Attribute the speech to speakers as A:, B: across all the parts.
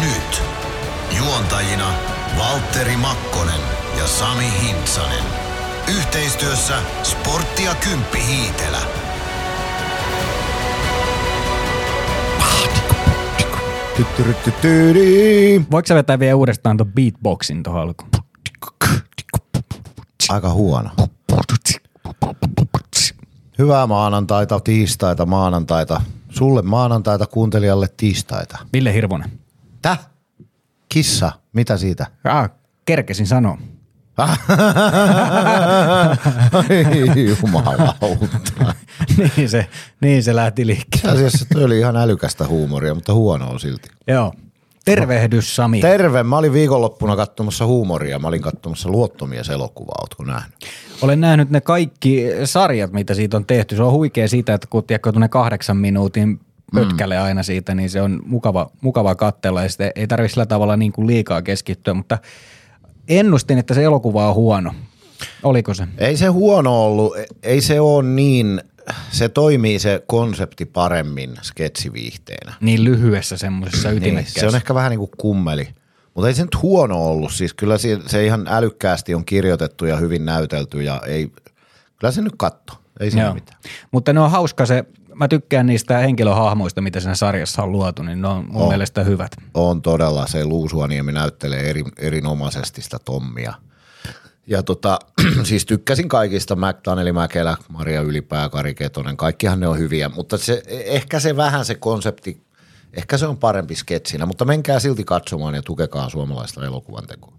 A: nyt. Juontajina Valtteri Makkonen ja Sami Hintsanen. Yhteistyössä Sportti ja Kymppi Hiitelä.
B: Voiko sä vetää vielä uudestaan tuon beatboxin tuohon alkuun?
C: Aika huono. Hyvää maanantaita, tiistaita, maanantaita. Sulle maanantaita, kuuntelijalle tiistaita.
B: Ville Hirvonen.
C: Täh? Kissa, mitä siitä?
B: Ah, kerkesin sanoa.
C: Ai jumalauta.
B: niin, se, niin se lähti liikkeelle.
C: Asiassa toi oli ihan älykästä huumoria, mutta huonoa silti.
B: Joo. Tervehdys Sami.
C: Terve, mä olin viikonloppuna katsomassa huumoria. Mä olin katsomassa luottomies elokuvaa, ootko nähnyt?
B: Olen nähnyt ne kaikki sarjat, mitä siitä on tehty. Se on huikea siitä, että kun tiedätkö, kahdeksan minuutin pötkälle aina siitä, niin se on mukava, mukava katsella ja sitten ei tarvitse sillä tavalla niin kuin liikaa keskittyä, mutta ennustin, että se elokuva on huono. Oliko se?
C: Ei se huono ollut, ei se ole niin, se toimii se konsepti paremmin sketsiviihteenä.
B: Niin lyhyessä semmoisessa
C: Niin,
B: ytimekkäässä.
C: se on ehkä vähän niin kuin kummeli. Mutta ei se nyt huono ollut, siis kyllä se, se ihan älykkäästi on kirjoitettu ja hyvin näytelty ja ei, kyllä se nyt katto, ei siinä
B: Joo.
C: mitään.
B: Mutta ne on hauska se, mä tykkään niistä henkilöhahmoista, mitä siinä sarjassa on luotu, niin ne on mun
C: On.
B: mielestä hyvät.
C: On todella, se Luusuaniemi näyttelee eri, erinomaisesti sitä Tommia. Ja tota, siis tykkäsin kaikista, McDanieli Mäkelä, Maria Ylipää, Kari Ketonen, kaikkihan ne on hyviä, mutta se, ehkä se vähän se konsepti, ehkä se on parempi sketsinä, mutta menkää silti katsomaan ja tukekaa suomalaista elokuvan tekoa.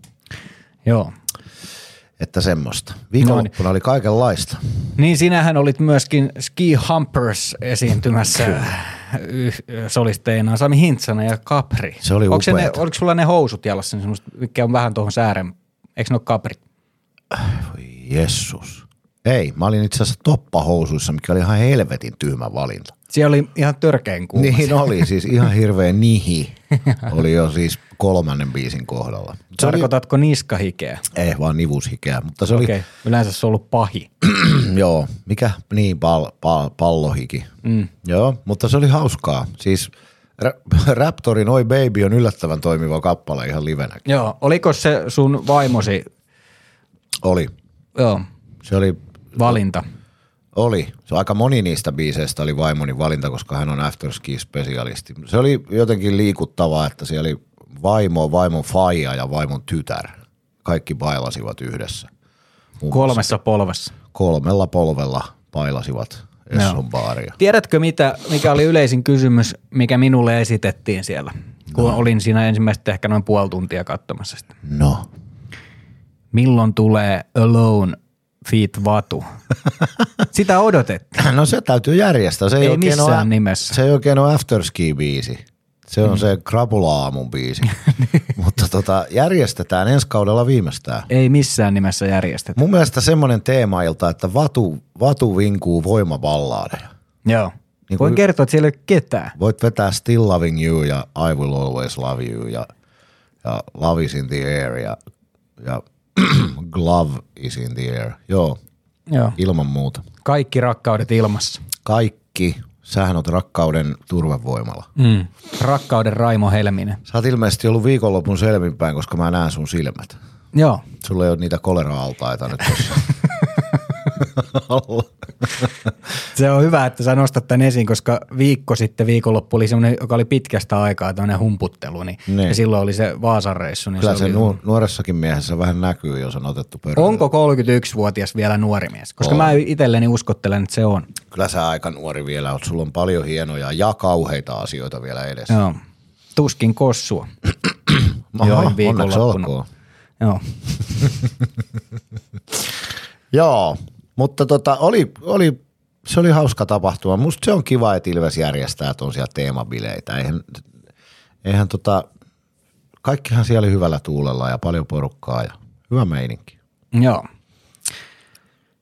B: Joo.
C: Että semmoista. Viikonloppuna oli kaikenlaista.
B: Niin sinähän olit myöskin Ski Humpers esiintymässä solisteina Sami Hintsanen ja Capri.
C: Se oli
B: Onko, ne, oliko sulla ne housut jalassa, niin mikä on vähän tuohon säären, eikö ne ole Caprit?
C: Voi Jessus. Ei, mä olin itse asiassa toppahousuissa, mikä oli ihan helvetin tyhmä valinta.
B: Siellä oli ihan törkeän kuuma.
C: Niin oli, siis ihan hirveä nihi oli jo siis kolmannen biisin kohdalla. Se oli,
B: Tarkoitatko niskahikeä?
C: ei vaan nivushikeä, mutta se oli,
B: Okei, okay. yleensä se on ollut pahi.
C: joo, mikä, niin pal, pal, pallohiki. Mm. Joo, mutta se oli hauskaa. Siis Ra- Raptorin Oi Baby on yllättävän toimiva kappale ihan livenäkin.
B: Joo, oliko se sun vaimosi
C: Oli,
B: joo,
C: se oli,
B: valinta?
C: oli. Se aika moni niistä biiseistä oli vaimoni valinta, koska hän on afterski-spesialisti. Se oli jotenkin liikuttavaa, että siellä oli vaimo, vaimon faija ja vaimon tytär. Kaikki bailasivat yhdessä. Muun
B: Kolmessa polvessa.
C: kolmella polvella bailasivat Esson baaria.
B: Tiedätkö, mitä, mikä oli yleisin kysymys, mikä minulle esitettiin siellä, kun no. olin siinä ensimmäistä ehkä noin puoli tuntia katsomassa sitä?
C: No,
B: Milloin tulee Alone Feet Vatu? Sitä odotettiin.
C: no se täytyy järjestää. Se ei,
B: Ei missään
C: ole,
B: nimessä.
C: Se ei oikein ole afterski-biisi. Se on mm. se Krapula-aamun biisi. Mutta tota, järjestetään ensi kaudella viimeistään.
B: Ei missään nimessä järjestetä.
C: Mun mielestä semmoinen teemailta, että vatu, vatu vinkuu voimaballaadeja.
B: Joo.
C: Niin
B: Voin kertoa, että siellä ei ole ketään.
C: Voit vetää Still Loving You ja I Will Always Love You ja, ja Love is in the Air ja, ja Glove is in the Air. Joo,
B: Joo.
C: ilman muuta.
B: Kaikki rakkaudet ilmassa.
C: Kaikki. Sähän oot rakkauden turvevoimalla.
B: Mm. Rakkauden Raimo Helminen.
C: Sä oot ilmeisesti ollut viikonlopun selvinpäin, koska mä näen sun silmät.
B: Joo.
C: Sulla ei ole niitä kolera-altaita nyt tossa. alla.
B: Se on hyvä, että sä nostat tämän esiin, koska viikko sitten viikonloppu oli semmoinen, joka oli pitkästä aikaa tämmöinen humputtelu, niin,
C: Niin.
B: ja silloin oli se Vaasan reissu. Niin
C: Kyllä
B: se
C: se
B: oli,
C: nu- nuoressakin miehessä vähän näkyy, jos on otettu pörröä.
B: Onko 31-vuotias vielä nuori mies? Koska
C: On.
B: mä itselleni uskottelen, että se on.
C: Kyllä sä aika nuori vielä oot. Sulla on paljon hienoja ja kauheita asioita vielä edessä.
B: Joo. Tuskin kossua.
C: Aha, onneksi
B: viikonloppuna.
C: olkoon.
B: Joo.
C: Joo, mutta tota, oli, oli, se oli hauska tapahtuma. Musta se on kiva, että Ilves järjestää tuollaisia teemabileitä. Eihän, eihän tota, kaikkihan siellä oli hyvällä tuulella ja paljon porukkaa ja hyvä meininki.
B: Joo.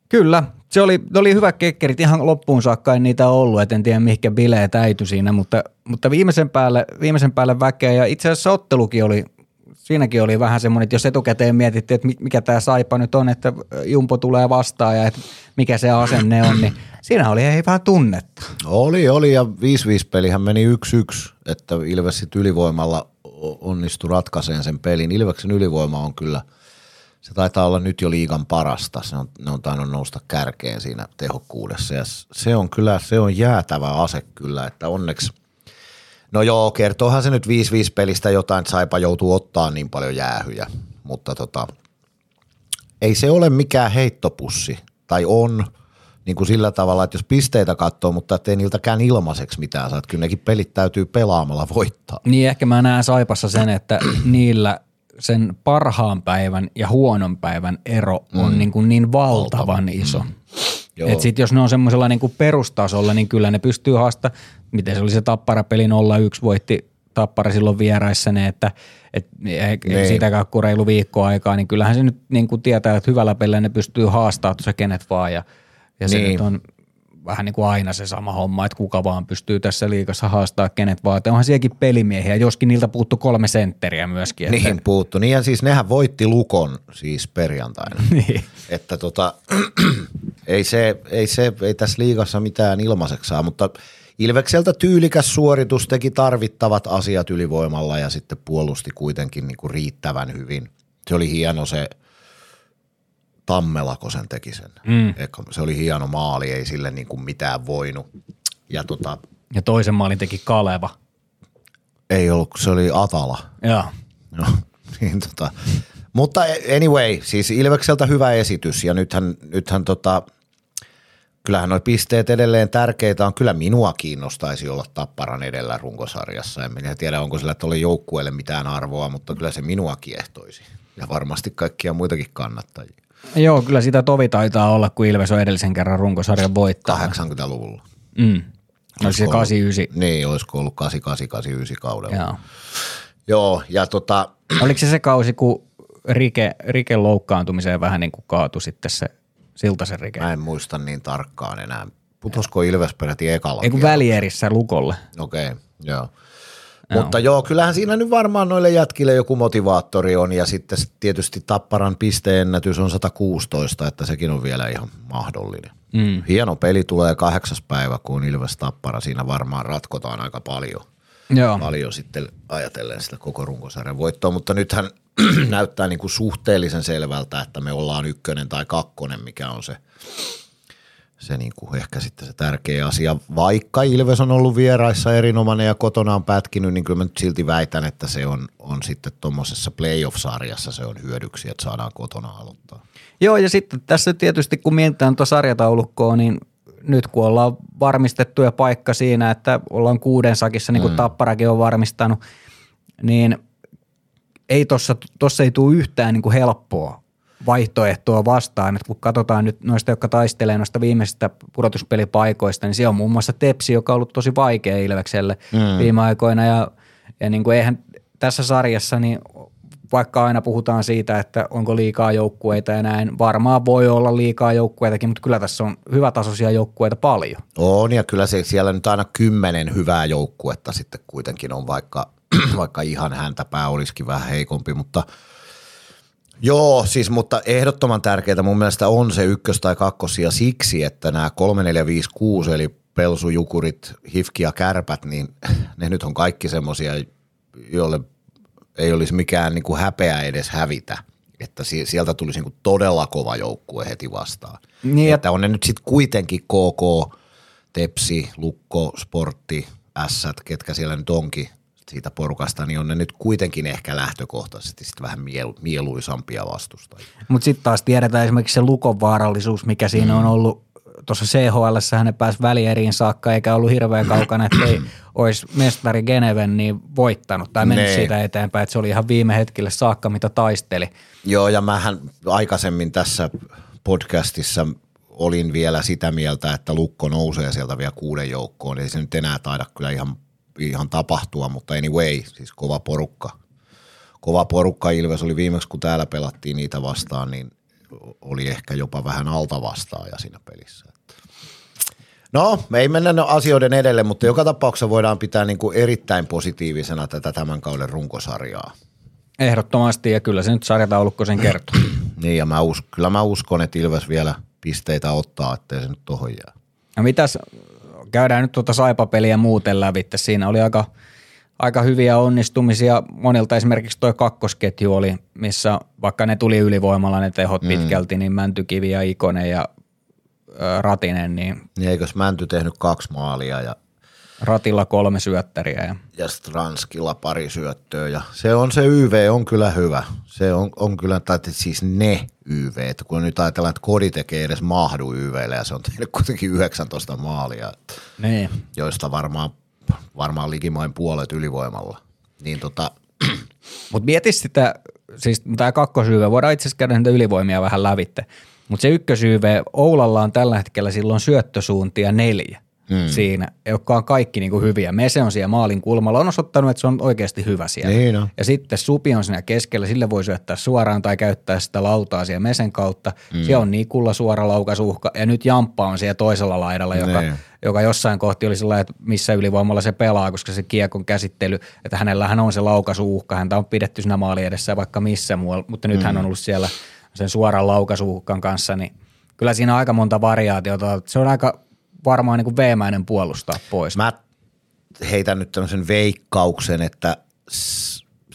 B: Kyllä, se oli, oli hyvä kekkerit ihan loppuun saakka, en niitä ollut, et en tiedä mihinkä bileet äity siinä, mutta, mutta viimeisen, päälle, viimeisen päälle väkeä ja itse asiassa ottelukin oli, siinäkin oli vähän semmoinen, että jos etukäteen mietittiin, että mi- mikä tämä saipa nyt on, että Jumpo tulee vastaan ja että mikä se asenne on, niin siinä oli ei vähän tunnetta.
C: Oli, oli ja 5-5 pelihän meni 1-1, että Ilves sit ylivoimalla onnistui ratkaiseen sen pelin. Ilveksen ylivoima on kyllä, se taitaa olla nyt jo liigan parasta. Se on, ne on tainnut nousta kärkeen siinä tehokkuudessa ja se on kyllä, se on jäätävä ase kyllä, että onneksi – No joo, kertoohan se nyt 5-5 pelistä jotain, että Saipa joutuu ottaa niin paljon jäähyjä, mutta tota, ei se ole mikään heittopussi, tai on, niin kuin sillä tavalla, että jos pisteitä katsoo, mutta ettei niiltäkään ilmaiseksi mitään saa, että kyllä nekin pelit täytyy pelaamalla voittaa.
B: Niin ehkä mä näen Saipassa sen, että niillä sen parhaan päivän ja huonon päivän ero on mm. niin, kuin niin valtavan Valtava. iso. Mm. Et sit jos ne on semmoisella niin perustasolla, niin kyllä ne pystyy haasta, miten se oli se Tappara-peli 0-1 voitti Tappara silloin vieraissa ne, että et, niin. siitäkään kun reilu viikko aikaa, niin kyllähän se nyt niin kuin tietää, että hyvällä pelillä ne pystyy haastamaan tuossa kenet vaan ja, ja se niin. nyt on vähän niin kuin aina se sama homma, että kuka vaan pystyy tässä liikassa haastaa kenet vaan. Että onhan sielläkin pelimiehiä, joskin niiltä puuttu kolme sentteriä myöskin.
C: Että... Niin puuttu. Niin ja siis nehän voitti Lukon siis perjantaina.
B: niin.
C: Että tota, ei, se, ei, se, ei tässä liigassa mitään ilmaiseksi saa, mutta Ilvekseltä tyylikäs suoritus teki tarvittavat asiat ylivoimalla ja sitten puolusti kuitenkin niin kuin riittävän hyvin. Se oli hieno se – Tammelako sen teki sen. Mm. Se oli hieno maali, ei sille niin kuin mitään voinut. Ja, tota,
B: ja toisen maalin teki Kaleva.
C: Ei ollut, se oli Atala.
B: Joo.
C: No, niin tota. Mutta anyway, siis Ilvekseltä hyvä esitys ja nythän, nythän tota, kyllähän nuo pisteet edelleen tärkeitä on. Kyllä minua kiinnostaisi olla Tapparan edellä runkosarjassa. En minä tiedä, onko sillä tuolle joukkueelle mitään arvoa, mutta kyllä se minua kiehtoisi. Ja varmasti kaikkia muitakin kannattajia.
B: Joo, kyllä sitä tovi taitaa olla, kun Ilves on edellisen kerran runkosarjan voittaa.
C: 80-luvulla.
B: Mm. No se 89.
C: Niin, olisiko ollut 88-89 kaudella.
B: Joo.
C: Joo, ja tota...
B: Oliko se se kausi, kun Rike, Rike loukkaantumiseen vähän niin kuin kaatui sitten se Siltasen Rike?
C: Mä en muista niin tarkkaan enää. Putosko Ilves peräti ekalla?
B: Ei kun välierissä lukolle.
C: Okei, okay, joo. Joo. Mutta joo, kyllähän siinä nyt varmaan noille jätkille joku motivaattori on ja sitten tietysti Tapparan pisteennätys on 116, että sekin on vielä ihan mahdollinen. Mm. Hieno peli tulee kahdeksas päivä, kun Ilves Tappara. Siinä varmaan ratkotaan aika paljon.
B: Joo.
C: Paljon sitten ajatellen sitä koko runkosarjan voittoa, mutta nythän näyttää niin kuin suhteellisen selvältä, että me ollaan ykkönen tai kakkonen, mikä on se se niin kuin ehkä sitten se tärkeä asia. Vaikka Ilves on ollut vieraissa erinomainen ja kotona on pätkinyt, niin kyllä mä nyt silti väitän, että se on, on sitten tuommoisessa playoff-sarjassa se on hyödyksi, että saadaan kotona aloittaa.
B: Joo, ja sitten tässä tietysti kun mietitään tuota sarjataulukkoa, niin nyt kun ollaan varmistettu ja paikka siinä, että ollaan kuuden sakissa, niin kuin mm. Tapparakin on varmistanut, niin ei tuossa ei tule yhtään niin kuin helppoa vaihtoehtoa vastaan. että kun katsotaan nyt noista, jotka taistelee noista viimeisistä pudotuspelipaikoista, niin siellä on muun muassa Tepsi, joka on ollut tosi vaikea Ilvekselle mm. viime aikoina. Ja, ja niin kuin eihän tässä sarjassa, niin vaikka aina puhutaan siitä, että onko liikaa joukkueita ja näin, varmaan voi olla liikaa joukkueitakin, mutta kyllä tässä on hyvätasoisia joukkueita paljon.
C: On ja kyllä se, siellä nyt aina kymmenen hyvää joukkuetta sitten kuitenkin on, vaikka, vaikka ihan häntä pää olisikin vähän heikompi, mutta – Joo, siis mutta ehdottoman tärkeää mun mielestä on se ykkös- tai kakkosia siksi, että nämä 3, 4, 5, 6 eli pelsujukurit, hifki ja kärpät, niin ne nyt on kaikki semmoisia, joille ei olisi mikään niin kuin häpeä edes hävitä. Että sieltä tulisi niin kuin todella kova joukkue heti vastaan. Niin että on ne nyt sitten kuitenkin KK, Tepsi, Lukko, Sportti, Ässät, ketkä siellä nyt onkin, siitä porukasta, niin on ne nyt kuitenkin ehkä lähtökohtaisesti sit vähän mielu, mieluisampia vastustajia.
B: Mutta sitten taas tiedetään esimerkiksi se lukon vaarallisuus, mikä siinä mm. on ollut tuossa CHL hän pääsi välieriin saakka eikä ollut hirveän kaukana, että ei olisi mestari Geneven niin voittanut tai mennyt ne. siitä eteenpäin, että se oli ihan viime hetkelle saakka, mitä taisteli.
C: Joo, ja mähän aikaisemmin tässä podcastissa olin vielä sitä mieltä, että Lukko nousee sieltä vielä kuuden joukkoon, ei se nyt enää taida kyllä ihan ihan tapahtua, mutta anyway, siis kova porukka. Kova porukka Ilves oli viimeksi, kun täällä pelattiin niitä vastaan, niin oli ehkä jopa vähän alta vastaaja siinä pelissä. No, me ei mennä asioiden edelle, mutta joka tapauksessa voidaan pitää niin kuin erittäin positiivisena tätä tämän kauden runkosarjaa.
B: Ehdottomasti, ja kyllä se nyt sarjataulukko sen kertoo.
C: niin, ja mä us, kyllä mä uskon, että Ilves vielä pisteitä ottaa, ettei se nyt tohon jää.
B: No mitäs käydään nyt tuota saipapeliä muuten läpi. Siinä oli aika, aika hyviä onnistumisia. Monilta esimerkiksi tuo kakkosketju oli, missä vaikka ne tuli ylivoimalla ne tehot mm. pitkälti, niin Mäntykivi ja Ikonen ja Ratinen, niin
C: Niin eikös Mänty tehnyt kaksi maalia ja,
B: Ratilla kolme syöttäriä. Ja
C: ja Stranskilla pari syöttöä. Ja se on se YV on kyllä hyvä. Se on, on kyllä, tai siis ne YV, että kun nyt ajatellaan, että kodi tekee edes mahdu YVlle ja se on tehnyt kuitenkin 19 maalia,
B: niin.
C: joista varmaan, varmaan likimain puolet ylivoimalla. Niin tota,
B: Mutta mieti sitä, siis tämä kakkosyyve, voidaan itse asiassa käydä niitä ylivoimia vähän lävitte, mutta se ykkösyyve, Oulalla on tällä hetkellä silloin syöttösuuntia neljä hmm. siinä, jotka on kaikki niinku hyviä. Mese on siellä maalin kulmalla, on osoittanut, että se on oikeasti hyvä siellä.
C: Niin on.
B: Ja sitten Supi on siinä keskellä, sille voi syöttää suoraan tai käyttää sitä lautaa siellä Mesen kautta. Hmm. Siellä on Nikulla suora laukasuhka ja nyt Jamppa on siellä toisella laidalla, joka,
C: Niin.
B: joka jossain kohti oli sellainen, että missä ylivoimalla se pelaa, koska se kiekon käsittely, että hänellähän on se laukasuuhka, häntä on pidetty siinä maali edessä vaikka missä muualla, mutta nyt mm. hän on ollut siellä sen suoran laukasuhkan kanssa, niin kyllä siinä on aika monta variaatiota. Se on aika varmaan niin kuin veemäinen puolustaa pois.
C: Mä heitän nyt tämmöisen veikkauksen, että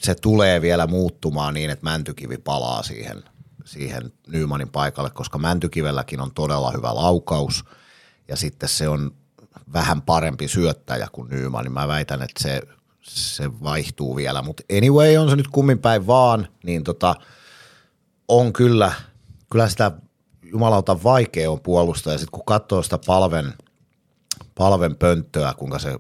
C: se tulee vielä muuttumaan niin, että Mäntykivi palaa siihen, siihen Nymanin paikalle, koska Mäntykivelläkin on todella hyvä laukaus ja sitten se on vähän parempi syöttäjä kuin Nyman, niin mä väitän, että se, se vaihtuu vielä, mutta anyway on se nyt kummin päin vaan, niin tota, on kyllä, kyllä sitä jumalauta vaikea on puolustaa ja sitten kun katsoo sitä palven, palven pönttöä, kuinka se,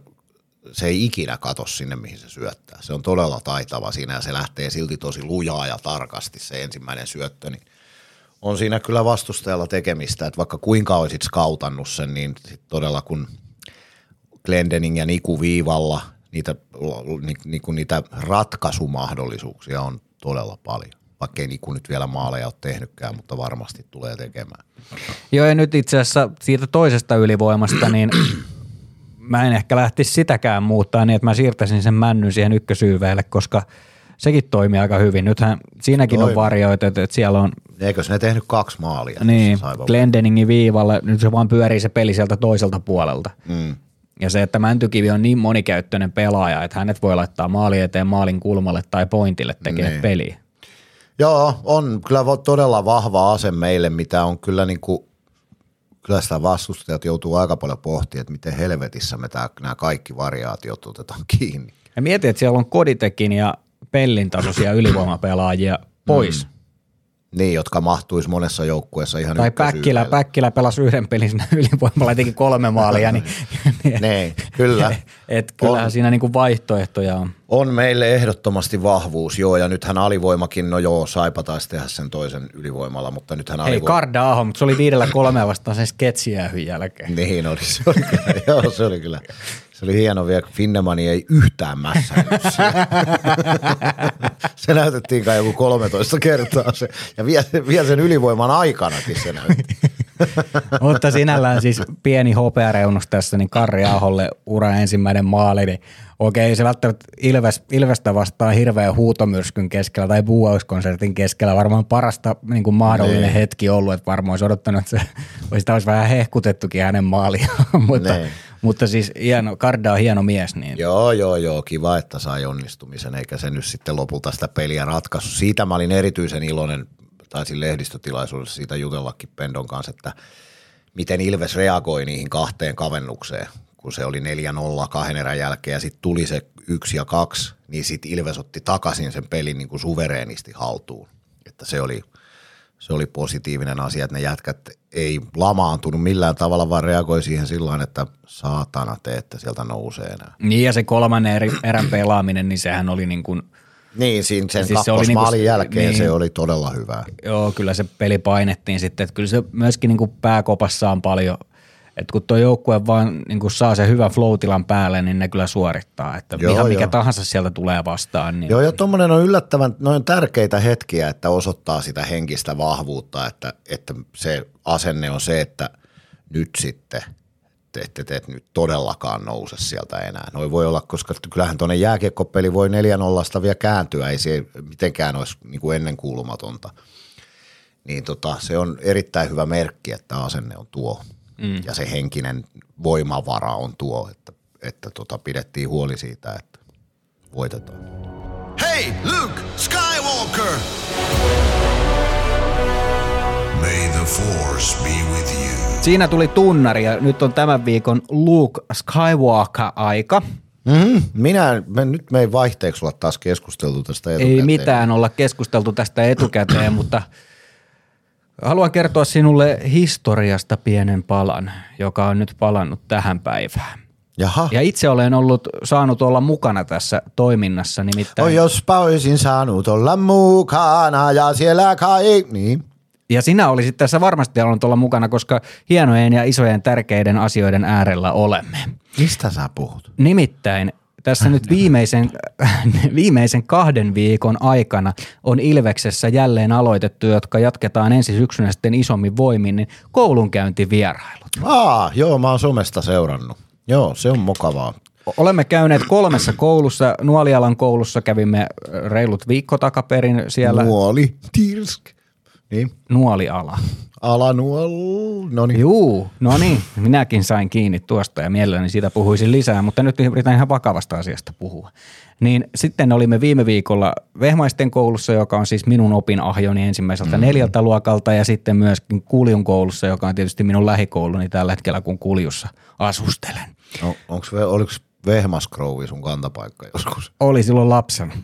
C: se ei ikinä kato sinne, mihin se syöttää. Se on todella taitava siinä ja se lähtee silti tosi lujaa ja tarkasti se ensimmäinen syöttö, niin on siinä kyllä vastustajalla tekemistä, että vaikka kuinka olisit skautannut sen, niin sit todella kun Glendening ja Niku viivalla, niitä, ni, niinku niitä ratkaisumahdollisuuksia on todella paljon. Vaikka ei Niku nyt vielä maaleja ole tehnytkään, mutta varmasti tulee tekemään.
B: Joo, ja nyt itse asiassa siitä toisesta ylivoimasta, niin mä en ehkä lähtisi sitäkään muuttaa niin, että mä siirtäisin sen männyn siihen ykkösyyveelle, koska sekin toimii aika hyvin. Nythän siinäkin on
C: Toimii.
B: varjoita, että että siellä on
C: Eikös ne tehnyt kaksi maalia?
B: niin, Glendeningin viivalle, nyt se vaan pyörii se peli sieltä toiselta puolelta.
C: Mm.
B: Ja se, että Mäntykivi on niin monikäyttöinen pelaaja, että hänet voi laittaa maali eteen maalin kulmalle tai pointille tekee
C: Niin.
B: peliä.
C: Joo, on kyllä todella vahva ase meille, mitä on kyllä niin kuin, kyllä sitä vastustajat joutuu aika paljon pohtimaan, että miten helvetissä me tää, nämä kaikki variaatiot otetaan kiinni.
B: Ja mieti, että siellä on Koditekin ja Pellin tasoisia ylivoimapelaajia pois. Mm.
C: Niin, jotka mahtuisi monessa joukkueessa ihan
B: Tai. Päkkilä, Päkkilä pelasi yhden pelin siinä ylivoimalla, teki kolme maalia, niin,
C: Niin, kyllä.
B: et kyllähän
C: On.
B: siinä niinku vaihtoehtoja on.
C: On meille ehdottomasti vahvuus, joo, ja nythän alivoimakin, no joo, Saipa taisi tehdä sen toisen ylivoimalla, mutta nythän
B: Ei
C: alivoima...
B: Karda Aho, mutta se oli viidellä kolmea vastaan sen sketsijäähyn jälkeen.
C: Niin oli, se oli kyllä, joo, se oli kyllä. Se oli hieno vielä, kun Finnemani ei yhtään siellä. Se näytettiin kai joku 13 kertaa se, ja vielä, vielä sen ylivoiman aikanakin se näytti.
B: Mutta sinällään siis pieni hopeareunus tässä, niin Karri Aholle ura ensimmäinen maali, niin okei, ei se välttämättä Ilves, Ilvestä vastaan hirveän huutomyrskyn keskellä tai buuauskonsertin keskellä varmaan parasta niin kuin mahdollinen
C: Niin.
B: hetki ollut, että varmaan olisi odottanut, että se olisi, sitä olisi vähän hehkutettukin hänen maalia, mutta,
C: Niin.
B: Mutta siis hieno, Karda on hieno mies, niin
C: Joo, joo, joo, kiva, että sai onnistumisen, eikä se nyt sitten lopulta sitä peliä ratkaisu. Siitä mä olin erityisen iloinen, taisin lehdistötilaisuudessa siitä jutellakin Pendon kanssa, että miten Ilves reagoi niihin kahteen kavennukseen, kun se oli 4-0 kahden erän jälkeen ja sitten tuli se yksi ja kaksi, niin sitten Ilves otti takaisin sen pelin niin kuin suvereenisti haltuun. Että se oli, se oli positiivinen asia, että ne jätkät ei lamaantunut millään tavalla, vaan reagoi siihen sillä että saatana te, että sieltä nousee enää.
B: Niin ja se kolmannen eri, erän pelaaminen, niin sehän oli niin kuin,
C: Niin, siinä sen
B: Siis se oli
C: kakkosmaalin
B: niinku-
C: jälkeen
B: niin.
C: se oli todella hyvää.
B: joo, kyllä se peli painettiin sitten, että kyllä se myöskin niin kuin pääkopassa on paljon, että kun tuo joukkue vaan niin kuin saa sen hyvän flow-tilan päälle, niin ne kyllä suorittaa, että
C: Joo,
B: ihan mikä
C: joo.
B: tahansa sieltä tulee vastaan. Niin
C: Joo, ja tuommoinen on yllättävän, noin tärkeitä hetkiä, että osoittaa sitä henkistä vahvuutta, että, että se asenne on se, että nyt sitten te ette te nyt todellakaan nouse sieltä enää. Noin voi olla, koska kyllähän tuonne jääkiekkopeli voi 4-0 vielä kääntyä, ei se mitenkään olisi niin kuin ennenkuulumatonta. Niin tota, se on erittäin hyvä merkki, että asenne on tuo mm. ja se henkinen voimavara on tuo, että, että tota, pidettiin huoli siitä, että voitetaan.
A: Hey, Luke Skywalker! May the Force be with you.
B: Siinä tuli tunnari ja nyt on tämän viikon Luke Skywalker-aika.
C: Mm-hmm. Minä, me, nyt me ei vaihteeksi olla taas keskusteltu tästä etukäteen.
B: Ei mitään olla keskusteltu tästä etukäteen, mutta haluan kertoa sinulle historiasta pienen palan, joka on nyt palannut tähän päivään.
C: Jaha.
B: Ja itse olen ollut saanut olla mukana tässä toiminnassa, nimittäin.
C: Oi, jospa olisin saanut olla mukana ja siellä kai... Niin.
B: Ja sinä olisit tässä varmasti halunnut olla mukana, koska hienojen ja isojen tärkeiden asioiden äärellä olemme.
C: Mistä sä puhut?
B: Nimittäin tässä nyt viimeisen, viimeisen kahden viikon aikana on Ilveksessä jälleen aloitettu, jotka jatketaan ensi syksynä sitten isommin voimin, niin koulunkäyntivierailut.
C: Aa, joo, mä oon somesta seurannut. Joo, se on mukavaa.
B: Olemme käyneet kolmessa koulussa. Nuolialan koulussa kävimme reilut viikko takaperin siellä.
C: Nuoli, tirsk. Niin,
B: Nuoliala.
C: alanuol, no niin.
B: Juu, no niin, minäkin sain kiinni tuosta ja mielelläni siitä puhuisin lisää, mutta nyt yritän ihan vakavasta asiasta puhua. Niin sitten olimme viime viikolla Vehmaisten koulussa, joka on siis minun opinahjoni ensimmäiseltä mm. neljältä luokalta ja sitten myöskin Kuljun koulussa, joka on tietysti minun lähikouluni tällä hetkellä, kun Kuljussa asustelen.
C: No, onks, oliks Vehmaskrouvi sun kantapaikka joskus?
B: Oli silloin lapsen.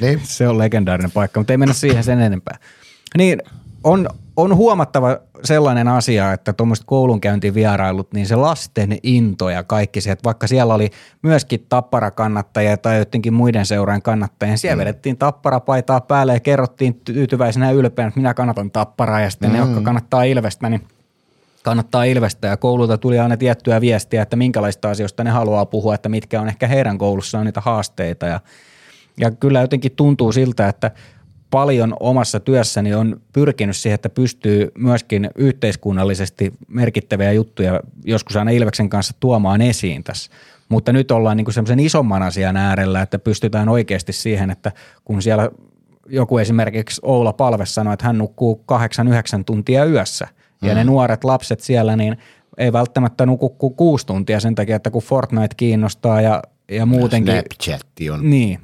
C: Niin,
B: Se on legendaarinen paikka, mutta ei mennä siihen sen enempää. Niin on, on huomattava sellainen asia, että tuommoiset koulunkäyntivierailut, niin se lasten into ja kaikki se, että vaikka siellä oli myöskin tapparakannattajia tai jotenkin muiden seuraan kannattajia, niin siellä mm. vedettiin tapparapaitaa päälle ja kerrottiin tyytyväisenä ja ylpeänä, että minä kannatan tapparaa ja sitten mm. ne, jotka kannattaa Ilvestä, niin kannattaa Ilvestä ja koululta tuli aina tiettyä viestiä, että minkälaista asioista ne haluaa puhua, että mitkä on ehkä heidän koulussaan niitä haasteita ja ja kyllä jotenkin tuntuu siltä, että paljon omassa työssäni on pyrkinyt siihen, että pystyy myöskin yhteiskunnallisesti merkittäviä juttuja joskus aina Ilveksen kanssa tuomaan esiin tässä. Mutta nyt ollaan niin semmoisen isomman asian äärellä, että pystytään oikeasti siihen, että kun siellä joku esimerkiksi Oula Palve sanoi, että hän nukkuu 8-9 tuntia yössä ja ne nuoret lapset siellä, niin ei välttämättä nuku kuin kuusi tuntia sen takia, että kun Fortnite kiinnostaa ja, ja muutenkin.
C: Snapchatti on.
B: Niin.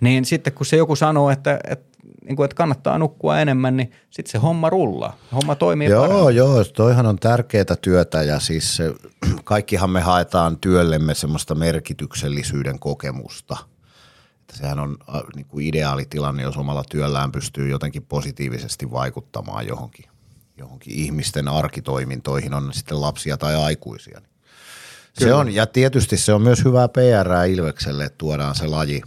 B: Niin sitten kun se joku sanoo, että, että, niin kuin, että kannattaa nukkua enemmän, niin sitten se homma rullaa. Homma toimii
C: Joo,
B: paremmin.
C: joo, toihan on tärkeää työtä ja siis se, kaikkihan me haetaan työllemme semmoista merkityksellisyyden kokemusta. Että sehän on äh, niin kuin ideaalitilanne, jos omalla työllään pystyy jotenkin positiivisesti vaikuttamaan johonkin, johonkin ihmisten arkitoimintoihin, on sitten lapsia tai aikuisia. Se on, ja tietysti se on myös hyvää PR Ilvekselle, että tuodaan se laji,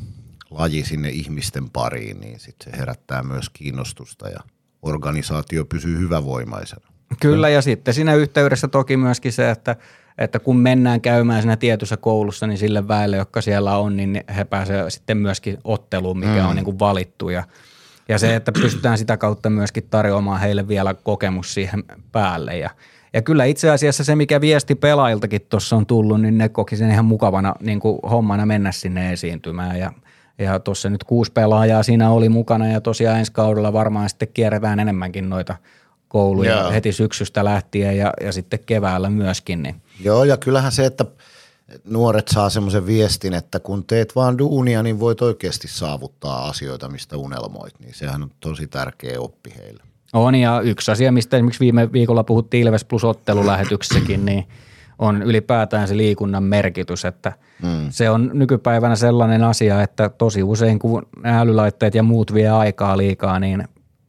C: laji sinne ihmisten pariin, niin sitten se herättää myös kiinnostusta ja organisaatio pysyy hyvävoimaisena.
B: Kyllä, ja sitten siinä yhteydessä toki myöskin se, että, että kun mennään käymään siinä tietyssä koulussa, niin sille väelle, jotka siellä on, niin he pääsevät sitten myöskin otteluun, mikä mm. on niin kuin valittu. Ja, ja se, että pystytään sitä kautta myöskin tarjoamaan heille vielä kokemus siihen päälle. Ja, ja kyllä itse asiassa se, mikä viesti pelaajiltakin tuossa on tullut, niin ne koki sen ihan mukavana niin kuin hommana mennä sinne esiintymään. Ja, ja tuossa nyt kuusi pelaajaa siinä oli mukana ja tosiaan ensi kaudella varmaan sitten kierretään enemmänkin noita kouluja
C: Joo.
B: heti syksystä lähtien ja, ja sitten keväällä myöskin. Niin.
C: Joo, ja kyllähän se, että nuoret saa semmoisen viestin, että kun teet vaan duunia, niin voit oikeasti saavuttaa asioita, mistä unelmoit. Niin sehän on tosi tärkeä oppi heille.
B: On ja yksi asia, mistä esimerkiksi viime viikolla puhuttiin Ilves Plus ottelulähetyksäkin, niin on ylipäätään se liikunnan merkitys, että mm. se on nykypäivänä sellainen asia, että tosi usein kun älylaitteet ja muut vie aikaa liikaa, niin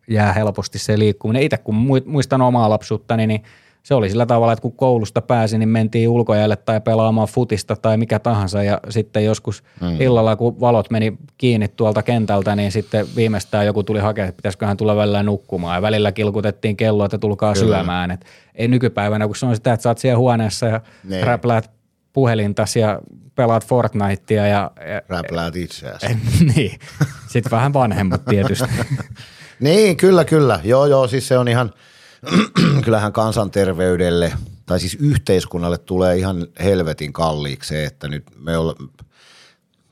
B: jää helposti se liikkuminen. Itse kun muistan omaa lapsuuttani, niin se oli sillä tavalla, että kun koulusta pääsi, niin mentiin ulkojalle tai pelaamaan futista tai mikä tahansa ja sitten joskus mm. illalla, kun valot meni kiinni tuolta kentältä, niin sitten viimeistään joku tuli hakemaan, että pitäisiköhän tulla välillä nukkumaan ja välillä kilkutettiin kelloa, että tulkaa Kyllä. syömään. Et ei nykypäivänä, kun se on sitä, että sä oot siellä huoneessa ja
C: Ne.
B: räpläät puhelintas ja pelaat Fortnitea ja, ja
C: Räpläät itseäsi.
B: niin, sitten vähän vanhemmat tietysti.
C: Niin, kyllä, kyllä. Joo, joo, siis se on ihan, kyllähän kansanterveydelle tai siis yhteiskunnalle tulee ihan helvetin kalliiksi se, että nyt me olla,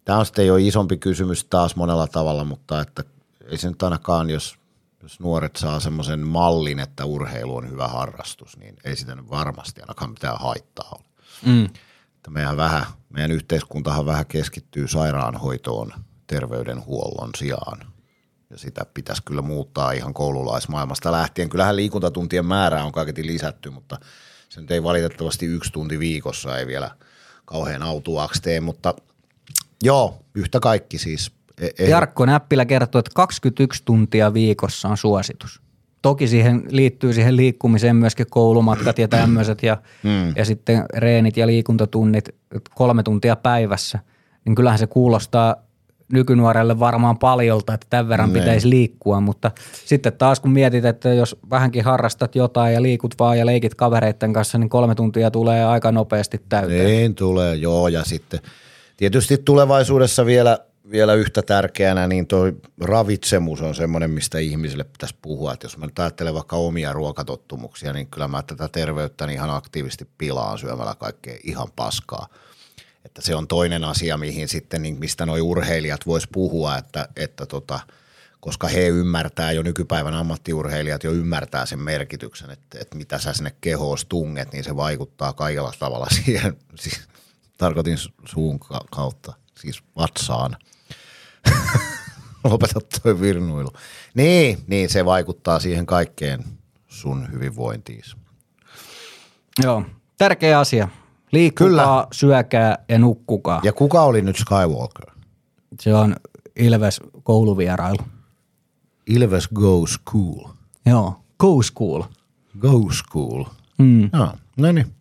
C: tämä on sitten jo isompi kysymys taas monella tavalla, mutta että ei se nyt ainakaan, jos, jos nuoret saa semmoisen mallin, että urheilu on hyvä harrastus, niin ei sitä nyt varmasti ainakaan mitään haittaa ole.
B: Mm.
C: Että meidän, vähän, meidän yhteiskuntahan vähän keskittyy sairaanhoitoon terveydenhuollon sijaan. Ja sitä pitäisi kyllä muuttaa ihan koululaismaailmasta lähtien. Kyllähän liikuntatuntien määrää on kaiketi lisätty, mutta se nyt ei valitettavasti yksi tunti viikossa ei vielä kauhean autuaksi tee, mutta joo, yhtä kaikki siis. E- ei-
B: Jarkko Näppilä kertoo, että 21 tuntia viikossa on suositus. Toki siihen liittyy siihen liikkumiseen myöskin koulumatkat ja tämmöiset ja, mm. ja sitten reenit ja liikuntatunnit kolme tuntia päivässä. Niin kyllähän se kuulostaa nykynuorelle varmaan paljolta, että tämän verran
C: Niin.
B: pitäisi liikkua, mutta sitten taas kun mietit, että jos vähänkin harrastat jotain ja liikut vaan ja leikit kavereiden kanssa, niin kolme tuntia tulee aika nopeasti täyteen.
C: Niin tulee, joo. Ja sitten tietysti tulevaisuudessa vielä, vielä yhtä tärkeänä, niin toi ravitsemus on semmoinen, mistä ihmisille pitäisi puhua. Että jos mä nyt ajattelen vaikka omia ruokatottumuksia, niin kyllä mä tätä terveyttä ihan aktiivisesti pilaan syömällä kaikkea ihan paskaa. Että se on toinen asia, mihin sitten, niin mistä noi urheilijat vois puhua, että, että tota, koska he ymmärtää jo nykypäivän ammattiurheilijat jo ymmärtää sen merkityksen, että, että mitä sä sinne kehoon tunget, niin se vaikuttaa kaikella tavalla siihen, siis, tarkoitin su- suun ka- kautta, siis vatsaan. Lopeta toi virnuilu. Niin, niin se vaikuttaa siihen kaikkeen sun hyvinvointiin.
B: Joo, tärkeä asia. Liikkukaa,
C: Kyllä.
B: syökää ja nukkukaa.
C: Ja kuka oli nyt Skywalker?
B: Se on Ilves kouluvierailu.
C: Ilves Go School.
B: Joo, go school.
C: Go School.
B: Mm.
C: No, no niin.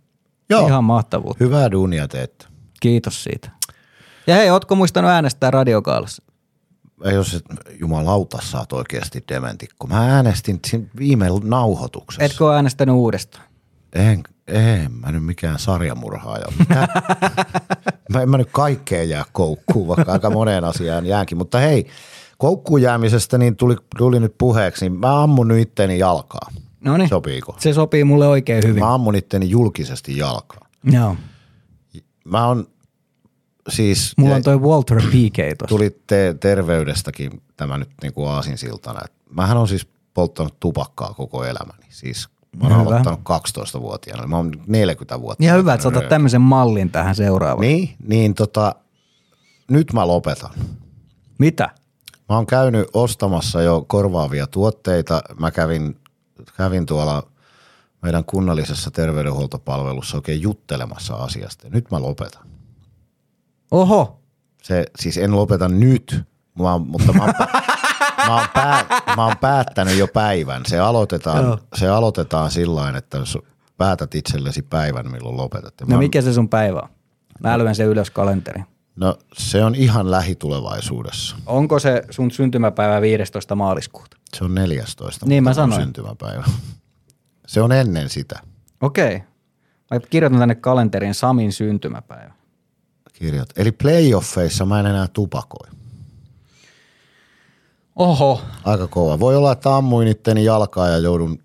C: Joo,
B: Ihan mahtavuutta.
C: hyvää duunia teette.
B: Kiitos siitä. Ja hei, ootko muistanut äänestää radiokaalassa?
C: Ei jos et, jumalauta, sä oot oikeasti dementikko. Mä äänestin viime nauhoituksessa.
B: Etkö ole äänestänyt uudestaan?
C: En, en mä nyt mikään sarjamurhaaja. Mä en mä nyt kaikkeen jää koukkuun, vaikka aika moneen asiaan jäänkin. Mutta hei, koukkuun jäämisestä niin tuli, tuli nyt puheeksi, niin mä ammun nyt itteni jalkaa.
B: No niin,
C: Sopiiko?
B: se sopii mulle oikein hyvin.
C: Mä ammun itteni julkisesti jalkaa.
B: Joo.
C: Mä on siis...
B: Mulla on toi Walter P.K. tuossa.
C: tuli te- terveydestäkin tämä nyt niin kuin aasinsiltana. Mähän on siis polttanut tupakkaa koko elämäni. Siis mä oon aloittanut 12-vuotiaana. Mä oon 40 vuotta.
B: Ihan hyvä, että sä otat tämmöisen mallin tähän seuraavaan.
C: Niin, niin tota, nyt mä lopetan.
B: Mitä?
C: Mä oon käynyt ostamassa jo korvaavia tuotteita. Mä kävin, kävin tuolla meidän kunnallisessa terveydenhuoltopalvelussa oikein juttelemassa asiasta. Nyt mä lopetan.
B: Oho,
C: Se, siis en lopeta nyt, mä, mutta mä oon, mä, oon pää, mä oon päättänyt jo päivän. Se aloitetaan,
B: Joo.
C: se aloitetaan sillä että päätät itsellesi päivän, milloin lopetat. Ja
B: no
C: mä-
B: mikä se sun päivä on? Mä lyön sen ylös kalenteriin.
C: no se on ihan lähitulevaisuudessa.
B: Onko se sun syntymäpäivä 15. maaliskuuta?
C: Se on 14.
B: Niin mä sanoin.
C: syntymäpäivä. Se on ennen sitä.
B: Okei. Mä kirjoitan tänne kalenteriin Samin syntymäpäivä.
C: Kirjat. Eli playoffeissa mä en enää tupakoi.
B: Oho.
C: Aika kova. Voi olla, että ammuin itteni jalkaa ja joudun,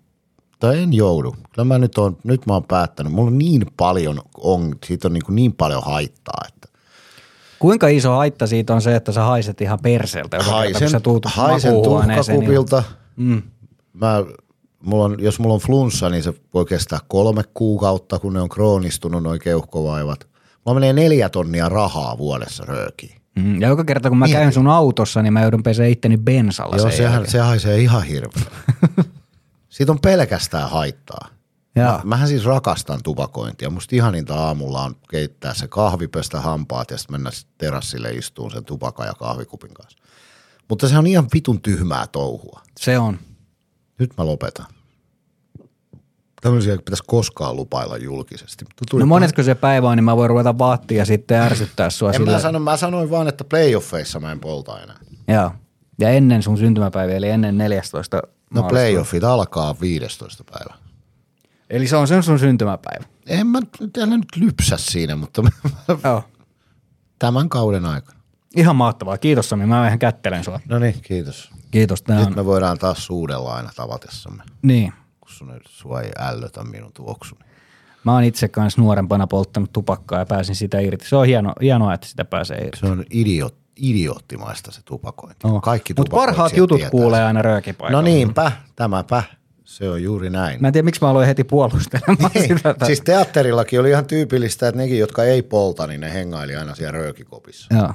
C: tai en joudu. Kyllä mä nyt, on, nyt mä oon päättänyt. Mulla on niin paljon, on, siitä on niin, kuin niin paljon haittaa, että
B: Kuinka iso haitta siitä on se, että sä haiset ihan perseeltä,
C: haisen,
B: sä tuut
C: haisen
B: niin-
C: tuhkakupilta. Mm. Mä, mulla on, jos mulla on flunssa, niin se voi kestää kolme kuukautta, kun ne on kroonistunut noin keuhkovaivat. Mulla menee neljä tonnia rahaa vuodessa röökiin.
B: Mm, ja joka kerta kun mä käyn sun autossa, niin mä joudun pesee itteni bensalla
C: Joo,
B: sen
C: sehän,
B: jälkeen.
C: se haisee ihan hirveän. Siitä on pelkästään haittaa. Mä, mähän siis rakastan tupakointia. Musta ihaninta aamulla on keittää se kahvi, pestä hampaat ja sitten mennä terassille istuun sen tupakan ja kahvikupin kanssa. Mutta se on ihan vitun tyhmää touhua.
B: Se on.
C: Nyt mä lopetan. Tämmöisiä ei pitäisi koskaan lupailla julkisesti. Tuli
B: No monesko se päivä on, niin mä voin ruveta vaattia ja sitten ärsyttää sua
C: en
B: sillä.
C: mä, sano, mä sanoin vaan, että playoffeissa mä en polta enää.
B: Joo. Ja ennen sun syntymäpäiviä, eli ennen 14.
C: No playoffit alkaa 15. päivä.
B: Eli se on sen sun syntymäpäivä.
C: En mä nyt, älä nyt lypsä siinä, mutta
B: Joo.
C: tämän kauden aikana.
B: Ihan mahtavaa. Kiitos Sami, mä vähän kättelen sua.
C: No niin, kiitos.
B: Kiitos.
C: Nyt
B: on.
C: me voidaan taas suudella aina tavatessamme,
B: Niin.
C: Sun, sua ei ällötä minun tuoksuni.
B: Mä oon itse kanssa nuorempana polttanut tupakkaa ja pääsin sitä irti. Se on hieno, hienoa, että sitä pääsee irti.
C: Se on idiot, idioottimaista se tupakointi.
B: Oh.
C: Kaikki
B: Mutta parhaat jutut kuulee
C: sen.
B: aina röökipaikalla.
C: No niinpä, tämäpä. Se on juuri näin.
B: Mä en tiedä, miksi mä aloin heti puolustelemaan
C: Niin,
B: sitä.
C: siis teatterillakin oli ihan tyypillistä, että nekin, jotka ei polta, niin ne hengaili aina siellä röökikopissa.
B: Joo.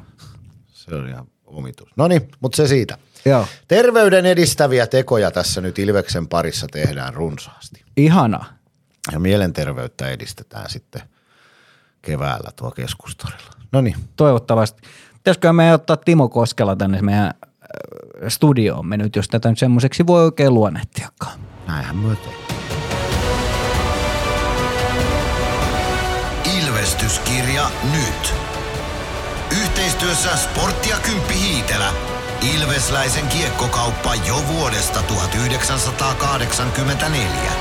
C: Se on ihan omitus. No niin, mutta se siitä.
B: Joo.
C: Terveyden edistäviä tekoja tässä nyt Ilveksen parissa tehdään runsaasti.
B: Ihana.
C: Ja mielenterveyttä edistetään sitten keväällä tuo keskustorilla. No niin,
B: Toivottavasti. Pitäisikö meidän ottaa Timo Koskela tänne meidän äh, studioomme nyt, jos tätä nyt semmoiseksi voi oikein luonnehtiakaan.
C: näinhän myö tehdään.
A: Ilvestyskirja nyt. Yhteistyössä Sportti ja Kymppi Hiitelä. Ilvesläisen kiekkokauppa jo vuodesta 1984.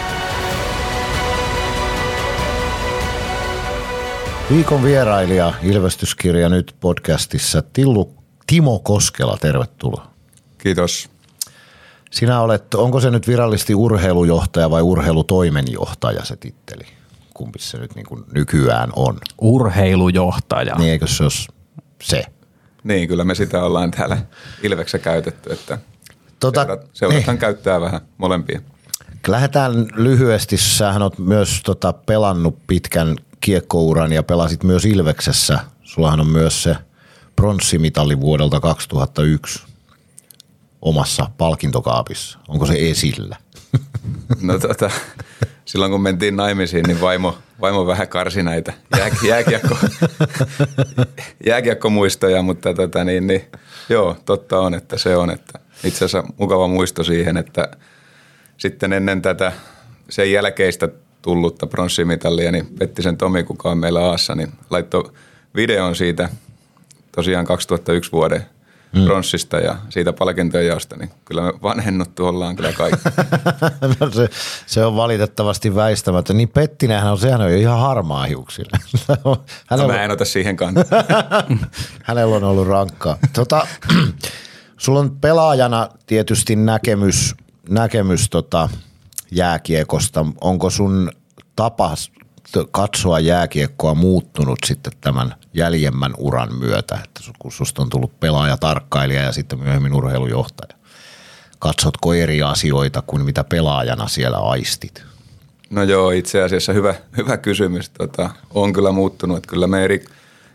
C: Viikon vierailija Ilvestyskirja nyt podcastissa Tillu, Timo Koskela, tervetuloa.
D: Kiitos.
C: Sinä olet, onko se nyt virallisesti urheilujohtaja vai urheilutoimenjohtaja se titteli? Kumpi se nyt niin kuin nykyään on?
B: Urheilujohtaja.
C: Niin eikö se olisi se?
D: Niin, kyllä me sitä ollaan täällä Ilveksessä käytetty, että
C: Tota,
D: seurat, seurathan
C: niin.
D: käyttää vähän molempia.
C: Lähdetään lyhyesti. Sähän oot myös tota, pelannut pitkän kiekkouran ja pelasit myös Ilveksessä. Sullahan on myös se pronssimitali vuodelta 2001 omassa palkintokaapissa. Onko se esillä?
D: No tota, silloin kun mentiin naimisiin, niin vaimo, vaimo vähän karsi näitä jää, jääkiekko, jääkiekkomuistoja, mutta tota, niin, niin, joo, totta on, että se on. Että itse asiassa mukava muisto siihen, että sitten ennen tätä sen jälkeistä tullutta pronssimitalia, niin Pettisen Tomi, kuka on meillä Aassa, niin laittoi videon siitä tosiaan 2001 vuoden. Pronssista ja siitä palkintojen jaosta, niin kyllä me vanhennuttu ollaan kyllä kaikki.
C: no se, se, on valitettavasti väistämättä. Niin Pettinenhän on, sehän on jo ihan harmaa hiuksilla.
D: No,
C: hänellä,
D: mä en ota siihen kantaa.
C: hänellä on ollut rankkaa. Tota, sulla on pelaajana tietysti näkemys, näkemys tota jääkiekosta. Onko sun tapa katsoa jääkiekkoa muuttunut sitten tämän jäljemmän uran myötä, että kun susta on tullut pelaaja, tarkkailija ja sitten myöhemmin urheilujohtaja. Katsotko eri asioita kuin mitä pelaajana siellä aistit?
D: No joo, itse asiassa hyvä, hyvä kysymys. Tota, on kyllä muuttunut, että kyllä me eri,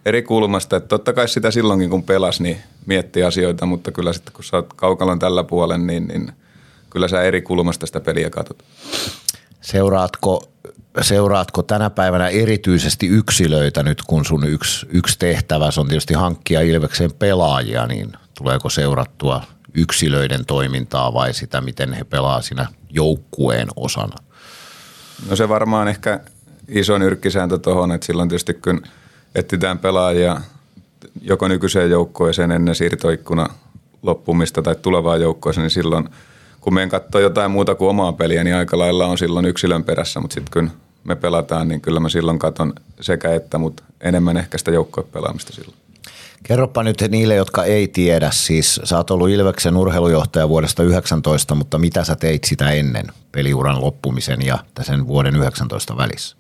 D: eri kulmasta, että totta kai sitä silloinkin kun pelas, niin miettii asioita, mutta kyllä sitten kun sä oot kaukalon tällä puolen, niin, niin kyllä sä eri kulmasta sitä peliä katsot.
C: Seuraatko, seuraatko tänä päivänä erityisesti yksilöitä nyt, kun sun yksi, yksi tehtävä on tietysti hankkia Ilvekseen pelaajia, niin tuleeko seurattua yksilöiden toimintaa vai sitä, miten he pelaa siinä joukkueen osana?
D: No se varmaan ehkä iso nyrkkisääntö tuohon, että silloin tietysti kun etsitään pelaajia joko nykyiseen joukkueeseen ennen siirtoikkuna loppumista tai tulevaan joukkueeseen, niin silloin kun meidän katsoo jotain muuta kuin omaa peliä, niin aika lailla on silloin yksilön perässä, mutta sitten kun me pelataan, niin kyllä mä silloin katon sekä että, mutta enemmän ehkä sitä joukkuepelaamista silloin.
C: Kerropa nyt niille, jotka ei tiedä, siis sä oot ollut Ilveksen urheilujohtaja vuodesta 19, mutta mitä sä teit sitä ennen peliuran loppumisen ja sen vuoden 19 välissä?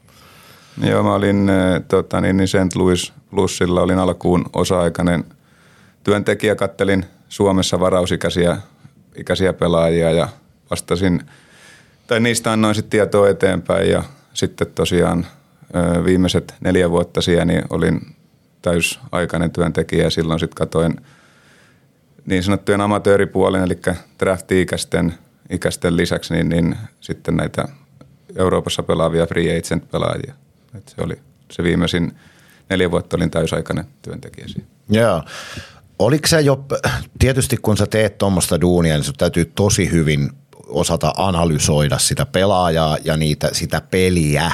D: Joo, mä olin äh, tota, niin, niin St. Louis Plusilla, olin alkuun osa-aikainen työntekijä, kattelin Suomessa varausikäisiä ikäisiä pelaajia ja vastasin, tai niistä annoin sitten tietoa eteenpäin ja sitten tosiaan viimeiset neljä vuotta siellä niin olin täysaikainen työntekijä ja silloin sitten katoin niin sanottujen amatööripuolen, eli drafti-ikäisten ikäisten lisäksi, niin, niin sitten näitä Euroopassa pelaavia free agent-pelaajia. Et se oli se viimeisin neljä vuotta olin täysaikainen työntekijä siinä.
C: Joo. Oliko se jo, tietysti kun sä teet tuommoista duunia, niin sun täytyy tosi hyvin osata analysoida sitä pelaajaa ja niitä, sitä peliä.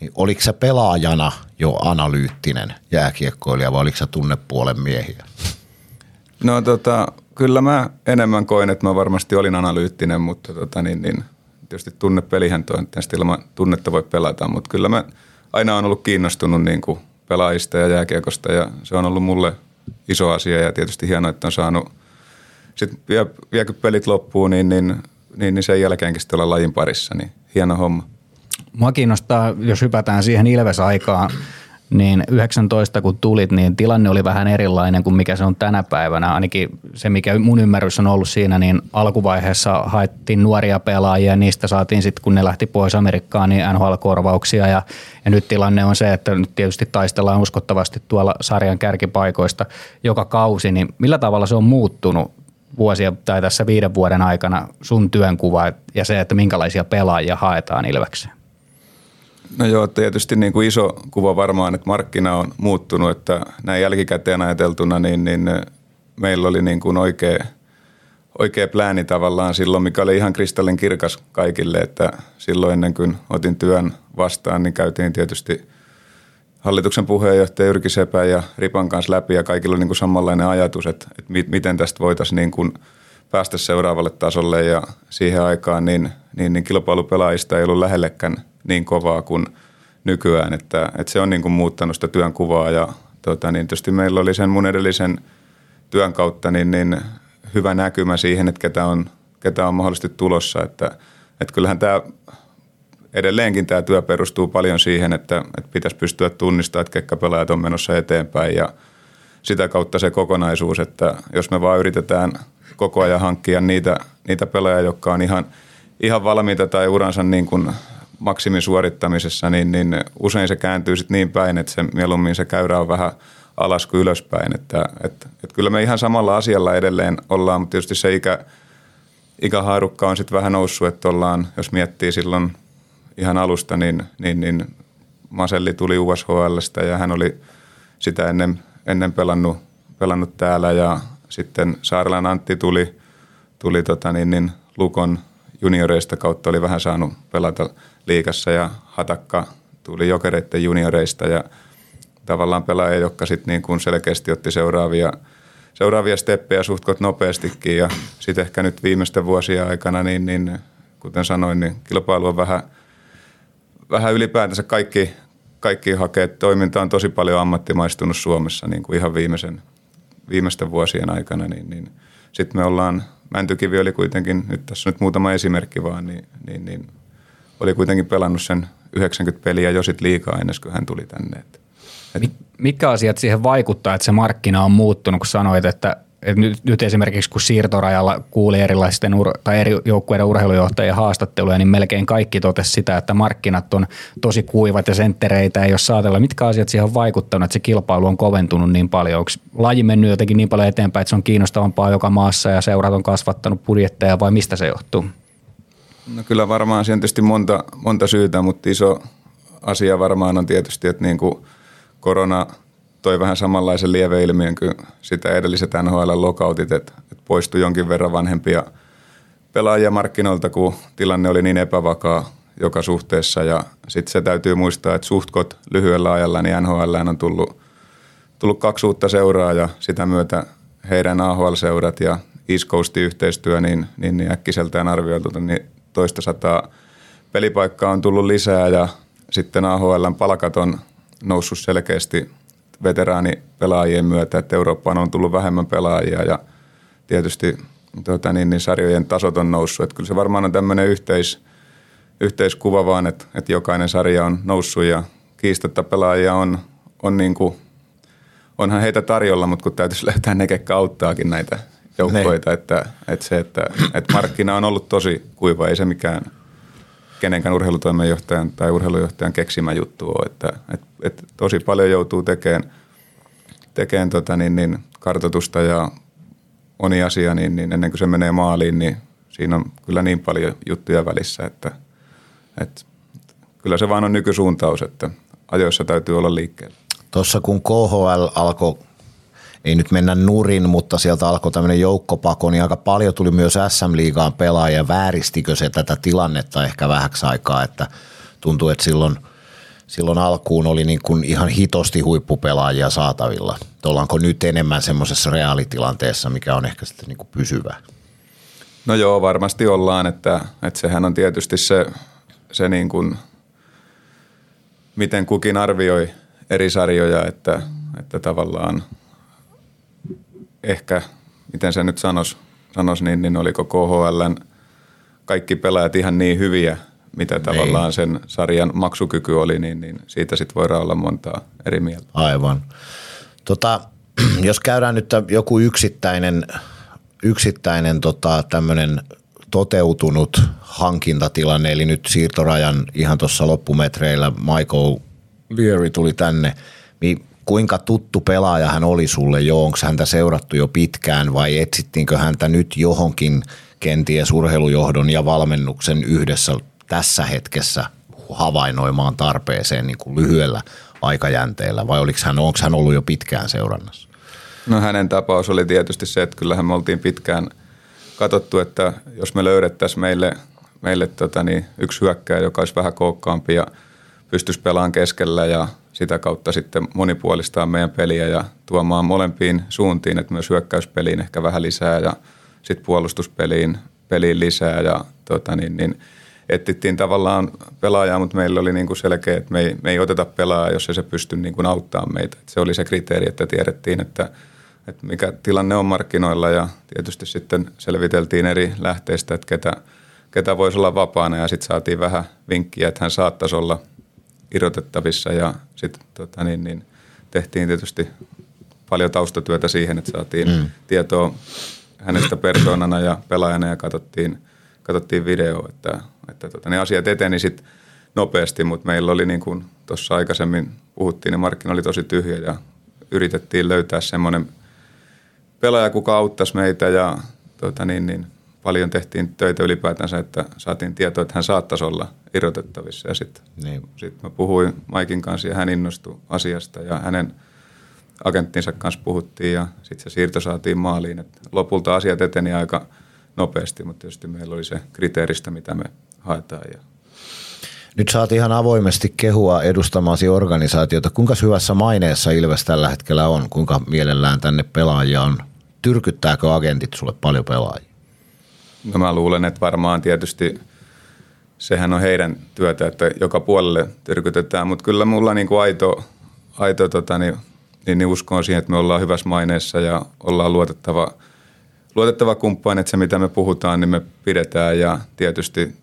C: Niin oliko se pelaajana jo analyyttinen jääkiekkoilija vai oliko se tunnepuolen miehiä?
D: No tota, kyllä mä enemmän koin, että mä varmasti olin analyyttinen, mutta tota, niin, niin, tietysti tunnepelihän toi, että ilman tunnetta voi pelata, mutta kyllä mä aina on ollut kiinnostunut niin kuin pelaajista ja jääkiekosta ja se on ollut mulle iso asia ja tietysti hienoa, että on saanut sitten vie, viekö pelit loppuun, niin, niin, niin, niin sen jälkeenkin sitten olla lajin parissa, niin hieno homma.
B: Mua kiinnostaa, jos hypätään siihen Ilves-aikaan, niin 19 kun tulit, niin tilanne oli vähän erilainen kuin mikä se on tänä päivänä. Ainakin se, mikä mun ymmärrys on ollut siinä, niin alkuvaiheessa haettiin nuoria pelaajia ja niistä saatiin sitten, kun ne lähti pois Amerikkaan, niin NHL-korvauksia ja, ja nyt tilanne on se, että nyt tietysti taistellaan uskottavasti tuolla sarjan kärkipaikoista joka kausi, niin millä tavalla se on muuttunut vuosia tai tässä viiden vuoden aikana sun työnkuva ja se, että minkälaisia pelaajia haetaan Ilvekseen?
D: No joo, tietysti niin kuin iso kuva varmaan, että markkina on muuttunut, että näin jälkikäteen ajateltuna, niin, niin meillä oli niin kuin oikea, oikea plääni tavallaan silloin, mikä oli ihan kristallin kirkas kaikille, että silloin ennen kuin otin työn vastaan, niin käytiin tietysti hallituksen puheenjohtaja Jyrki Sepä ja Ripan kanssa läpi ja kaikilla niin kuin samanlainen ajatus, että, että miten tästä voitaisiin niin kuin päästä seuraavalle tasolle. Ja siihen aikaan niin, niin, niin kilpailupelaajista ei ollut lähellekään – niin kovaa kuin nykyään, että, että se on niin kuin muuttanut sitä työn kuvaa. Ja tota, niin tietysti meillä oli sen mun edellisen työn kautta niin, niin hyvä näkymä siihen, että ketä on, ketä on mahdollisesti tulossa, että, että kyllähän tämä edelleenkin tämä työ perustuu paljon siihen, että, että pitäisi pystyä tunnistamaan, että ketkä pelaajat on menossa eteenpäin ja sitä kautta se kokonaisuus, että jos me vaan yritetään koko ajan hankkia niitä, niitä pelaajia, jotka on ihan, ihan valmiita tai uransa niin kuin maksimisuorittamisessa, niin, niin usein se kääntyy sitten niin päin, että se mieluummin se käyrä on vähän alas kuin ylöspäin. Että, että, että kyllä me ihan samalla asialla edelleen ollaan, mutta tietysti se ikä, ikähaarukka on sitten vähän noussut, että ollaan, jos miettii silloin ihan alusta, niin, niin, niin Maselli tuli USHLstä ja hän oli sitä ennen, ennen pelannut, pelannut täällä ja sitten Saarelän Antti tuli, tuli tota niin, niin Lukon junioreista kautta oli vähän saanut pelata liikassa ja Hatakka tuli jokereiden junioreista ja tavallaan pelaajia, jotka sitten niin selkeästi otti seuraavia, seuraavia steppejä suhtkot nopeastikin ja sitten ehkä nyt viimeisten vuosien aikana, niin, niin kuten sanoin, niin kilpailu on vähän, vähän ylipäätänsä kaikki, kaikki hakee. Toiminta on tosi paljon ammattimaistunut Suomessa niin kuin ihan viimeisen, viimeisten vuosien aikana, niin, niin sitten me ollaan, Mäntykivi oli kuitenkin, nyt tässä nyt muutama esimerkki vaan, niin, niin, niin oli kuitenkin pelannut sen 90 peliä jo sit liikaa ennen kuin hän tuli tänne. Et,
B: et Mitkä asiat siihen vaikuttaa, että se markkina on muuttunut, kun sanoit, että, että nyt, nyt esimerkiksi kun siirtorajalla kuuli erilaisten ur, tai eri joukkueiden urheilujohtajien haastatteluja, niin melkein kaikki totesi sitä, että markkinat on tosi kuivat ja senttereitä ei ole saatella. Mitkä asiat siihen on vaikuttanut, että se kilpailu on koventunut niin paljon? Onko laji mennyt jotenkin niin paljon eteenpäin, että se on kiinnostavampaa joka maassa ja seurat on kasvattanut budjetteja vai mistä se johtuu?
D: No kyllä varmaan siihen tietysti monta, monta syytä, mutta iso asia varmaan on tietysti, että niin kuin korona toi vähän samanlaisen lieveilmiön kuin sitä edelliset NHL-lokautit, että, että poistui jonkin verran vanhempia pelaajia markkinoilta, kun tilanne oli niin epävakaa joka suhteessa. Ja sitten se täytyy muistaa, että suhtkot lyhyellä ajalla niin NHL on tullut, tullut kaksi uutta seuraa ja sitä myötä heidän AHL-seurat ja East Coastin yhteistyö, niin, niin, niin äkkiseltään arvioitu, niin toista sataa pelipaikkaa on tullut lisää ja sitten AHLn palkat on noussut selkeästi veteraanipelaajien myötä, että Eurooppaan on tullut vähemmän pelaajia ja tietysti tuota, niin, niin sarjojen tasot on noussut. Että kyllä se varmaan on tämmöinen yhteis, yhteiskuva vaan, että, että jokainen sarja on noussut ja kiistatta pelaajia on, on niin kuin, onhan heitä tarjolla, mutta kun täytyisi löytää ne, ketkä auttaakin näitä joukkoita, että, että se, että, että markkina on ollut tosi kuiva, ei se mikään kenenkään urheilutoimenjohtajan tai urheilujohtajan keksimä juttu ole, että, että, että tosi paljon joutuu tekemään, tekemään tota niin, niin kartoitusta ja moni asia, niin, niin ennen kuin se menee maaliin, niin siinä on kyllä niin paljon juttuja välissä, että, että kyllä se vaan on nykysuuntaus, että ajoissa täytyy olla liikkeellä.
C: Tuossa kun KHL alkoi ei nyt mennä nurin, mutta sieltä alkoi tämmöinen joukkopako, niin aika paljon tuli myös SM-liigaan pelaajia. Vääristikö se tätä tilannetta ehkä vähäksi aikaa, että tuntuu, että silloin, silloin alkuun oli niin kuin ihan hitosti huippupelaajia saatavilla. Ollaanko nyt enemmän semmoisessa reaalitilanteessa, mikä on ehkä sitten niin kuin pysyvä?
D: No joo, varmasti ollaan, että, että sehän on tietysti se, se niin kuin, miten kukin arvioi eri sarjoja, että, että tavallaan – ehkä, miten se nyt sanoisi, sanos, niin, niin oliko KHLn kaikki pelaajat ihan niin hyviä mitä tavallaan sen sarjan maksukyky oli, niin, niin siitä sitten voidaan olla montaa eri mieltä.
C: Aivan. Tota, jos käydään nyt joku yksittäinen, yksittäinen tota, tämmöinen toteutunut hankintatilanne, eli nyt siirtorajan ihan tuossa loppumetreillä Michael Leary tuli tänne, niin kuinka tuttu pelaaja hän oli sulle jo? Onko häntä seurattu jo pitkään vai etsittiinkö häntä nyt johonkin kenties urheilujohdon ja valmennuksen yhdessä tässä hetkessä havainnoimaan tarpeeseen niin kuin lyhyellä aikajänteellä vai oliko hän, onko hän ollut jo pitkään seurannassa?
D: No hänen tapaus oli tietysti se, että kyllähän me oltiin pitkään katsottu, että jos me löydettäisiin meille, meille tota niin, yksi hyökkäjä, joka olisi vähän kookkaampi ja pystyisi pelaamaan keskellä ja sitä kautta sitten monipuolistaa meidän peliä ja tuomaan molempiin suuntiin, että myös hyökkäyspeliin ehkä vähän lisää ja sitten puolustuspeliin peliin lisää ja tota niin, niin etsittiin tavallaan pelaajaa, mutta meillä oli niin kuin selkeä, että me ei, me ei oteta pelaajaa, jos ei se pysty niin kuin auttamaan meitä. Et se oli se kriteeri, että tiedettiin, että, että mikä tilanne on markkinoilla ja tietysti sitten selviteltiin eri lähteistä, että ketä, ketä voisi olla vapaana ja sitten saatiin vähän vinkkiä, että hän saattaisi olla – irrotettavissa ja sitten tota, niin, niin, tehtiin tietysti paljon taustatyötä siihen, että saatiin mm. tietoa hänestä persoonana ja pelaajana ja katsottiin, katsottiin video, että, että tota, ne asiat eteni sitten nopeasti, mutta meillä oli niin kuin tuossa aikaisemmin puhuttiin, niin markkina oli tosi tyhjä ja yritettiin löytää semmoinen pelaaja, kuka auttaisi meitä ja tota, niin, niin, paljon tehtiin töitä ylipäätänsä, että saatiin tietoa, että hän saattaisi olla irrotettavissa. Ja sitten niin. sit mä puhuin Maikin kanssa ja hän innostui asiasta ja hänen agenttinsa kanssa puhuttiin ja sitten se siirto saatiin maaliin. Et lopulta asiat eteni aika nopeasti, mutta tietysti meillä oli se kriteeristä, mitä me haetaan. Ja
C: nyt saat ihan avoimesti kehua edustamasi organisaatiota. Kuinka hyvässä maineessa Ilves tällä hetkellä on? Kuinka mielellään tänne pelaajia on? Tyrkyttääkö agentit sulle paljon pelaajia?
D: No mä luulen, että varmaan tietysti sehän on heidän työtä, että joka puolelle tyrkytetään, mutta kyllä mulla niin kuin aito, aito tota, niin, niin, niin uskon siihen, että me ollaan hyvässä maineessa ja ollaan luotettava, luotettava kumppani, että se mitä me puhutaan, niin me pidetään ja tietysti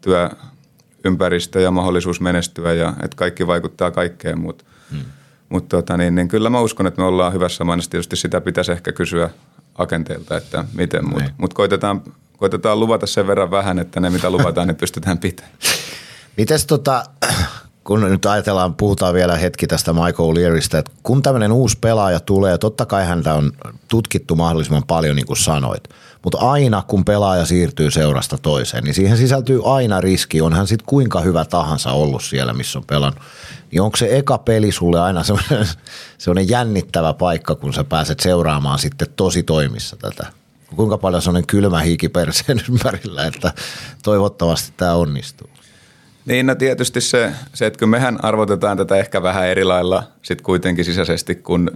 D: työympäristö ja mahdollisuus menestyä ja että kaikki vaikuttaa kaikkeen, mutta hmm. Mutta tota, niin, niin kyllä mä uskon, että me ollaan hyvässä maineessa. Tietysti sitä pitäisi ehkä kysyä agenteilta, että miten, mutta niin. mut koitetaan koitetaan luvata sen verran vähän, että ne mitä luvataan, ne pystytään pitämään.
C: Mites tota, kun nyt ajatellaan, puhutaan vielä hetki tästä Michael Learista, että kun tämmöinen uusi pelaaja tulee, totta kai häntä on tutkittu mahdollisimman paljon, niin kuin sanoit, mutta aina kun pelaaja siirtyy seurasta toiseen, niin siihen sisältyy aina riski, on hän sitten kuinka hyvä tahansa ollut siellä, missä on pelannut. Niin onko se eka peli sulle aina semmoinen, semmoinen jännittävä paikka, kun sä pääset seuraamaan sitten tosi toimissa tätä? Kuinka paljon se on kylmä hiiki perseen ympärillä, että toivottavasti tämä onnistuu.
D: Niin, no tietysti se, se, että kun mehän arvotetaan tätä ehkä vähän eri lailla sit kuitenkin sisäisesti kuin,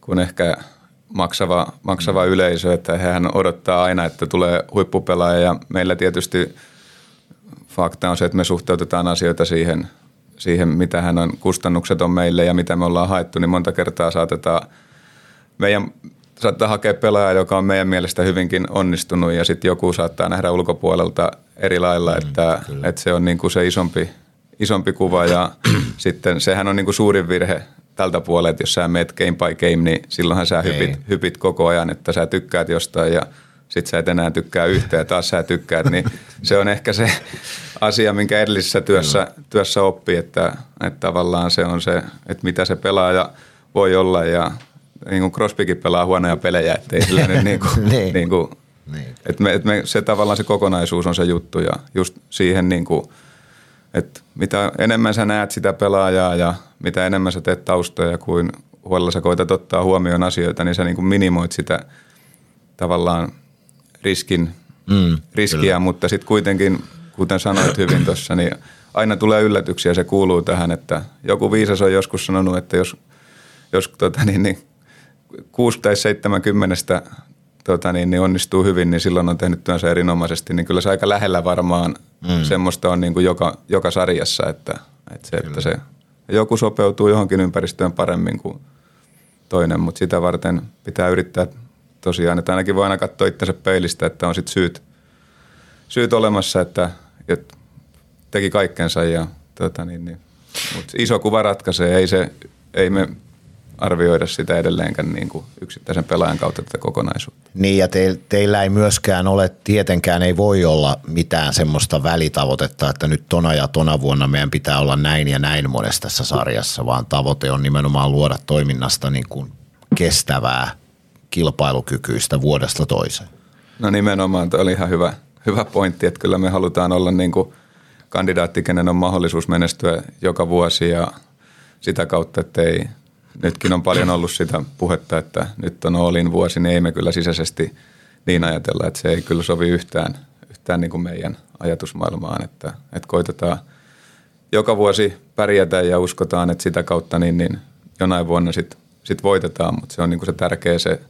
D: kuin ehkä maksava, maksava mm. yleisö, että hehän odottaa aina, että tulee huippupelaaja ja meillä tietysti fakta on se, että me suhteutetaan asioita siihen, siihen mitä hän on, kustannukset on meille ja mitä me ollaan haettu, niin monta kertaa saatetaan meidän saattaa hakea pelaajaa, joka on meidän mielestä hyvinkin onnistunut ja sitten joku saattaa nähdä ulkopuolelta eri lailla, mm, että, että se on niin kuin se isompi, isompi kuva ja sitten sehän on niin kuin suurin virhe tältä puolelta, että jos sä meet game by game, niin silloinhan sä hypit, hypit koko ajan, että sä tykkäät jostain ja sitten sä et enää tykkää yhtä ja taas sä tykkäät, niin se on ehkä se asia, minkä edellisessä työssä, työssä oppii, että, että tavallaan se on se, että mitä se pelaaja voi olla ja niin kuin Crosbykin pelaa huonoja pelejä, ettei sillä nyt niin kuin, niin. niin kuin, niin. Että me, et me, se tavallaan se kokonaisuus on se juttu ja just siihen niin kuin, että mitä enemmän sä näet sitä pelaajaa ja mitä enemmän sä teet taustoja kuin huolella sä koetat ottaa huomioon asioita, niin sä niin kuin minimoit sitä tavallaan riskin, mm, riskiä, kyllä. mutta sitten kuitenkin, kuten sanoit hyvin tuossa, niin aina tulee yllätyksiä, se kuuluu tähän, että joku viisas on joskus sanonut, että jos, jos tota, niin, niin 6 tai 70 tota niin, niin onnistuu hyvin, niin silloin on tehnyt työnsä erinomaisesti, niin kyllä se aika lähellä varmaan mm. semmoista on niin kuin joka, joka sarjassa, että, että, se, että se joku sopeutuu johonkin ympäristöön paremmin kuin toinen, mutta sitä varten pitää yrittää tosiaan, että ainakin voi aina katsoa itsensä peilistä, että on sitten syyt, syyt olemassa, että, että teki kaikkensa ja tota niin, niin. Mut iso kuva ratkaisee, ei, se, ei me arvioida sitä edelleenkään niin kuin yksittäisen pelaajan kautta tätä kokonaisuutta.
C: Niin ja te, teillä ei myöskään ole, tietenkään ei voi olla mitään semmoista välitavoitetta, että nyt tona ja tona vuonna meidän pitää olla näin ja näin monessa tässä sarjassa, vaan tavoite on nimenomaan luoda toiminnasta niin kuin kestävää, kilpailukykyistä vuodesta toiseen.
D: No nimenomaan, tuo oli ihan hyvä, hyvä pointti, että kyllä me halutaan olla niin kuin kandidaatti, kenen on mahdollisuus menestyä joka vuosi ja sitä kautta, että ei, nytkin on paljon ollut sitä puhetta, että nyt on Oolin vuosi, niin ei me kyllä sisäisesti niin ajatella, että se ei kyllä sovi yhtään, yhtään niin kuin meidän ajatusmaailmaan, että, että koitetaan joka vuosi pärjätä ja uskotaan, että sitä kautta niin, niin jonain vuonna sitten sit voitetaan, mutta se on niin kuin se tärkeä se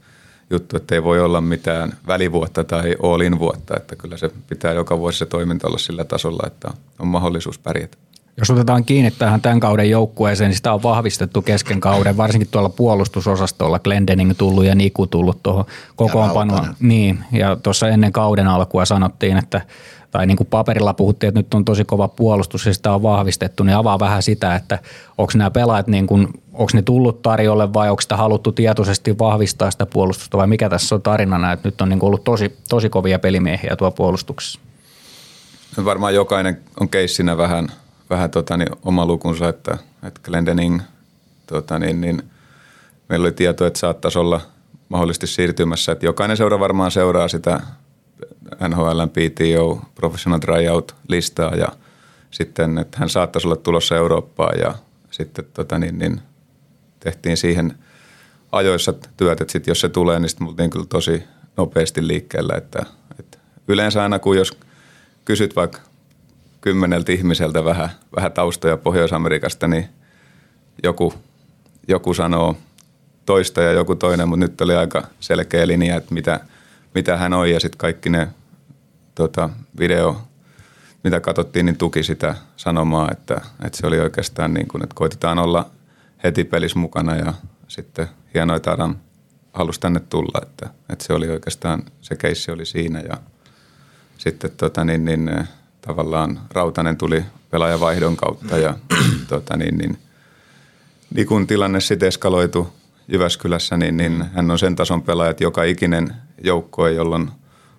D: juttu, että ei voi olla mitään välivuotta tai all vuotta, että kyllä se pitää joka vuosi se toiminta olla sillä tasolla, että on mahdollisuus pärjätä.
B: Jos otetaan kiinni tähän tämän kauden joukkueeseen, niin sitä on vahvistettu kesken kauden, varsinkin tuolla puolustusosastolla Glendening tullut ja Niku tullut tuohon kokoonpanoon. Niin, ja tuossa ennen kauden alkua sanottiin, että tai niin kuin paperilla puhuttiin, että nyt on tosi kova puolustus ja sitä on vahvistettu, niin avaa vähän sitä, että onko nämä pelaajat, niin kuin, onko ne tullut tarjolle vai onko sitä haluttu tietoisesti vahvistaa sitä puolustusta vai mikä tässä on tarinana, että nyt on niin kuin ollut tosi, tosi kovia pelimiehiä tuo puolustuksessa.
D: Varmaan jokainen on keissinä vähän – vähän tota, niin, oma lukunsa, että, että Glendening, tota, niin, niin, meillä oli tieto, että saattaisi olla mahdollisesti siirtymässä, että jokainen seura varmaan seuraa sitä NHL PTO Professional Tryout-listaa ja sitten, että hän saattaisi olla tulossa Eurooppaan ja sitten tota, niin, niin, tehtiin siihen ajoissa työt, että sitten jos se tulee, niin sitten oltiin kyllä tosi nopeasti liikkeellä, että, että yleensä aina kun jos kysyt vaikka kymmeneltä ihmiseltä vähän, vähän taustoja Pohjois-Amerikasta, niin joku, joku sanoo toista ja joku toinen, mutta nyt oli aika selkeä linja, että mitä, mitä hän on. Ja sitten kaikki ne tota, video, mitä katsottiin, niin tuki sitä sanomaa, että, että se oli oikeastaan niin kuin, että koitetaan olla heti pelissä mukana ja sitten hienoa, että Adam halusi tänne tulla, että, että se oli oikeastaan, se keissi oli siinä ja sitten tota, niin, niin, tavallaan Rautanen tuli pelaajavaihdon kautta ja tota, niin, niin, niin kun tilanne sitten eskaloitu Jyväskylässä, niin, niin hän on sen tason pelaaja, että joka ikinen joukko, jolla on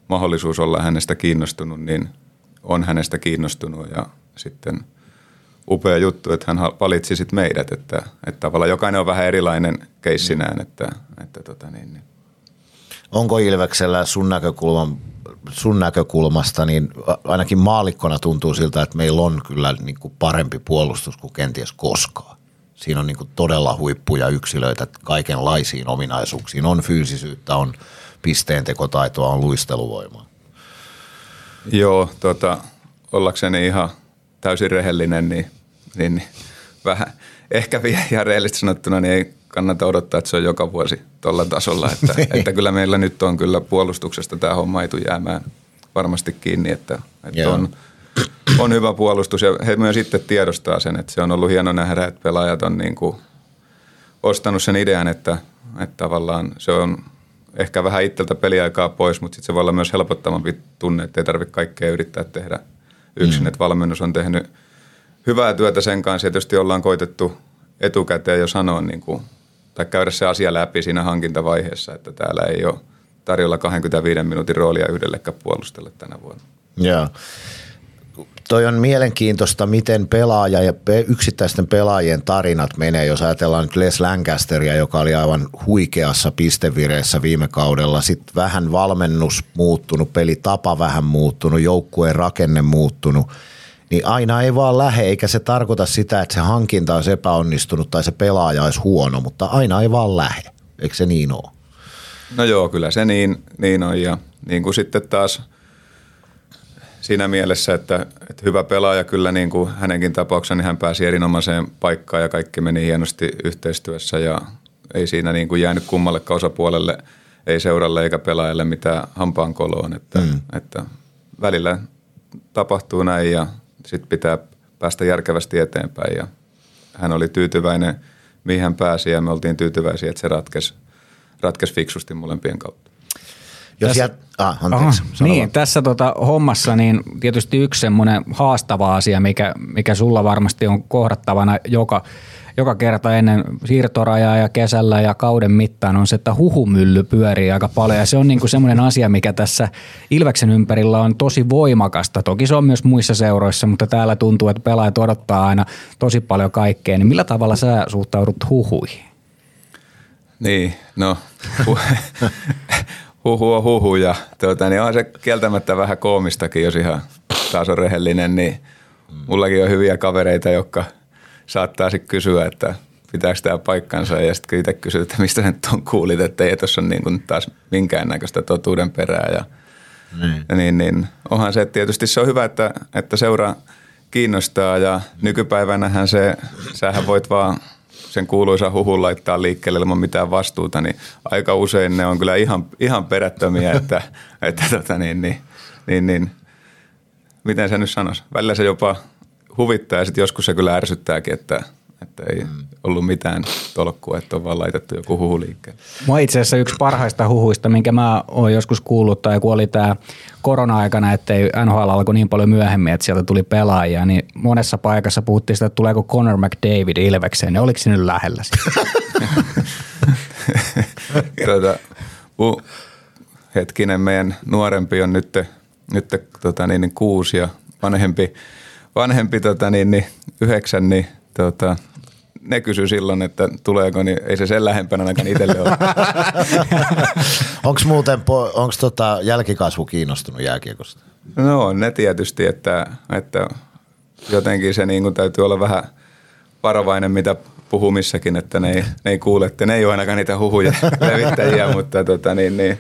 D: mahdollisuus olla hänestä kiinnostunut, niin on hänestä kiinnostunut ja sitten upea juttu, että hän valitsi sitten meidät, että, että tavallaan jokainen on vähän erilainen keissinään, että, että tota niin, niin.
C: Onko Ilveksellä sun näkökulman sun näkökulmasta, niin ainakin maalikkona tuntuu siltä, että meillä on kyllä niin kuin parempi puolustus kuin kenties koskaan. Siinä on niin kuin todella huippuja yksilöitä kaikenlaisiin ominaisuuksiin. On fyysisyyttä, on pisteentekotaitoa, on luisteluvoimaa.
D: Joo, tota, ollakseni ihan täysin rehellinen, niin, niin vähän, ehkä vielä ihan rehellisesti sanottuna, niin ei kannata odottaa, että se on joka vuosi tuolla tasolla. Että, niin. että kyllä meillä nyt on kyllä puolustuksesta tämä homma ei tule jäämään varmasti kiinni, että, että on, on hyvä puolustus. Ja he myös sitten tiedostaa sen, että se on ollut hieno nähdä, että pelaajat on niin kuin ostanut sen idean, että, että tavallaan se on ehkä vähän itseltä peliaikaa pois, mutta sitten se voi olla myös helpottavampi tunne, että ei tarvitse kaikkea yrittää tehdä yksin. Mm. Että valmennus on tehnyt hyvää työtä sen kanssa ja tietysti ollaan koitettu etukäteen jo sanoa niin kuin tai käydä se asia läpi siinä hankintavaiheessa, että täällä ei ole tarjolla 25 minuutin roolia yhdellekään puolustelle tänä vuonna.
C: Joo. Toi on mielenkiintoista, miten pelaaja ja yksittäisten pelaajien tarinat menee. Jos ajatellaan nyt Les Lancasteria, joka oli aivan huikeassa pistevireessä viime kaudella. Sitten vähän valmennus muuttunut, pelitapa vähän muuttunut, joukkueen rakenne muuttunut – niin aina ei vaan lähe, eikä se tarkoita sitä, että se hankinta olisi epäonnistunut tai se pelaaja olisi huono, mutta aina ei vaan lähe. Eikö se niin ole?
D: No joo, kyllä se niin, niin on ja niin kuin sitten taas siinä mielessä, että, että hyvä pelaaja kyllä niin kuin hänenkin tapauksessa, niin hän pääsi erinomaiseen paikkaan ja kaikki meni hienosti yhteistyössä ja ei siinä niin kuin jäänyt kummallekaan osapuolelle, ei seuralle eikä pelaajalle mitään hampaankoloon, että, mm. että välillä tapahtuu näin ja sitten pitää päästä järkevästi eteenpäin ja hän oli tyytyväinen, mihin hän pääsi ja me oltiin tyytyväisiä, että se ratkesi, ratkesi fiksusti molempien kautta.
C: Jos
B: Tässä-
C: jät... ah, anteeksi.
B: Aha, niin,
C: vaan.
B: tässä tota hommassa niin tietysti yksi semmoinen haastava asia, mikä, mikä sulla varmasti on kohdattavana joka, joka kerta ennen siirtorajaa ja kesällä ja kauden mittaan on se, että huhumylly pyörii aika paljon ja se on niinku semmoinen asia, mikä tässä Ilveksen ympärillä on tosi voimakasta. Toki se on myös muissa seuroissa, mutta täällä tuntuu, että pelaajat odottaa aina tosi paljon kaikkea. Niin millä tavalla sä suhtaudut huhuihin?
D: Niin, no hu- huhu on huhu ja tuota, niin on se kieltämättä vähän koomistakin, jos ihan taas on rehellinen, niin mullakin on hyviä kavereita, jotka saattaa sitten kysyä, että pitääkö tämä paikkansa ja sitten itse kysyy, että mistä sen on kuulit, että ei tuossa ole niin kuin taas minkäännäköistä totuuden perää ja
C: Niin.
D: niin, niin. Onhan se, että tietysti se on hyvä, että, että seura kiinnostaa ja nykypäivänähän se, sähän voit vaan sen kuuluisa huhun laittaa liikkeelle ilman mitään vastuuta, niin aika usein ne on kyllä ihan, ihan perättömiä, että, että tota niin, niin, niin, niin, miten se nyt sanoisi, välillä se jopa huvittaa ja sitten joskus se kyllä ärsyttääkin, että, että ei ollut mitään tolkkua, että on vaan laitettu joku huhu liikkeelle.
B: Mua itse asiassa yksi parhaista huhuista, minkä mä oon joskus kuullut, tai kun oli tämä korona-aikana, ettei NHL alkoi niin paljon myöhemmin, että sieltä tuli pelaajia, niin monessa paikassa puhuttiin sitä, että tuleeko Conor McDavid Ilvekseen, niin oliko se nyt lähellä sitä?
D: tuota, mu, hetkinen, meidän nuorempi on nyt, nyt tota, niin, niin kuusi ja vanhempi, vanhempi tota, niin, niin, yhdeksän, niin tota, ne kysyi silloin, että tuleeko, niin ei se sen lähempänä ainakaan itselle ole.
C: Onko muuten po- onks tota jälkikasvu kiinnostunut jääkiekosta?
D: No on ne tietysti, että, että jotenkin se niin täytyy olla vähän varovainen, mitä puhuu missäkin, että ne ei, ne ei kuule, että ne ei ole ainakaan niitä huhuja levittäjiä, mutta tota, niin, niin,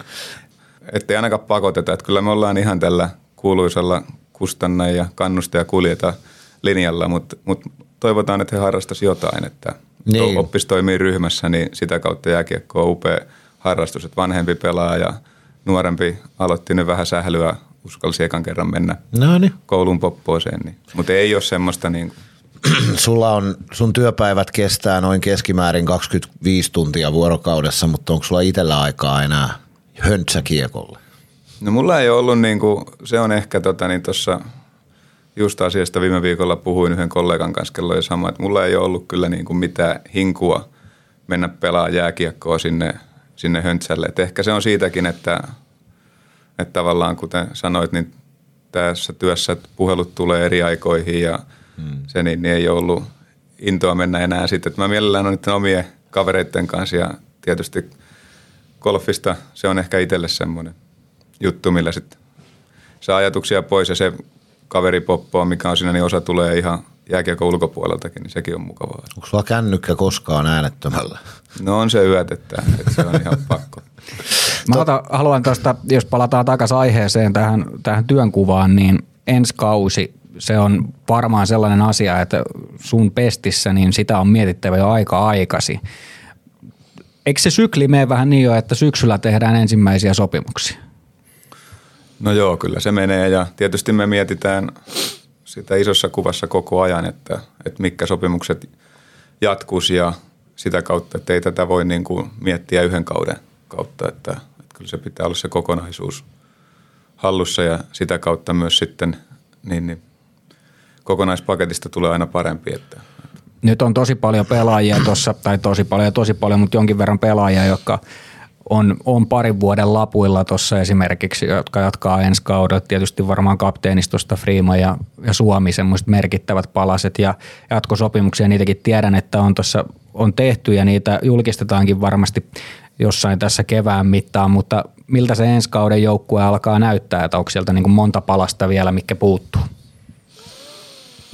D: ettei ainakaan pakoteta. Että kyllä me ollaan ihan tällä kuuluisella kustanna ja kannusta ja kuljeta linjalla, mutta, mutta toivotaan, että he harrastaisivat jotain, että
C: Niin.
D: oppisi toimii ryhmässä, niin sitä kautta jääkiekko on upea harrastus, että vanhempi pelaa ja nuorempi aloitti nyt vähän sählyä, uskalsi ekan kerran mennä
C: No niin.
D: koulun poppoiseen, niin. mutta ei ole semmoista niin kuin,
C: Sulla on, sun työpäivät kestää noin keskimäärin 25 tuntia vuorokaudessa, mutta onko sulla itsellä aikaa enää höntsäkiekolle?
D: No mulla ei ollut niin kuin, se on ehkä tota, niin tuossa just asiasta viime viikolla puhuin yhden kollegan kanssa, kello oli sama, että mulla ei ole ollut kyllä niin kuin mitään hinkua mennä pelaa jääkiekkoa sinne, sinne höntsälle. Et ehkä se on siitäkin, että, että tavallaan kuten sanoit, niin tässä työssä puhelut tulee eri aikoihin ja hmm. se niin, niin ei ollut intoa mennä enää sitten. Mä mielellään on niiden omien kavereiden kanssa ja tietysti golfista se on ehkä itselle semmoinen juttu, millä sitten saa ajatuksia pois ja se kaveripoppoa, mikä on siinä, niin osa tulee ihan jääkiekon ulkopuoleltakin, niin sekin on mukavaa.
C: Onko sulla kännykkä koskaan äänettömällä?
D: No on se yöt, että, se on ihan pakko.
B: Mä ota, haluan tuosta, jos palataan takaisin aiheeseen tähän, tähän työnkuvaan, niin ensi kausi, se on varmaan sellainen asia, että sun pestissä, niin sitä on mietittävä jo aika aikasi. Eikö se sykli mene vähän niin jo, että syksyllä tehdään ensimmäisiä sopimuksia?
D: No joo, kyllä se menee ja tietysti me mietitään sitä isossa kuvassa koko ajan, että, että mitkä sopimukset jatkus ja sitä kautta, että ei tätä voi niin kuin miettiä yhden kauden kautta, että, että kyllä se pitää olla se kokonaisuus hallussa ja sitä kautta myös sitten niin, niin kokonaispaketista tulee aina parempi, että,
B: Nyt on tosi paljon pelaajia tuossa, tai tosi paljon tosi paljon, mutta jonkin verran pelaajia, jotka on, on parin vuoden lapuilla tuossa esimerkiksi, jotka jatkaa ensi kaudella. Tietysti varmaan kapteenistosta Freeman ja, ja Suomi semmoiset merkittävät palaset ja jatkosopimuksia. Niitäkin tiedän, että on tuossa on tehty ja niitä julkistetaankin varmasti jossain tässä kevään mittaan, mutta miltä se ensi kauden joukkue alkaa näyttää, että onko sieltä niin kuin monta palasta vielä, mikä puuttuu?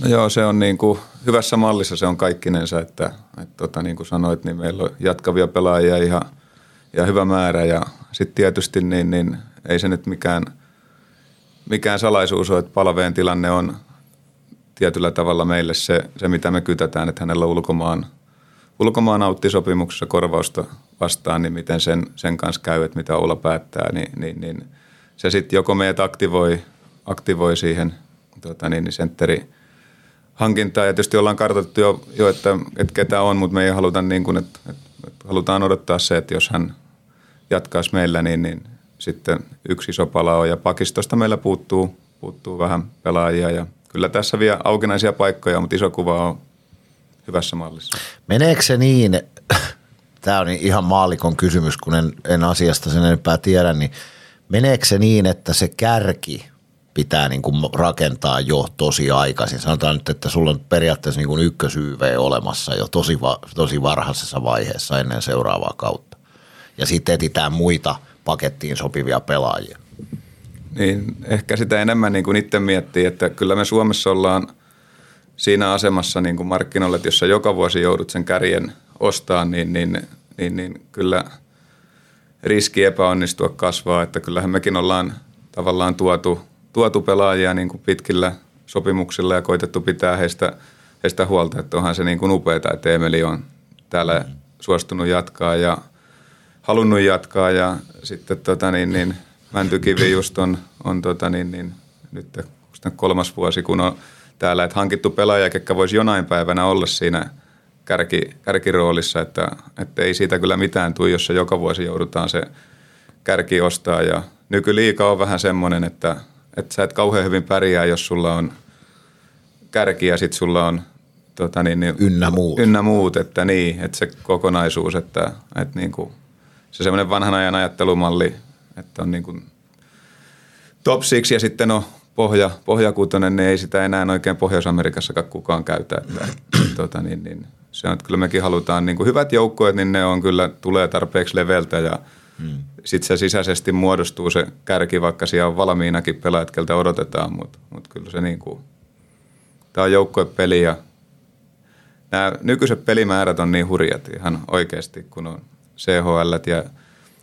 D: No joo, se on niin kuin, hyvässä mallissa se on kaikkinensa, että, että tota, niin kuin sanoit, niin meillä on jatkavia pelaajia ihan, ja hyvä määrä. Ja sitten tietysti niin, niin ei se nyt mikään, mikään salaisuus ole, että palveen tilanne on tietyllä tavalla meille se, se mitä me kytätään, että hänellä ulkomaan, ulkomaan auttisopimuksessa korvausta vastaan, niin miten sen, sen kanssa käy, että mitä Oula päättää, niin, niin, niin se sitten joko meidät aktivoi, aktivoi siihen tota niin, niin sentteri hankintaa ja tietysti ollaan kartoitettu jo, jo että, että ketä on, mutta me ei haluta niin kuin, että, että, että halutaan odottaa se, että jos hän jatkaisi meillä, niin, niin sitten yksi iso pala on ja pakistosta meillä puuttuu, puuttuu vähän pelaajia ja kyllä tässä vielä aukinaisia paikkoja, mutta iso kuva on hyvässä mallissa.
C: Meneekö se niin, tämä on ihan maalikon kysymys, kun en, en asiasta sen enempää tiedä, niin meneekö se niin, että se kärki pitää niin kuin rakentaa jo tosi aikaisin? Sanotaan nyt, että sulla on periaatteessa niin kuin olemassa jo tosi, va, tosi varhaisessa vaiheessa ennen seuraavaa kautta. Ja sitten etitään muita pakettiin sopivia pelaajia.
D: Niin, ehkä sitä enemmän niin kuin itse miettii, että kyllä me Suomessa ollaan siinä asemassa niin kuin markkinoille, että jos joka vuosi joudut sen kärjen ostamaan, niin, niin, niin, niin kyllä riski epäonnistua kasvaa, että kyllähän mekin ollaan tavallaan tuotu, tuotu pelaajia niin kuin pitkillä sopimuksilla ja koitettu pitää heistä, heistä huolta, että onhan se niin kuin upeaa, että Emeli on täällä suostunut jatkaa ja halunnut jatkaa ja sitten tota niin, niin, Mäntykivi just on, on tota niin, niin, nyt kolmas vuosi, kun on täällä, että hankittu pelaaja, ketkä voisi jonain päivänä olla siinä kärki, kärkiroolissa, että, että ei siitä kyllä mitään tule, jos se joka vuosi joudutaan se kärki ostaa. Ja nykyliika on vähän semmoinen, että, että sä et kauhean hyvin pärjää, jos sulla on kärki ja sitten sulla on tota niin, niin,
C: ynnä muut.
D: Ynnä muut, että niin, että se kokonaisuus, että, että niin kuin, se semmoinen vanhan ajan ajattelumalli, että on niin kuin top six ja sitten on pohja, pohjakuutonen, niin ei sitä enää oikein Pohjois-Amerikassakaan kukaan käytä. Että, tota, niin, niin, se on, että kyllä mekin halutaan niin kuin hyvät joukkueet, niin ne on kyllä, tulee tarpeeksi leveltä ja hmm. sitten se sisäisesti muodostuu se kärki, vaikka siellä on valmiinakin pelaajat, keltä odotetaan, mutta mut kyllä se niin kuin, tämä on joukkuepeli ja nämä nykyiset pelimäärät on niin hurjat ihan oikeasti, kun on CHL ja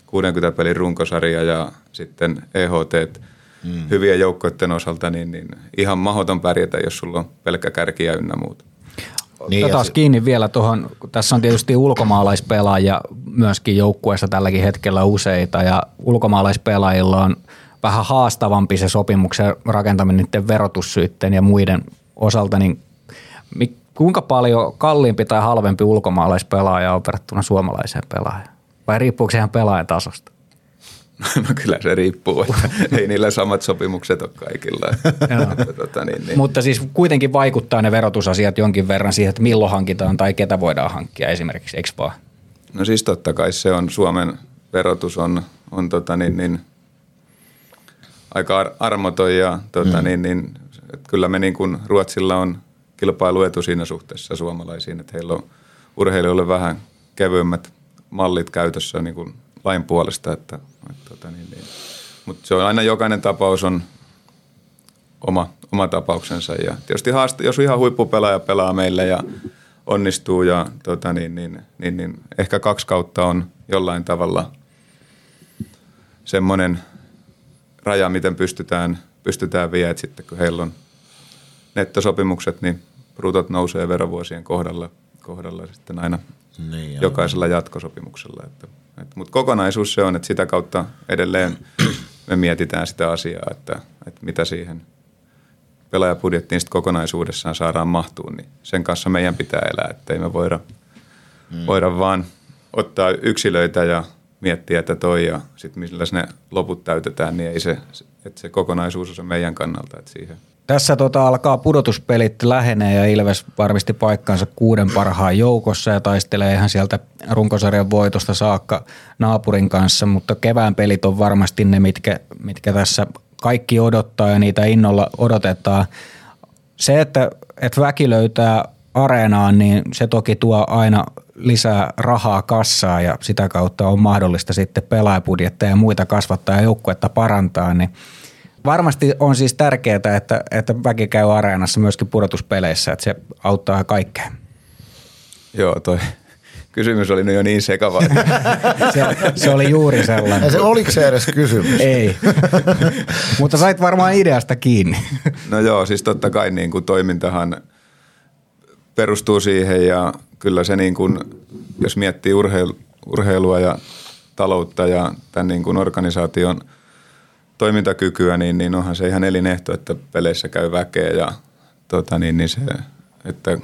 D: 60 pelin runkosarja ja sitten EHT, mm. hyvien joukkoiden osalta, niin, niin ihan mahdoton pärjätä, jos sulla on pelkkä kärkiä ynnä muuta.
B: Niin, Otetaan se... kiinni vielä tuohon, tässä on tietysti ulkomaalaispelaajia myöskin joukkueessa tälläkin hetkellä useita ja ulkomaalaispelaajilla on vähän haastavampi se sopimuksen rakentaminen niiden verotussyytteen ja muiden osalta, niin kuinka paljon kalliimpi tai halvempi ulkomaalaispelaaja on verrattuna suomalaiseen pelaajaan? Vai riippuuko se ihan pelaajan tasosta?
D: No kyllä se riippuu, että ei niillä samat sopimukset ole kaikilla.
B: tota, niin, niin. Mutta siis kuitenkin vaikuttaa ne verotusasiat jonkin verran siihen, että milloin hankitaan tai ketä voidaan hankkia esimerkiksi, eikö vaan?
D: No siis totta kai se on, Suomen verotus on, on tota niin, niin, aika armoton ja tota mm. niin, niin, että kyllä me niin kuin Ruotsilla on kilpailuetu siinä suhteessa suomalaisiin, että heillä on urheilijoille vähän kevyemmät mallit käytössä niin kuin lain puolesta, että, että tota niin, niin. mutta se on aina jokainen tapaus on oma, oma tapauksensa ja tietysti haaste, jos ihan huippupelaaja pelaa meille ja onnistuu ja tota niin, niin, niin, niin, ehkä kaksi kautta on jollain tavalla semmoinen raja, miten pystytään, pystytään viemään, sitten kun heillä on nettosopimukset, niin brutot nousee verovuosien kohdalla, kohdalla sitten aina niin, jokaisella jatkosopimuksella. Että mutta kokonaisuus se on, että sitä kautta edelleen me mietitään sitä asiaa, että, että mitä siihen pelaajapudjettiin sitten kokonaisuudessaan saadaan mahtuun, niin sen kanssa meidän pitää elää, ettei me voida, mm. voida vaan ottaa yksilöitä ja miettiä, että toi ja sitten millä ne loput täytetään, niin ei se, että se kokonaisuus on se meidän kannalta, että siihen –
B: tässä tota alkaa pudotuspelit lähenee ja Ilves varmisti paikkansa kuuden parhaan joukossa ja taistelee ihan sieltä runkosarjan voitosta saakka naapurin kanssa, mutta kevään pelit on varmasti ne, mitkä, mitkä tässä kaikki odottaa ja niitä innolla odotetaan. Se, että, että väki löytää areenaan, niin se toki tuo aina lisää rahaa kassaa ja sitä kautta on mahdollista sitten pelaajapudjetteja ja muita kasvattaa ja joukkuetta parantaa, niin – Varmasti on siis tärkeää, että, että väki käy areenassa myöskin pudotuspeleissä, että se auttaa kaikkea.
D: Joo, toi kysymys oli jo niin sekava.
B: se, se oli juuri sellainen. Ja
C: se, oliko se edes kysymys?
B: Ei, mutta sait varmaan ideasta kiinni.
D: no joo, siis totta kai niin kuin toimintahan perustuu siihen ja kyllä se niin kuin, jos miettii urheilua ja taloutta ja tämän niin kuin organisaation – toimintakykyä, niin, niin onhan se ihan elinehto, että peleissä käy väkeä ja tota, niin, niin se, että,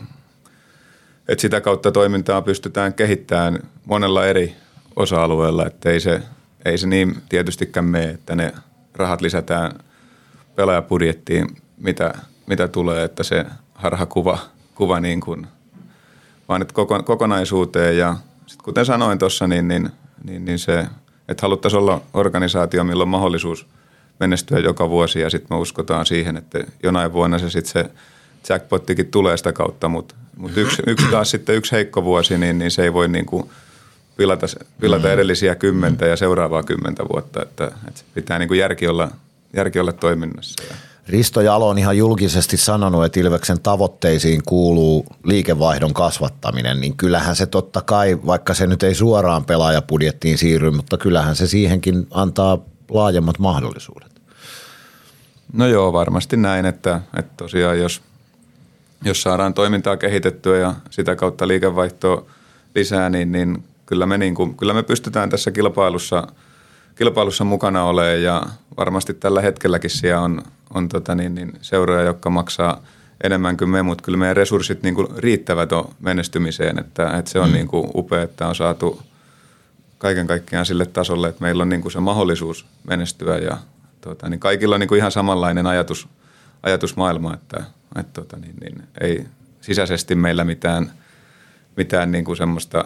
D: että sitä kautta toimintaa pystytään kehittämään monella eri osa-alueella, että ei se, ei se niin tietystikään mene, että ne rahat lisätään pelaajapudjettiin, mitä, mitä tulee, että se harhakuva kuva niin kuin, vaan että koko, kokonaisuuteen. Ja sit kuten sanoin tuossa, niin, niin, niin, niin se, että haluttaisiin olla organisaatio, millä on mahdollisuus menestyä joka vuosi ja sitten me uskotaan siihen, että jonain vuonna se sitten se jackpottikin tulee sitä kautta, mutta mut yksi, yksi taas sitten yksi heikko vuosi, niin, niin se ei voi niin kuin pilata, pilata mm. edellisiä kymmentä ja seuraavaa kymmentä vuotta, että, että pitää niin kuin järki, olla, järki olla toiminnassa.
C: Risto Jalo on ihan julkisesti sanonut, että Ilveksen tavoitteisiin kuuluu liikevaihdon kasvattaminen, niin kyllähän se totta kai, vaikka se nyt ei suoraan pelaajapudjettiin siirry, mutta kyllähän se siihenkin antaa laajemmat mahdollisuudet.
D: No joo, varmasti näin, että, että tosiaan jos, jos saadaan toimintaa kehitettyä ja sitä kautta liikevaihtoa lisää, niin, niin kyllä, me niin kuin, kyllä me pystytään tässä kilpailussa, kilpailussa mukana olemaan ja varmasti tällä hetkelläkin siellä on, on tota niin, niin seuroja, jotka maksaa enemmän kuin me, mutta kyllä meidän resurssit niin kuin riittävät on menestymiseen, että, että se on mm. niin kuin upea, että on saatu kaiken kaikkiaan sille tasolle, että meillä on niin kuin se mahdollisuus menestyä ja tota, niin kaikilla on niin kuin ihan samanlainen ajatus, ajatusmaailma, että, että tota, niin, niin, ei sisäisesti meillä mitään, mitään niin kuin semmoista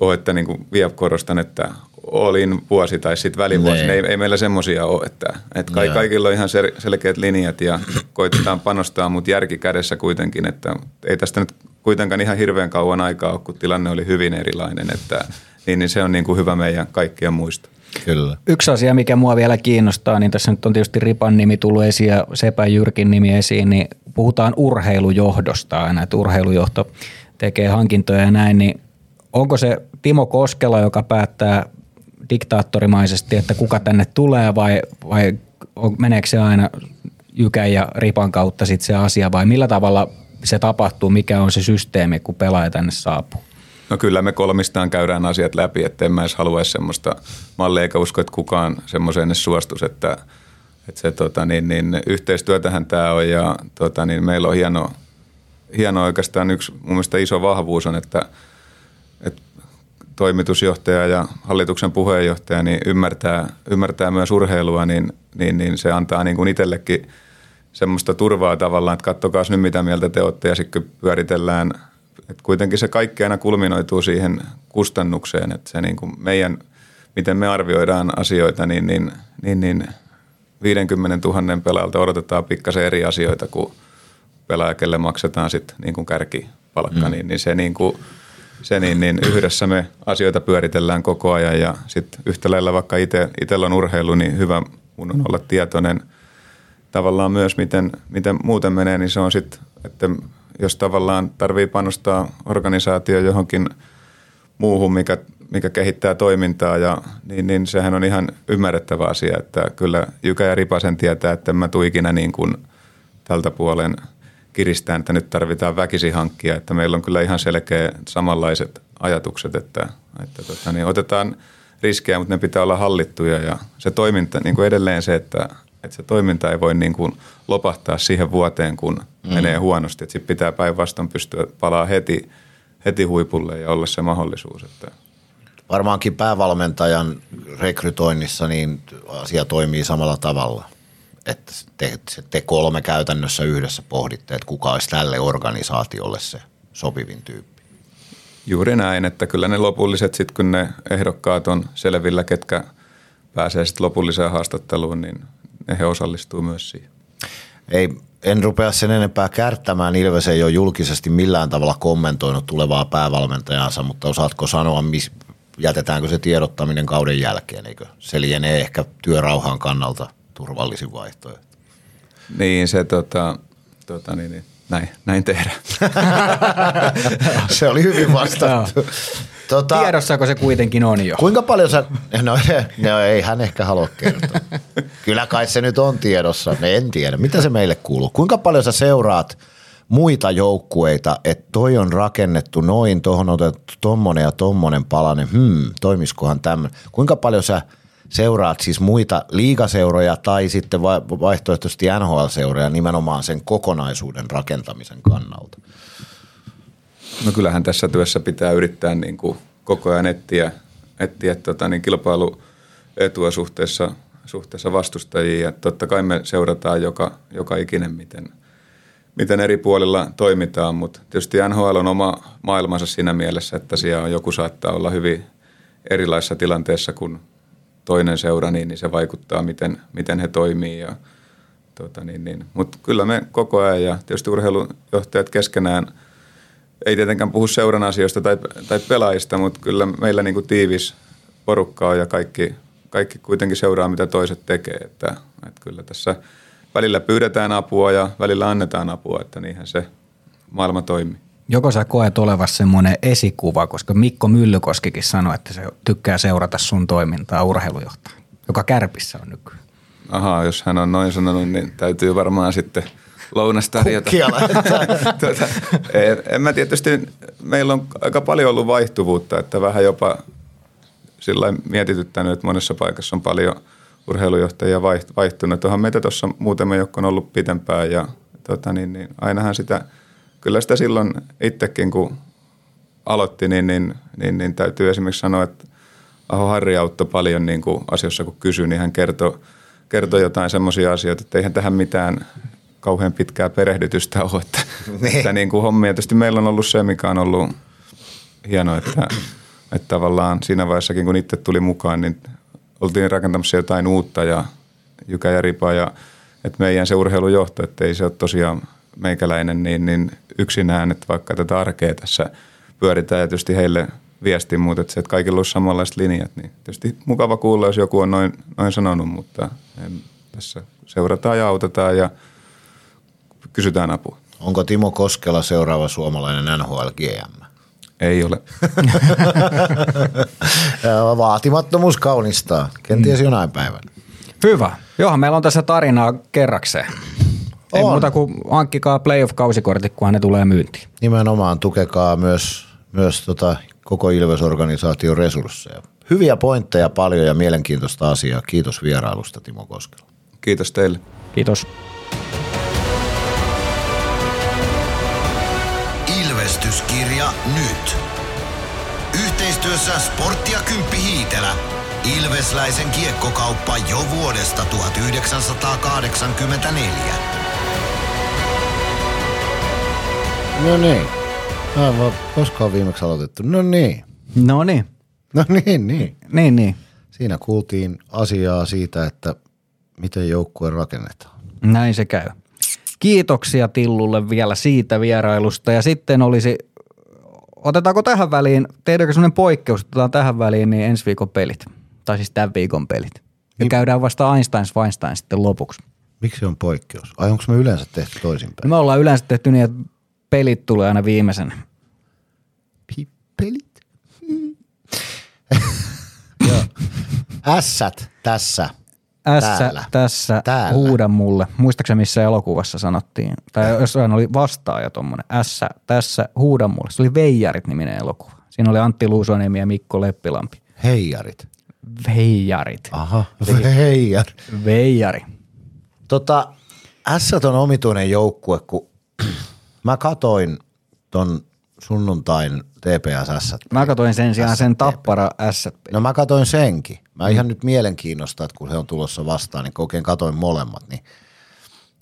D: ole, että niin kuin vielä korostan, että olin vuosi tai sitten välivuosi. Niin. Ei, ei meillä semmoisia ole, että, että ka- kaikilla on ihan selkeät linjat ja koitetaan panostaa, mutta järki kädessä kuitenkin, että ei tästä nyt kuitenkaan ihan hirveän kauan aikaa ole, kun tilanne oli hyvin erilainen, että niin, niin se on niin kuin hyvä meidän kaikkien muista.
B: Kyllä. Yksi asia, mikä mua vielä kiinnostaa, niin tässä nyt on tietysti Ripan nimi tullut esiin ja Sepä Jyrkin nimi esiin, niin puhutaan urheilujohdosta aina, että urheilujohto tekee hankintoja ja näin, niin onko se Timo Koskela, joka päättää diktaattorimaisesti, että kuka tänne tulee vai, vai meneekö se aina Jykän ja Ripan kautta sit se asia vai millä tavalla se tapahtuu, mikä on se systeemi, kun pelaaja tänne saapuu?
D: No kyllä me kolmistaan käydään asiat läpi, että en mä edes halua semmoista mallia eikä usko, että kukaan semmoiseen edes suostus, että, että se tota, niin, niin, yhteistyötähän tämä on ja tota, niin, meillä on hieno, hieno oikeastaan yksi mun mielestä iso vahvuus on, että, että toimitusjohtaja ja hallituksen puheenjohtaja niin ymmärtää, ymmärtää myös urheilua, niin, niin, niin se antaa niin kuin itsellekin semmoista turvaa tavallaan, että kattokaa nyt mitä mieltä te olette ja sitten pyöritellään – et kuitenkin se kaikki aina kulminoituu siihen kustannukseen, että se niin kuin meidän, miten me arvioidaan asioita, niin, niin, niin, niin 50 000 pelaajalta odotetaan pikkasen eri asioita kuin pelaaja, kelle maksetaan sitten niin kuin kärkipalkka, mm. niin, niin se, niin kuin, se niin, niin yhdessä me asioita pyöritellään koko ajan ja sitten yhtä lailla vaikka itsellä on urheilu, niin hyvä mun on olla tietoinen tavallaan myös, miten, miten muuten menee, niin se on sitten, että jos tavallaan tarvii panostaa organisaatio johonkin muuhun, mikä, mikä kehittää toimintaa, ja, niin, niin sehän on ihan ymmärrettävä asia, että kyllä Jykä ja Ripasen tietää, että mä tuu ikinä niin kuin tältä puolen kiristään, että nyt tarvitaan väkisi hankkia, että meillä on kyllä ihan selkeä samanlaiset ajatukset, että, että tota, niin otetaan riskejä, mutta ne pitää olla hallittuja ja se toiminta, niin kuin edelleen se, että että se toiminta ei voi niin kuin lopahtaa siihen vuoteen, kun mm. menee huonosti. Sitten pitää päinvastoin pystyä palaa heti, heti huipulle ja olla se mahdollisuus. Että.
C: Varmaankin päävalmentajan rekrytoinnissa niin asia toimii samalla tavalla. Että te, te kolme käytännössä yhdessä pohditte, että kuka olisi tälle organisaatiolle se sopivin tyyppi.
D: Juuri näin, että kyllä ne lopulliset sitten kun ne ehdokkaat on selvillä, ketkä pääsee sitten lopulliseen haastatteluun, niin he osallistuu myös siihen.
C: Ei, en rupea sen enempää kärttämään. Ilves ei ole julkisesti millään tavalla kommentoinut tulevaa päävalmentajansa, mutta osaatko sanoa, mis, jätetäänkö se tiedottaminen kauden jälkeen, eikö? Se lienee ehkä työrauhan kannalta turvallisin vaihtoehto.
D: Niin, se tota, tota niin, niin, näin, näin tehdään.
C: se oli hyvin vastattu.
B: Tota, Tiedossako se kuitenkin on jo?
C: Kuinka paljon sä, no, no ei hän ehkä halua kertoa. Kyllä kai se nyt on tiedossa, ne en tiedä. Mitä se meille kuuluu? Kuinka paljon sä seuraat muita joukkueita, että toi on rakennettu noin, tuohon on otettu tommonen ja tommonen palanen, hmm, toimiskohan tämmöinen. Kuinka paljon sä seuraat siis muita liigaseuroja tai sitten vaihtoehtoisesti NHL-seuroja nimenomaan sen kokonaisuuden rakentamisen kannalta?
D: No kyllähän tässä työssä pitää yrittää niin kuin koko ajan etsiä, etsiä tota, niin kilpailu, etua suhteessa, suhteessa vastustajiin. Ja totta kai me seurataan joka, joka ikinen, miten, miten eri puolilla toimitaan, mutta tietysti NHL on oma maailmansa siinä mielessä, että siellä on joku saattaa olla hyvin erilaisessa tilanteessa kuin toinen seura, niin, niin se vaikuttaa, miten, miten he toimii. Ja, tota, niin, niin. Mutta kyllä me koko ajan ja tietysti urheilujohtajat keskenään ei tietenkään puhu seuran asioista tai, tai pelaajista, mutta kyllä meillä niin kuin tiivis porukka on ja kaikki, kaikki kuitenkin seuraa, mitä toiset tekee. Että, että kyllä tässä välillä pyydetään apua ja välillä annetaan apua, että niinhän se maailma toimii.
B: Joko sä koet olevassa semmoinen esikuva, koska Mikko Myllykoskikin sanoi, että se tykkää seurata sun toimintaa urheilujohtaja, joka kärpissä on nykyään.
D: Ahaa, jos hän on noin sanonut, niin täytyy varmaan sitten lounasta tarjota. tuota, en, en mä tietysti, meillä on aika paljon ollut vaihtuvuutta, että vähän jopa sillä mietityttänyt, että monessa paikassa on paljon urheilujohtajia vaihtunut. Onhan meitä tuossa muutama, jotka on ollut pitempään ja tota, niin, niin, ainahan sitä, kyllä sitä silloin itsekin kun aloitti, niin, niin, niin, niin täytyy esimerkiksi sanoa, että Aho Harri auttoi paljon niin kuin asioissa, kun kysyi, niin hän kertoi, kertoi jotain semmoisia asioita, että eihän tähän mitään kauhean pitkää perehdytystä ole. Että, niin. että niin kuin hommia. Tietysti meillä on ollut se, mikä on ollut hienoa, että, että tavallaan siinä vaiheessakin, kun itse tuli mukaan, niin oltiin rakentamassa jotain uutta ja Jykä ja Ripa ja että meidän se urheilujohto, että ei se ole tosiaan meikäläinen niin, niin yksinään, että vaikka tätä arkea tässä pyöritään ja tietysti heille viesti, mutta että, se, että kaikilla olisi samanlaiset linjat, niin tietysti mukava kuulla, jos joku on noin, noin sanonut, mutta en, tässä seurataan ja autetaan ja kysytään apua.
C: Onko Timo Koskela seuraava suomalainen NHL GM?
D: Ei ole.
C: Vaatimattomuus kaunistaa. Kenties mm. jonain päivänä.
B: Hyvä. Johan meillä on tässä tarinaa kerrakseen. On. Ei muuta kuin hankkikaa playoff-kausikortit, kunhan ne tulee myyntiin.
C: Nimenomaan tukekaa myös, myös tota koko Ilves-organisaation resursseja. Hyviä pointteja paljon ja mielenkiintoista asiaa. Kiitos vierailusta Timo Koskela.
D: Kiitos teille.
B: Kiitos.
A: Ilvestyskirja nyt. Yhteistyössä Sporttia Kymppi Hiitelä. Ilvesläisen kiekkokauppa jo vuodesta 1984.
C: No niin. Aivan, koska on viimeksi aloitettu? No niin.
B: No niin.
C: No niin, niin.
B: Niin, niin.
C: Siinä kuultiin asiaa siitä, että miten joukkue rakennetaan.
B: Näin se käy. Kiitoksia Tillulle vielä siitä vierailusta ja sitten olisi, otetaanko tähän väliin, tehdäänkö sellainen poikkeus, otetaan tähän väliin niin ensi viikon pelit, tai siis tämän viikon pelit. Ja niin. käydään vasta Einstein Weinstein sitten lopuksi.
C: Miksi on poikkeus? Ai onko me yleensä tehty toisinpäin?
B: Me ollaan yleensä tehty niin, että pelit tulee aina viimeisen.
C: Pelit? Joo. Ässät tässä –
B: S tässä, Täällä. huuda mulle. Muistaakseni missä elokuvassa sanottiin, tai jossain oli vastaaja tuommoinen, S tässä, huuda mulle. Se oli Veijarit-niminen elokuva. Siinä oli Antti Luusoniemi ja Mikko Leppilampi.
C: Heijarit.
B: Veijarit.
C: Aha, Veijar.
B: Veijari.
C: Tota, S on omituinen joukkue, kun mä katoin ton sunnuntain TPS
B: Mä katoin sen sijaan sen Tappara S.
C: No mä katoin senkin. Mä ihan mm. nyt mielenkiinnosta, että kun se on tulossa vastaan, niin oikein katoin molemmat, niin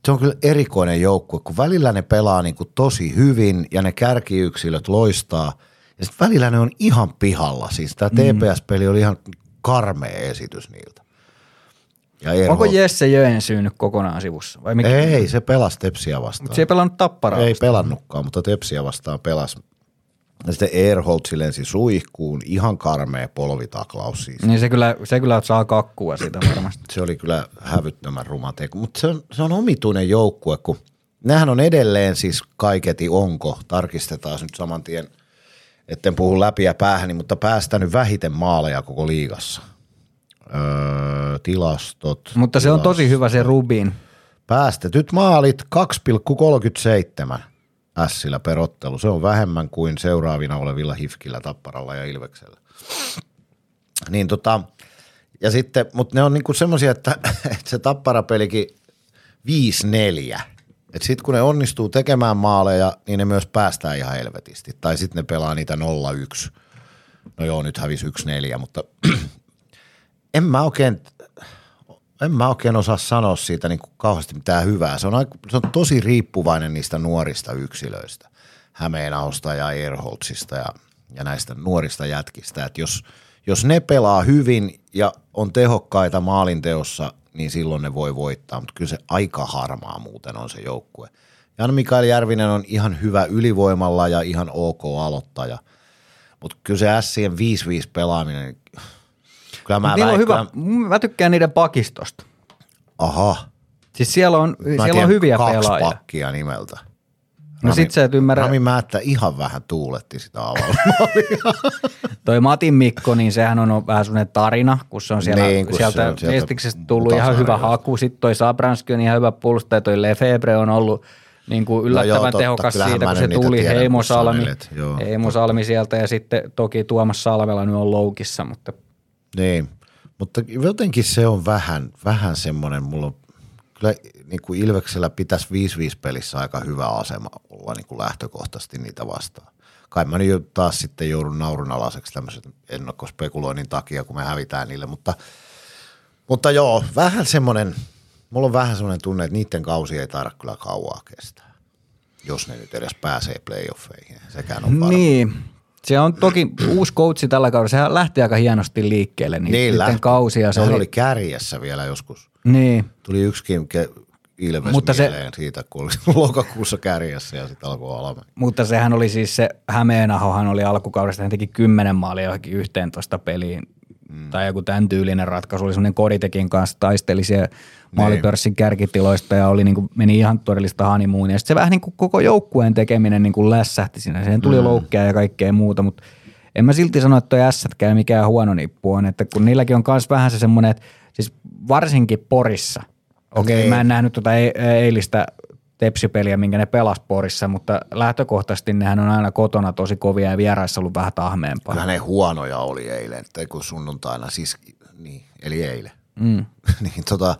C: se on kyllä erikoinen joukkue, kun välillä ne pelaa niin kuin tosi hyvin ja ne kärkiyksilöt loistaa. Ja sitten välillä ne on ihan pihalla. Siis tämä mm. TPS-peli oli ihan karmea esitys niiltä.
B: Ja Erho... Onko Jesse Jöen syynyt kokonaan sivussa? Vai mikä?
C: Ei, se pelasi Tepsiä vastaan. Mutta
B: se ei pelannut tapparaa.
C: Ei pelannutkaan, mutta Tepsiä vastaan pelasi. Ja sitten Erholtsi lensi suihkuun, ihan karmea polvitaklaus siis.
B: Niin se kyllä, se kyllä saa kakkua siitä varmasti.
C: se oli kyllä hävyttömän ruma teko, mutta se on, se on omituinen joukkue, kun nehän on edelleen siis kaiketi onko, tarkistetaan nyt saman tien, etten puhu läpi ja päähäni, mutta päästänyt vähiten maaleja koko liigassa. Öö, tilastot.
B: Mutta tilastot. se on tosi hyvä se Rubin.
C: Päästetyt maalit 2,37 ässillä perottelu. Se on vähemmän kuin seuraavina olevilla Hifkillä, Tapparalla ja Ilveksellä. Niin tota, ja sitten, mutta ne on niinku semmoisia, että, että se Tapparapelikin 5-4. Että sitten kun ne onnistuu tekemään maaleja, niin ne myös päästään ihan helvetisti. Tai sitten ne pelaa niitä 0-1. No joo, nyt hävisi 1-4, mutta en mä oikein, en mä oikein osaa sanoa siitä niin kuin kauheasti mitään hyvää. Se on, aika, se on tosi riippuvainen niistä nuorista yksilöistä, Hämeenahosta ja Erholtsista ja, ja näistä nuorista jätkistä. Et jos, jos ne pelaa hyvin ja on tehokkaita maalinteossa, niin silloin ne voi voittaa, mutta kyllä se aika harmaa muuten on se joukkue. Jan Mikael Järvinen on ihan hyvä ylivoimalla ja ihan ok aloittaja, mutta kyllä se Sien 5-5 pelaaminen, kyllä mä,
B: Niillä on
C: väin-
B: hyvä,
C: kyllä-
B: mä tykkään niiden pakistosta.
C: Aha,
B: Siis siellä on,
C: Mä
B: siellä on hyviä
C: kaksi
B: pelaajia.
C: pakkia nimeltä.
B: No sit sä et ymmärrä,
C: Rami Määttä ihan vähän tuuletti sitä avausmaalia.
B: toi Matin Mikko, niin sehän on vähän semmoinen tarina, kun se on siellä,
C: Niin, kun
B: sieltä,
C: se on sieltä
B: Estiksestä tullut ihan hyvä haku. Sitten toi Sabranski on ihan hyvä puolustaja, toi Lefebvre on ollut niin kuin yllättävän
C: joo, totta.
B: tehokas siitä, kun se tuli
C: tiedän,
B: Heimo Salmi, Heimo Salmi sieltä ja sitten toki Tuomas Salvela nyt on loukissa, mutta
C: niin, mutta jotenkin se on vähän, vähän semmoinen, mulla on, kyllä niin kuin Ilveksellä pitäisi 5-5 pelissä aika hyvä asema olla niin kuin lähtökohtaisesti niitä vastaan. Kai mä nyt taas sitten joudun naurunalaiseksi tämmöisen ennakkospekuloinnin takia, kun me hävitään niille, mutta, mutta joo, vähän semmoinen, mulla on vähän semmoinen tunne, että niiden kausi ei taida kyllä kauaa kestää, jos ne nyt edes pääsee playoffeihin. Sekään on varma.
B: niin. Se on toki uusi coachi tällä kaudella. Sehän lähti aika hienosti liikkeelle niin,
C: Niin lähti.
B: kausia. Se oli,
C: oli kärjessä vielä joskus.
B: niin,
C: Tuli yksikin ke- Ilves
B: Mutta se-
C: siitä, kun oli lokakuussa kärjessä ja sitten alkoi alamäki.
B: mutta sehän oli siis se, Hämeenahohan oli alkukaudesta, hän teki 10 maalia johonkin 11 peliin. Mm. Tai joku tämän tyylinen ratkaisu. Oli semmoinen Koditekin kanssa, taisteli siellä maalipörssin kärkitiloista ja oli niin kuin, meni ihan todellista honeymoonia. Sitten se vähän niin kuin koko joukkueen tekeminen niin kuin lässähti siinä. Siihen tuli mm. loukkia ja kaikkea muuta, mutta en mä silti sano, että toi ässätkään mikään huono nippu on. Että kun niilläkin on myös vähän se semmoinen, että siis varsinkin Porissa, okei
C: Niin.
B: mä en nähnyt tuota e- eilistä tepsipeliä, minkä ne pelas Porissa, mutta lähtökohtaisesti nehän on aina kotona tosi kovia ja vieraissa ollut vähän tahmeempaa.
C: Kyllä ne huonoja oli eilen, tai kun sunnuntaina, siis, niin, eli eilen. Mm. niin tota,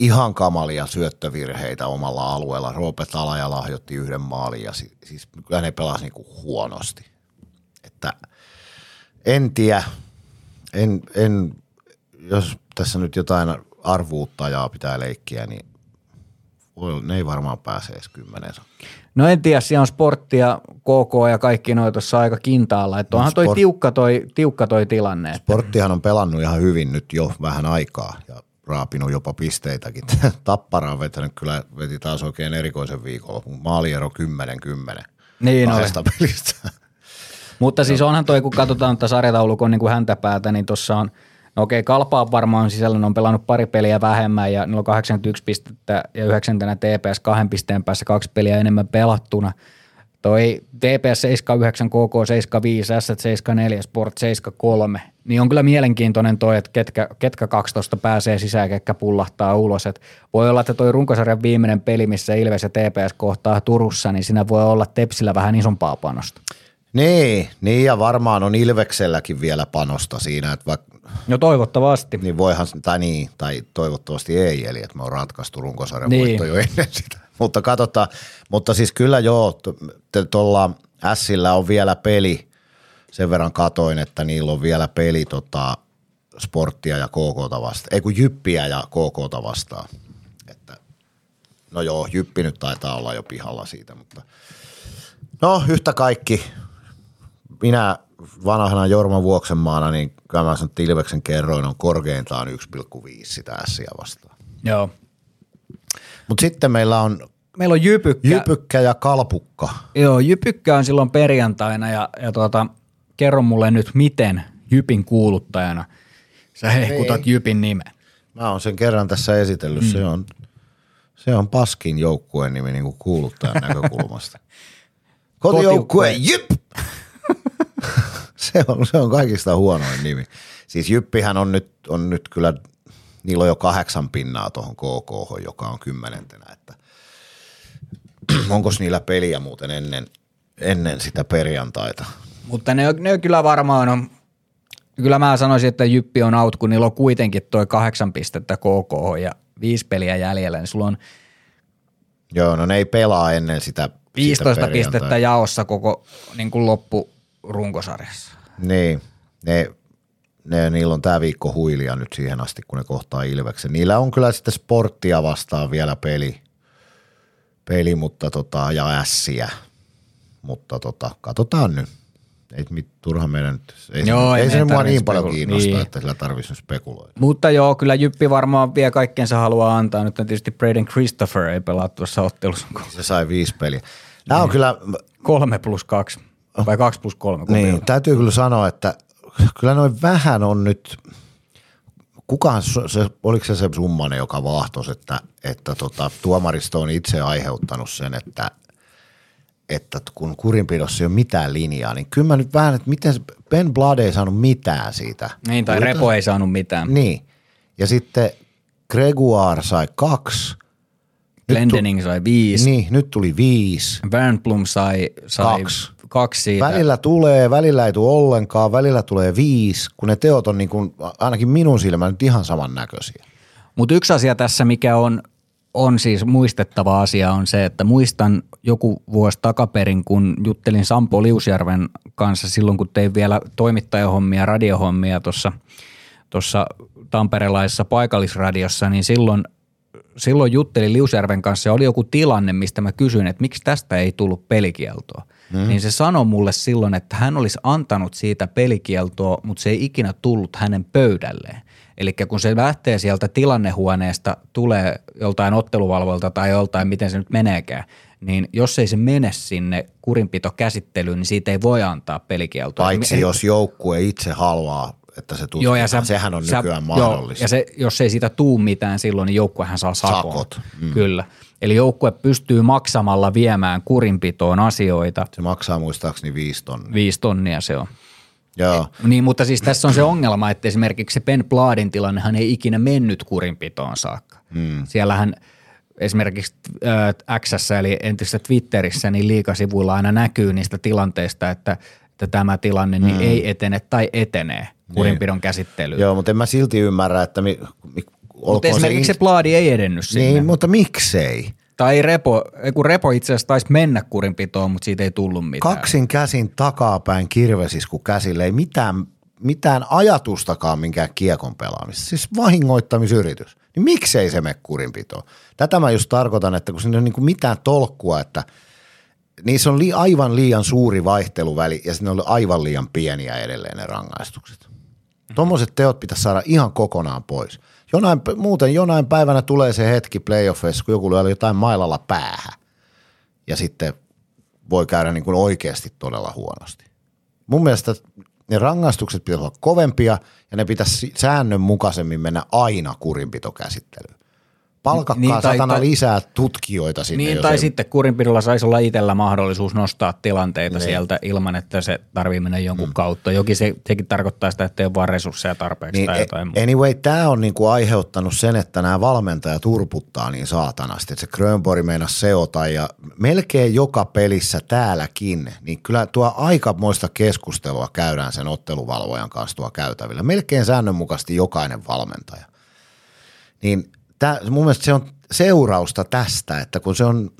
C: ihan kamalia syöttövirheitä omalla alueella. Roope Talaja lahjoitti yhden maalin ja si- siis kyllä ne pelasi niinku huonosti. Että en tiedä, en, en, jos tässä nyt jotain arvuuttajaa pitää leikkiä, niin voi, ne ei varmaan pääse edes kymmeneen sakkiin.
B: No en tiedä, siellä on sporttia, KK ja kaikki noin tuossa aika kintaalla. Että onhan toi
C: sport-
B: tiukka toi, tiukka toi tilanne.
C: Sporttihan on pelannut ihan hyvin nyt jo vähän aikaa ja raapinut jopa pisteitäkin. Tappara on vetänyt kyllä, veti taas oikein erikoisen viikonlopun. Maaliero 10-10
B: Niin oli.
C: pelistä.
B: Mutta siis onhan toi, kun katsotaan tätä sarjataulukon niin kuin häntäpäätä, niin tuossa on, no okei, Kalpaa varmaan sisällä, ne on pelannut pari peliä vähemmän ja niillä on 81 pistettä ja yhdeksäntenä TPS kahden pisteen päässä kaksi peliä enemmän pelattuna. Toi TPS 79, KK 75, S 74, Sport 73, niin on kyllä mielenkiintoinen toi, että ketkä, ketkä 12 pääsee sisään, ketkä pullahtaa ulos. Et voi olla, että toi runkosarjan viimeinen peli, missä Ilves ja TPS kohtaa Turussa, niin siinä voi olla Tepsillä vähän isompaa panosta.
C: Niin, niin, ja varmaan on Ilvekselläkin vielä panosta siinä, että vaikka,
B: No toivottavasti.
C: niin voihan, tai niin, tai toivottavasti ei, eli että me on ratkaistu runkosarjan
B: niin.
C: voitto jo ennen sitä. Mutta katsotaan, mutta siis kyllä joo, tuolla Sillä on vielä peli, sen verran katoin, että niillä on vielä peli tota, sporttia ja KKta vastaan, ei kun Jyppiä ja KKta vastaan. Että, no joo, Jyppi nyt taitaa olla jo pihalla siitä, mutta no yhtä kaikki, minä vanhana Jorma Vuoksenmaana, niin kyllä mä sanon, että Ilveksen kerroin on korkeintaan 1,5 sitä ässiä vastaan.
B: Joo.
C: Mutta sitten meillä on
B: Meillä on Jypykkä.
C: Jypykkä ja Kalpukka.
B: Joo, Jypykkä on silloin perjantaina ja, ja tuota, kerro mulle nyt, miten Jypin kuuluttajana sä hehkutat
C: Niin.
B: Jypin nimen.
C: Mä oon sen kerran tässä esitellyt. Mm. Se, on, se on Paskin joukkueen nimi niin kuin kuuluttajan näkökulmasta. Kotijoukkue Jyp! se, on, se on kaikista huonoin nimi. Siis Jyppihän on nyt, on nyt kyllä, niillä on jo kahdeksan pinnaa tuohon KK, joka on kymmenentenä. Että onko niillä peliä muuten ennen, ennen sitä perjantaita?
B: Mutta ne, ne kyllä varmaan on, kyllä mä sanoisin, että Jyppi on out, kun niillä on kuitenkin toi kahdeksan pistettä KK ja viisi peliä jäljellä, niin sulla on
C: Joo, no ne ei pelaa ennen sitä
B: 15
C: sitä
B: pistettä jaossa koko niin kuin loppu runkosarjassa.
C: Niin, ne, ne, niillä on tämä viikko huilia nyt siihen asti, kun ne kohtaa Ilveksen. Niillä on kyllä sitten sporttia vastaan vielä peli, peli mutta tota, ja ässiä, mutta tota, katsotaan nyt. Ei mit, turha meidän nyt, ei,
B: Joo,
C: se,
B: ei
C: ei se mua niin paljon kiinnosta,
B: niin.
C: että sillä tarvitsisi spekuloida.
B: Mutta joo, kyllä Jyppi varmaan vielä kaikkensa haluaa antaa. Nyt on tietysti Braden Christopher ei pelaa tuossa ottelussa.
C: Se sai viisi peliä. Nämä on kyllä,
B: Kolme plus kaksi. Vai kaksi plus kolme.
C: Niin, täytyy kyllä sanoa, että kyllä noin vähän on nyt, kukaan, se, oliko se se summanen, joka vahtos, että, että tota, tuomaristo on itse aiheuttanut sen, että, että kun kurinpidossa ei ole mitään linjaa, niin kyllä mä nyt vähän, että miten Ben Blood ei saanut mitään siitä.
B: Niin, tai Repo ei saanut mitään.
C: Niin, ja sitten Gregoire sai kaksi.
B: Glendening sai viisi.
C: Niin, nyt tuli viisi.
B: Wernblom sai, sai
C: Kaksi.
B: Kaksi siitä.
C: Välillä tulee, välillä ei tule ollenkaan, välillä tulee viisi, kun ne teot on niin kuin, ainakin minun silmään nyt ihan samannäköisiä.
B: Mutta yksi asia tässä, mikä on, on siis muistettava asia, on se, että muistan joku vuosi takaperin, kun juttelin Sampo Liusjärven kanssa silloin, kun tein vielä toimittajahommia, radiohommia tuossa tuossa tamperelaisessa paikallisradiossa, niin silloin, silloin juttelin Liusjärven kanssa ja oli joku tilanne, mistä mä kysyin, että miksi tästä ei tullut pelikieltoa. Mm. Niin se sanoi mulle silloin, että hän olisi antanut siitä pelikieltoa, mutta se ei ikinä tullut hänen pöydälleen. Eli kun se lähtee sieltä tilannehuoneesta, tulee joltain otteluvalvolta tai joltain, miten se nyt meneekään, niin jos ei se mene sinne kurinpitokäsittelyyn, niin siitä ei voi antaa pelikieltoa.
C: Paitsi jos joukkue itse haluaa, että se tutkitaan.
B: Joo, ja sä,
C: Sehän on
B: sä,
C: nykyään
B: joo,
C: mahdollista.
B: ja se, jos ei siitä tuu mitään silloin, niin joukkuehän saa sakon.
C: Sakot,
B: mm. Kyllä. Eli joukkue pystyy maksamalla viemään kurinpitoon asioita.
C: se maksaa muistaakseni viisi tonnia.
B: Viisi tonnia se on.
C: Joo,
B: Niin, mutta siis tässä on se ongelma, että esimerkiksi se Ben Bladin tilannehan ei ikinä mennyt kurinpitoon saakka. Mm. Siellähän esimerkiksi äh, Xssä eli entisessä Twitterissä niin liikasivuilla aina näkyy niistä tilanteista, että, että tämä tilanne niin
C: Mm.
B: ei etene tai etenee kurinpidon käsittelyyn.
C: joo mutta en mä silti ymmärrä, että mi, mi,
B: Mutta esimerkiksi se,
C: in-
B: Bladi ei edennyt sinne.
C: Niin, mutta miksei?
B: Tai Repo, kun Repo itse asiassa taisi mennä kurinpitoon, mutta siitä ei tullut mitään.
C: Kaksin käsin takapäin kirvesisku käsille, ei mitään, mitään ajatustakaan minkään kiekon pelaamista. Siis vahingoittamisyritys. Niin miksei se mene kurinpitoon? Tätä mä just tarkoitan, että kun siinä ei ole niin mitään tolkkua, että niissä on li, aivan liian suuri vaihteluväli ja sinne on aivan liian pieniä edelleen ne rangaistukset. Tuommoiset teot pitäisi saada ihan kokonaan pois. Jonain, muuten jonain päivänä tulee se hetki playoffeissa, kun joku lyö jotain mailalla päähän ja sitten voi käydä niin kuin oikeasti todella huonosti. Mun mielestä ne rangaistukset pitäisi olla kovempia ja ne pitäisi säännönmukaisemmin mennä aina kurinpitokäsittelyyn. Palkakkaa
B: Niin, tai-
C: satana
B: tai-
C: lisää tutkijoita sinne.
B: Niin, tai
C: ei-
B: sitten kurinpidolla saisi olla itsellä mahdollisuus nostaa tilanteita
C: Niin.
B: sieltä ilman, että se tarvii mennä jonkun mm. kautta. Jokin se, sekin tarkoittaa sitä, että ei ole vaan resursseja tarpeeksi
C: Niin,
B: tai jotain muuta.
C: anyway, tämä on niinku aiheuttanut sen, että nämä valmentajat turputtaa niin saatanasti, että se Grönborg meinasi seota ja melkein joka pelissä täälläkin, niin kyllä tuo aikamoista keskustelua käydään sen otteluvalvojan kanssa tuo käytävillä. Melkein säännönmukaisesti jokainen valmentaja. Niin tää, mun mielestä se on seurausta tästä, että kun se on,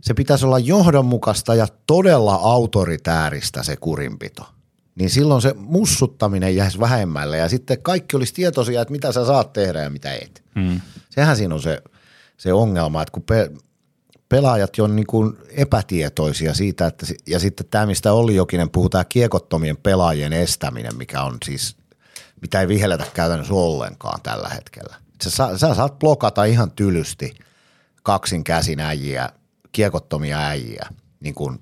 C: se pitäisi olla johdonmukaista ja todella autoritääristä se kurinpito. Niin silloin se mussuttaminen jäisi vähemmälle ja sitten kaikki olisi tietoisia, että mitä sä saat tehdä ja mitä et. Hmm. Sehän siinä on se, se ongelma, että kun pe, pelaajat on niin kuin epätietoisia siitä, että, ja sitten tämä, mistä Olli Jokinen puhuu, tämä kiekottomien pelaajien estäminen, mikä on siis, mitä ei vihelletä käytännössä ollenkaan tällä hetkellä. Sä, sä saat blokata ihan tylysti kaksin käsin äijiä, kiekottomia äijiä, niin kuin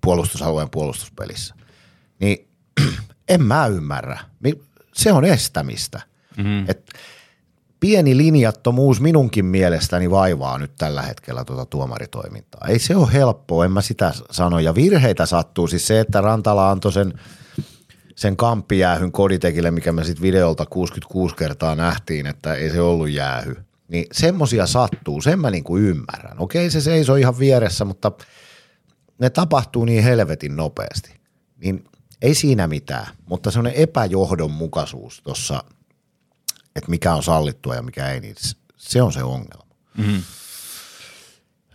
C: puolustusalueen puolustuspelissä. Niin en mä ymmärrä. Se on estämistä. Mm-hmm. Et pieni linjattomuus minunkin mielestäni vaivaa nyt tällä hetkellä tuota tuomaritoimintaa. Ei se ole helppoa, en mä sitä sano. Ja virheitä sattuu. Siis se, että Rantala antoi sen, sen kamppijäähyn koditekille, mikä me sitten videolta 66 kertaa nähtiin, että ei se ollut jäähy. Niin semmosia sattuu, sen mä niinku ymmärrän. Okei, se seisoo ihan vieressä, mutta ne tapahtuu niin helvetin nopeasti. Niin ei siinä mitään, mutta semmoinen epäjohdonmukaisuus tuossa, että mikä on sallittua ja mikä ei, niin se on se ongelma.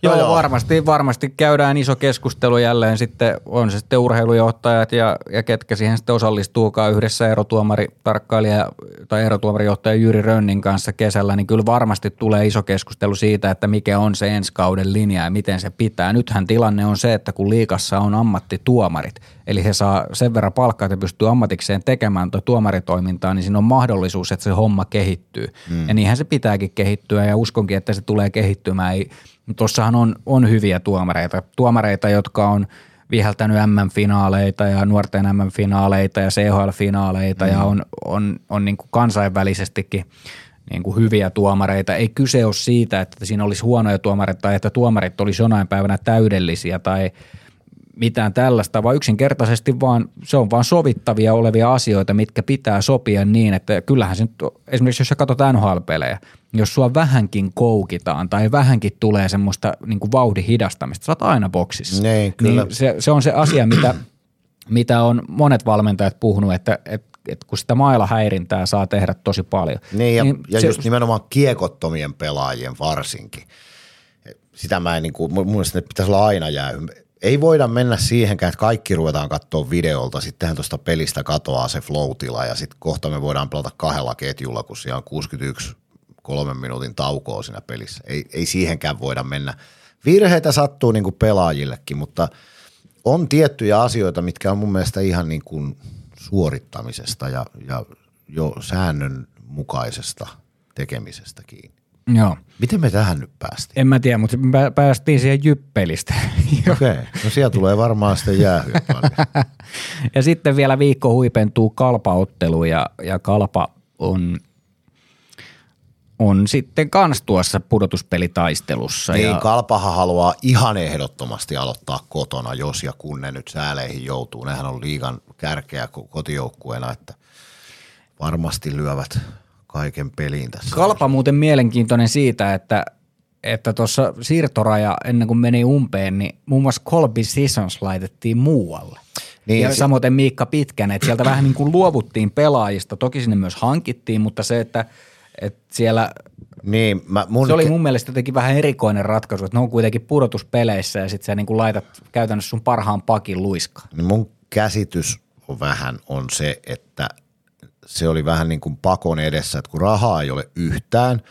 B: Joo, joo, varmasti, varmasti käydään iso keskustelu jälleen sitten, on se sitten urheilujohtajat ja, ja ketkä siihen sitten osallistuukaan yhdessä erotuomari, tarkkailija tai erotuomarijohtaja Jyri Rönnin kanssa kesällä, niin kyllä varmasti tulee iso keskustelu siitä, että mikä on se ensi kauden linja ja miten se pitää. Nythän tilanne on se, että kun liikassa on ammattituomarit, eli he saa sen verran palkkaa, että pystyy ammatikseen tekemään tuo tuomaritoimintaa, niin siinä on mahdollisuus, että se homma kehittyy. Mm. Ja niinhän se pitääkin kehittyä ja uskonkin, että se tulee kehittymään. Tuossahan on, on hyviä tuomareita, tuomareita, jotka on viheltänyt M-finaaleita ja nuorten M-finaaleita ja CHL-finaaleita mm. ja on, on, on niin kuin kansainvälisestikin niin kuin hyviä tuomareita. Ei kyse ole siitä, että siinä olisi huonoja tuomareita tai että tuomarit olisi jonain päivänä täydellisiä tai mitään tällaista, vaan yksinkertaisesti vaan se on vaan sovittavia olevia asioita, mitkä pitää sopia niin, että kyllähän se nyt, esimerkiksi jos sä katsot NHL-pelejä, jos sua vähänkin koukitaan tai vähänkin tulee semmoista niin kuin vauhdin hidastamista, sä oot aina boksissa.
C: Niin, kyllä.
B: Niin se, se, on se asia, mitä, mitä on monet valmentajat puhunut, että, että, että kun sitä mailahäirintää saa tehdä tosi paljon.
C: Niin ja, niin ja se, just nimenomaan kiekottomien pelaajien varsinkin. Sitä mä en niin kuin, mun mielestä ne pitäisi olla aina jäähy. Ei voida mennä siihenkään, että kaikki ruvetaan katsoa videolta, sittenhän tuosta pelistä katoaa se flow ja sitten kohta me voidaan pelata kahdella ketjulla, kun siellä on 61 kolmen minuutin taukoa siinä pelissä. Ei, ei siihenkään voida mennä. Virheitä sattuu niin kuin pelaajillekin, mutta on tiettyjä asioita, mitkä on mun mielestä ihan niin kuin suorittamisesta ja, ja jo säännön mukaisesta tekemisestä kiinni.
B: Joo.
C: Miten me tähän nyt päästiin?
B: En mä tiedä, mutta me päästiin siihen jyppelistä.
C: Okei, okay. no siellä tulee varmaan sitten jäähyä
B: ja sitten vielä viikko huipentuu kalpaottelu ja, ja kalpa on on sitten kans tuossa pudotuspelitaistelussa.
C: Niin, ja... Kalpahan haluaa ihan ehdottomasti aloittaa kotona, jos ja kun ne nyt sääleihin joutuu. Nehän on liigan kärkeä kotijoukkueena, että varmasti lyövät kaiken peliin tässä.
B: Kalpa muuten mielenkiintoinen siitä, että että tuossa siirtoraja ennen kuin meni umpeen, niin muun muassa Colby Seasons laitettiin muualle. Niin, ja se... samoin Miikka Pitkän, että sieltä vähän niin kuin luovuttiin pelaajista. Toki sinne myös hankittiin, mutta se, että – et siellä niin, mä, mun se oli mun mielestä jotenkin vähän erikoinen ratkaisu, että ne on kuitenkin pudotuspeleissä ja sitten sä niin kuin laitat käytännössä sun parhaan pakin luiska.
C: Niin mun käsitys on vähän on se, että se oli vähän niin kuin pakon edessä, että kun rahaa ei ole yhtään,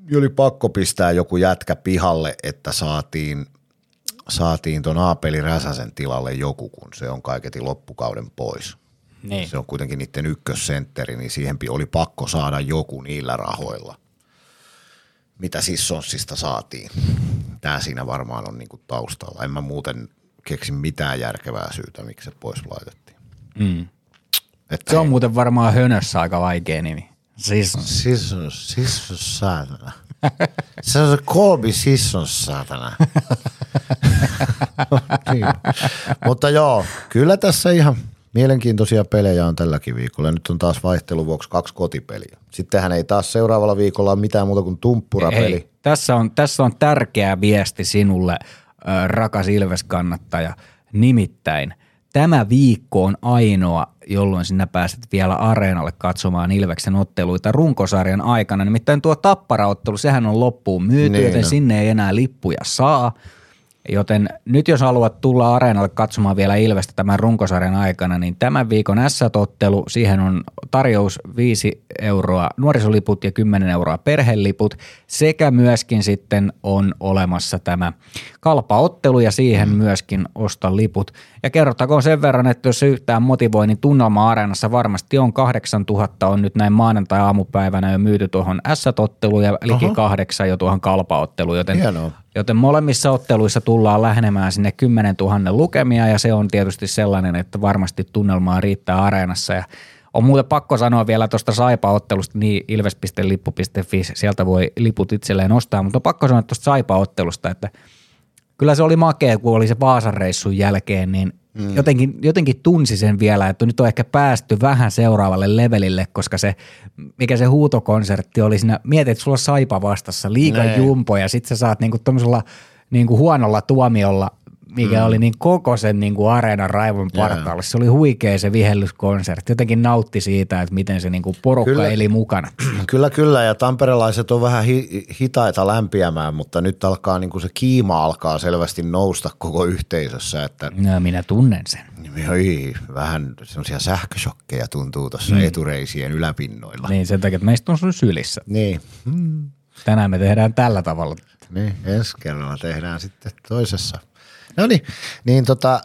C: niin oli pakko pistää joku jätkä pihalle, että saatiin, saatiin ton Aapeli Räsäsen tilalle joku, kun se on kaiketi loppukauden pois – niin. Se on kuitenkin niiden ykkössentteri, niin siihen oli pakko saada joku niillä rahoilla, mitä Sissonsista saatiin. Tämä siinä varmaan on niinku taustalla. En mä muuten keksi mitään järkevää syytä, miksi se pois laitettiin.
B: Mm. Että se on hei. muuten varmaan hönössä aika vaikea nimi.
C: Sissons. Sissons, Sissons saatana. Se on se Colby Sissons saatana. niin. Mutta joo, kyllä tässä ihan – Mielenkiintoisia pelejä on tälläkin viikolla. Nyt on taas vaihtelun vuoksi kaksi kotipeliä. Sittenhän ei taas seuraavalla viikolla ole mitään muuta kuin tumppurapeli. Ei,
B: tässä, on, tässä on tärkeä viesti sinulle, rakas Ilves-kannattaja. Nimittäin tämä viikko on ainoa, jolloin sinä pääset vielä areenalle katsomaan Ilveksen otteluita runkosarjan aikana. Nimittäin tuo tapparaottelu, sehän on loppuun myyty, niin joten no. sinne ei enää lippuja saa – Joten nyt jos haluat tulla areenalle katsomaan vielä Ilvestä tämän runkosarjan aikana, niin tämän viikon S-tottelu, siihen on tarjous 5 euroa nuorisoliput ja 10 euroa perheliput, sekä myöskin sitten on olemassa tämä kalpaottelu ja siihen myöskin osta liput. Ja kerrottakoon sen verran, että jos se yhtään motivoi, niin tunnelma areenassa varmasti on 8000 on nyt näin maanantai-aamupäivänä jo myyty tuohon S-totteluun ja liki kahdeksan jo tuohon kalpaotteluun, joten Hienoa. Joten molemmissa otteluissa tullaan lähenemään sinne 10 000 lukemia ja se on tietysti sellainen, että varmasti tunnelmaa riittää areenassa. Ja on muuten pakko sanoa vielä tuosta Saipa-ottelusta, niin ilves.lippu.fi, sieltä voi liput itselleen ostaa, mutta on pakko sanoa tuosta Saipa-ottelusta, että kyllä se oli makea, kun oli se Vaasan reissun jälkeen, niin Mm. Jotenkin, jotenkin tunsi sen vielä, että nyt on ehkä päästy vähän seuraavalle levelille, koska se, mikä se huutokonsertti oli siinä, mietit, että sulla on saipa vastassa, liiga jumpo ja sit sä saat niinku tuommoisella niinku huonolla tuomiolla mikä mm. oli niin koko sen niin kuin areenan raivon partaalle. Se oli huikea se vihellyskonsertti. Jotenkin nautti siitä, että miten se niin kuin porukka kyllä, eli mukana.
C: Kyllä, kyllä. Ja tamperelaiset on vähän hi- hitaita lämpiämään, mutta nyt alkaa niin kuin se kiima alkaa selvästi nousta koko yhteisössä. Että
B: no, minä tunnen sen.
C: Oi, vähän semmoisia sähköshokkeja tuntuu tuossa mm. etureisien yläpinnoilla.
B: Niin, sen takia, että meistä on sun sylissä.
C: Niin. Hmm.
B: Tänään me tehdään tällä tavalla.
C: Niin, ensi kerralla tehdään sitten toisessa. No niin, niin tota,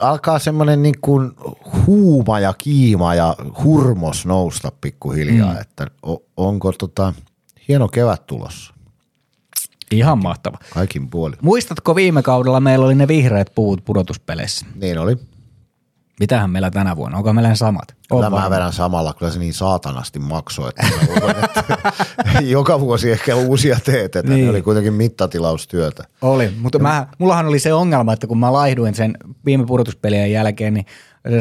C: alkaa semmoinen niin kuin huuma ja kiima ja hurmos nousta pikkuhiljaa, mm. että onko tota, hieno kevät tulossa.
B: Ihan mahtava.
C: Kaikin puolin.
B: Muistatko viime kaudella meillä oli ne vihreät puut pudotuspeleissä?
C: Niin oli.
B: Mitähän meillä tänä vuonna? Onko meillä samat?
C: Kyllä mä vedän samalla, kyllä se niin saatanasti maksoi, että, että joka vuosi ehkä uusia teet, että niin. ne oli kuitenkin mittatilaustyötä.
B: Oli, mutta mä, mullahan oli se ongelma, että kun mä laihduin sen viime pudotuspelien jälkeen, niin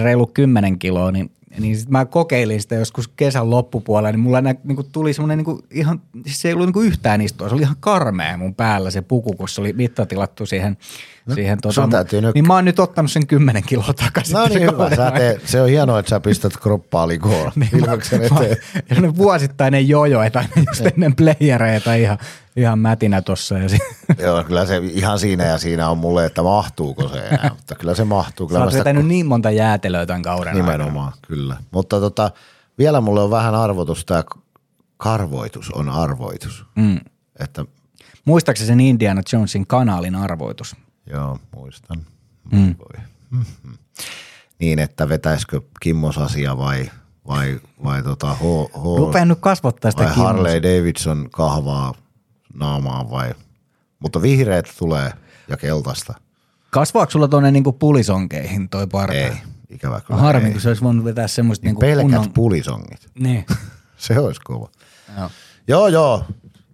B: reilu 10 kiloa, niin niin sit mä kokeilin sitä joskus kesän loppupuolella, niin mulla nä, niin tuli semmoinen niin ihan, siis se ei ollut niin yhtään istua, se oli ihan karmea mun päällä se puku, kun se oli mittatilattu siihen, no, siihen tota, nyt... niin mä oon nyt ottanut sen 10 kiloa takaisin.
C: No niin hyvä, sä teet, se on hienoa, että sä pistät kroppaa likoon niin, ilmaksen
B: eteen. vuosittainen jojo, että just ennen playereita ihan, ihan mätinä tossa. Ja
C: Joo, kyllä se ihan siinä ja siinä on mulle, että mahtuuko se enää, mutta kyllä se mahtuu. Kyllä
B: Sä oot vetänyt niin monta jäätelöä tämän kauden
C: Nimenomaan, aikana. kyllä. Mutta tota, vielä mulle on vähän arvotus tämä karvoitus on arvoitus. Mm. Että,
B: Muistaakseni sen Indiana Jonesin kanaalin arvoitus?
C: Joo, muistan. Mm. Mm-hmm. Niin, että vetäisikö Kimmos asia vai, vai, vai tota H, H,
B: Rupeen nyt kasvattaa sitä
C: vai Harley Davidson kahvaa naamaan vai, mutta vihreät tulee ja keltaista.
B: Kasvaako sulla tuonne niinku pulisonkeihin toi parta?
C: Ei, ikävä kyllä.
B: Harmi, kun se olisi voinut vetää semmoista niin
C: niinku Pelkät kunnon... pulisongit.
B: Niin.
C: se olisi kova. Joo. joo, joo.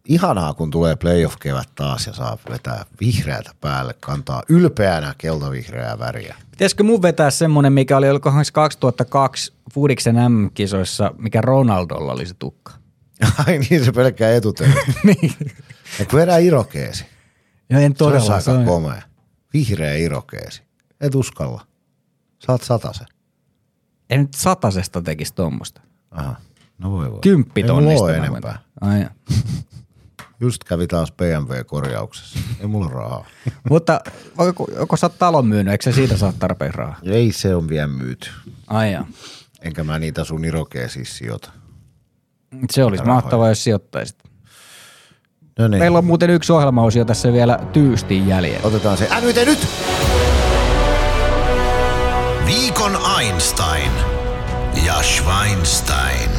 C: Ihanaa, kun tulee playoff-kevät taas ja saa vetää vihreätä päälle, kantaa ylpeänä keltavihreää väriä.
B: Pitäisikö mun vetää semmoinen, mikä oli olikohan 2002 Fudiksen M-kisoissa, mikä Ronaldolla oli se tukka?
C: Ai niin, se pelkkää etutelta. niin. Ja kun vedää irokeesi.
B: Ja en todella.
C: Se on aika komea. Vihreä irokeesi. Et uskalla. Saat satasen.
B: En nyt satasesta tekisi tuommoista.
C: Aha. No voi voi.
B: Kymppi tonnista.
C: Ei enempää.
B: Ai
C: Just kävi taas BMW-korjauksessa. Ei mulla rahaa.
B: Mutta onko, onko sä talon myynyt, eikö se siitä saa tarpeen rahaa?
C: Ei se on vielä myyty.
B: Ai.
C: Enkä mä niitä sun siis sijoita.
B: Se olisi mahtavaa, jos sijoittaisit. No niin. Meillä on muuten yksi ohjelmaosio tässä vielä tyystiin jäljellä.
C: Otetaan se. Nyt, nyt!
A: Viikon Einstein ja Schweinstein.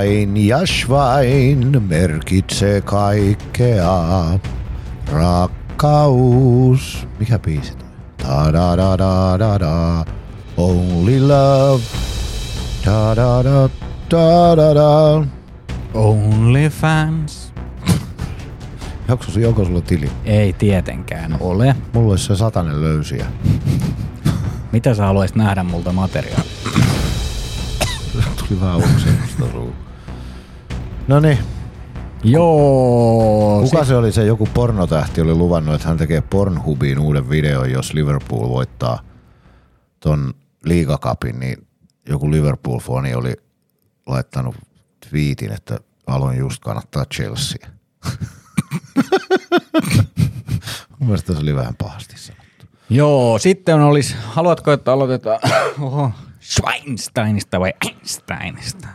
C: Ein ja Schwein merkitsee kaikkea. Rakkaus. Mikä biisi toi? Da da da da da da. Only love. Da da da da da da.
B: Only fans.
C: Onko, onko sulla tili?
B: Ei tietenkään ole.
C: Mulla olisi se satanen löysiä.
B: Mitä sä haluaisit nähdä multa materiaalia?
C: Tuli vähän uksennusta No niin.
B: Joo.
C: Kuka se oli se joku pornotähti oli luvannut, että hän tekee Pornhubiin uuden videon, jos Liverpool voittaa ton liigakapin, niin joku Liverpool-foni oli laittanut twiitin, että aloin just kannattaa Chelsea. Mielestäni se oli vähän pahasti sanottu.
B: Joo, sitten olisi, haluatko, että aloitetaan oho, Schweinsteinista vai Einsteinista?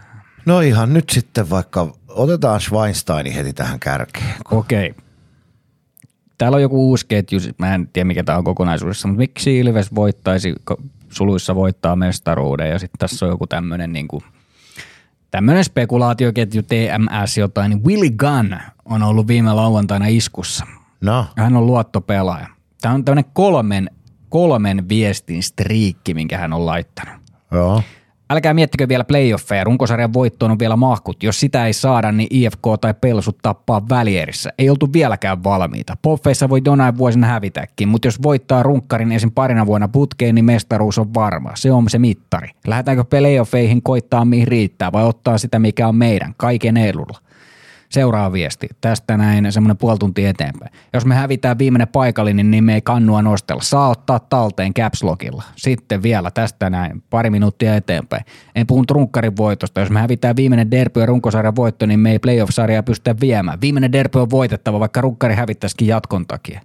C: No ihan nyt sitten vaikka, otetaan Schweinsteini heti tähän kärkeen.
B: Okei. Okay. Täällä on joku uusi ketju, mä en tiedä mikä tämä on kokonaisuudessa, mutta miksi Ilves voittaisi, suluissa voittaa mestaruuden ja sitten tässä on joku tämmöinen niin kuin, tämmöinen spekulaatioketju TMS jotain, niin Willy Gunn on ollut viime lauantaina iskussa.
C: No.
B: Hän on luottopelaaja. Tämä on tämmöinen kolmen, kolmen viestin striikki, minkä hän on laittanut.
C: Joo.
B: Älkää miettikö vielä playoffeja, runkosarjan voittoon on vielä mahkut. Jos sitä ei saada, niin IFK tai Pelsut tappaa välierissä. Ei oltu vieläkään valmiita. Poffeissa voi jonain vuosina hävitäkin, mutta jos voittaa runkkarin esim. parina vuonna putkeen, niin mestaruus on varma. Se on se mittari. Lähdetäänkö playoffeihin koittaa mihin riittää vai ottaa sitä mikä on meidän, kaiken edulla? Seuraava viesti. Tästä näin semmoinen puoli tuntia eteenpäin. Jos me hävitään viimeinen paikallinen, niin me ei kannua nostella. Saa ottaa talteen caps lockilla. Sitten vielä tästä näin pari minuuttia eteenpäin. En puhun trunkkarin voitosta. Jos me hävitään viimeinen derby ja runkosarjan voitto, niin me ei playoff-sarjaa pystytä viemään. Viimeinen derby on voitettava, vaikka runkkari hävittäisikin jatkon takia.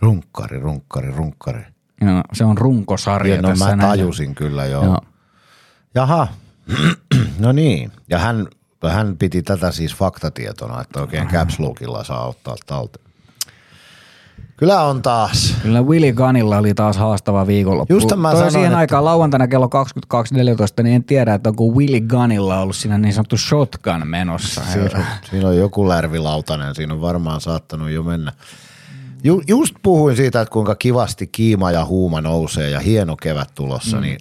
C: Runkkari, runkkari, runkkari.
B: No, se on runkosarja
C: Ja no
B: tässä
C: mä
B: näin.
C: tajusin kyllä joo.
B: Joo.
C: Jaha, no niin. Ja hän, hän piti tätä siis faktatietona, että oikein caps lockilla saa ottaa talteen. Kyllä on taas.
B: Kyllä Willy Gunnilla oli taas haastava viikonloppu.
C: Just mä
B: Toi
C: sanoin,
B: siihen
C: että-
B: aikaan lauantaina kello 22.14, niin en tiedä, että onko Willy Gunnilla ollut siinä niin sanottu shotgun menossa.
C: Siinä, siinä on joku lärvilautanen, siinä on varmaan saattanut jo mennä. Ju, just puhuin siitä, että kuinka kivasti kiima ja huuma nousee ja hieno kevät tulossa, mm. niin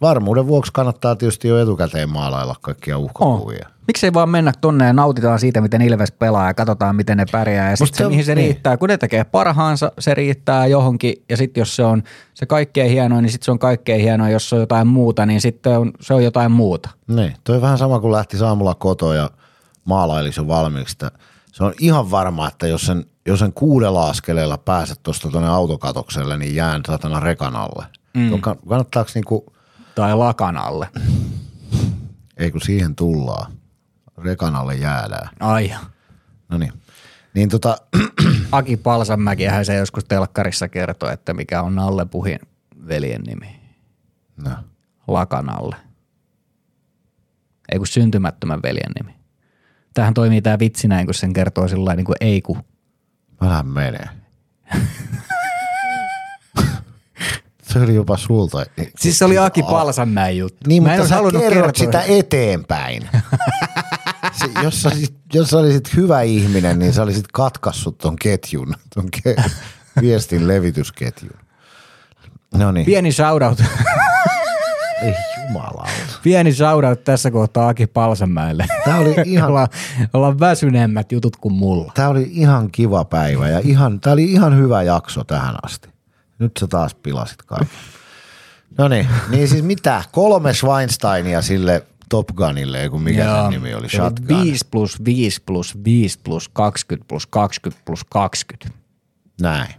C: varmuuden vuoksi kannattaa tietysti jo etukäteen maalailla kaikkia uhkakuvia.
B: Oh. Miksei vaan mennä tonne ja nautitaan siitä, miten Ilves pelaa ja katsotaan, miten ne pärjää. Ja
C: Musta
B: sitten se,
C: on-
B: mihin se
C: niin.
B: riittää. Kun ne tekee parhaansa, se riittää johonkin. Ja sitten jos se on se kaikkein hienoin, niin sitten se on kaikkein hienoin. Jos se on jotain muuta, niin sitten on, se on jotain muuta.
C: Niin, toi vähän sama kuin lähti aamulla kotoa ja maalailisi jo valmiiksi. Se on ihan varma, että jos sen, jos sen kuudella askeleella pääset tuosta tuonne autokatokselle, niin jään satana rekan alle. Mm. Kannattaako niinku,
B: Tai lakan alle.
C: ei kun siihen tullaan, rekan alle jäädään.
B: Ai.
C: No niin. Niin tota,
B: Aki Palsanmäkihän se joskus telkkarissa kertoi, että mikä on Nalle Puhin veljen nimi.
C: no.
B: Lakan alle. Ei kun syntymättömän veljen nimi. Tähän toimii tämä vitsi näin, kun sen kertoo sillä niin kuin ei kun.
C: Älä mene. Se oli jopa sulta.
B: Siis se oli Aki Palsanmäen juttu.
C: Niin,
B: Mä en
C: mutta sä
B: halunnut
C: kerrot
B: kertoa.
C: sitä eteenpäin. se, jos, sä olisit, jos sä olisit hyvä ihminen, niin sä olisit katkassut ton ketjun, ton ke- viestin levitysketjun. No niin,
B: Pieni shoutout,
C: ei jumalauta.
B: pieni shoutout tässä kohtaa Aki Palsanmäelle.
C: Tää oli ihan,
B: ollaan, ollaan väsyneemmät jutut kuin mulla.
C: tää oli ihan kiva päivä ja ihan, tää oli ihan hyvä jakso tähän asti. Nyt sä taas pilasit kaiken. No niin, niin siis mitä? Kolme Schweinsteinia sille Top Gunille, kun mikä sen nimi oli, Shotgun.
B: 5 plus 5 plus 5 plus 20 plus 20 plus 20.
C: Näin.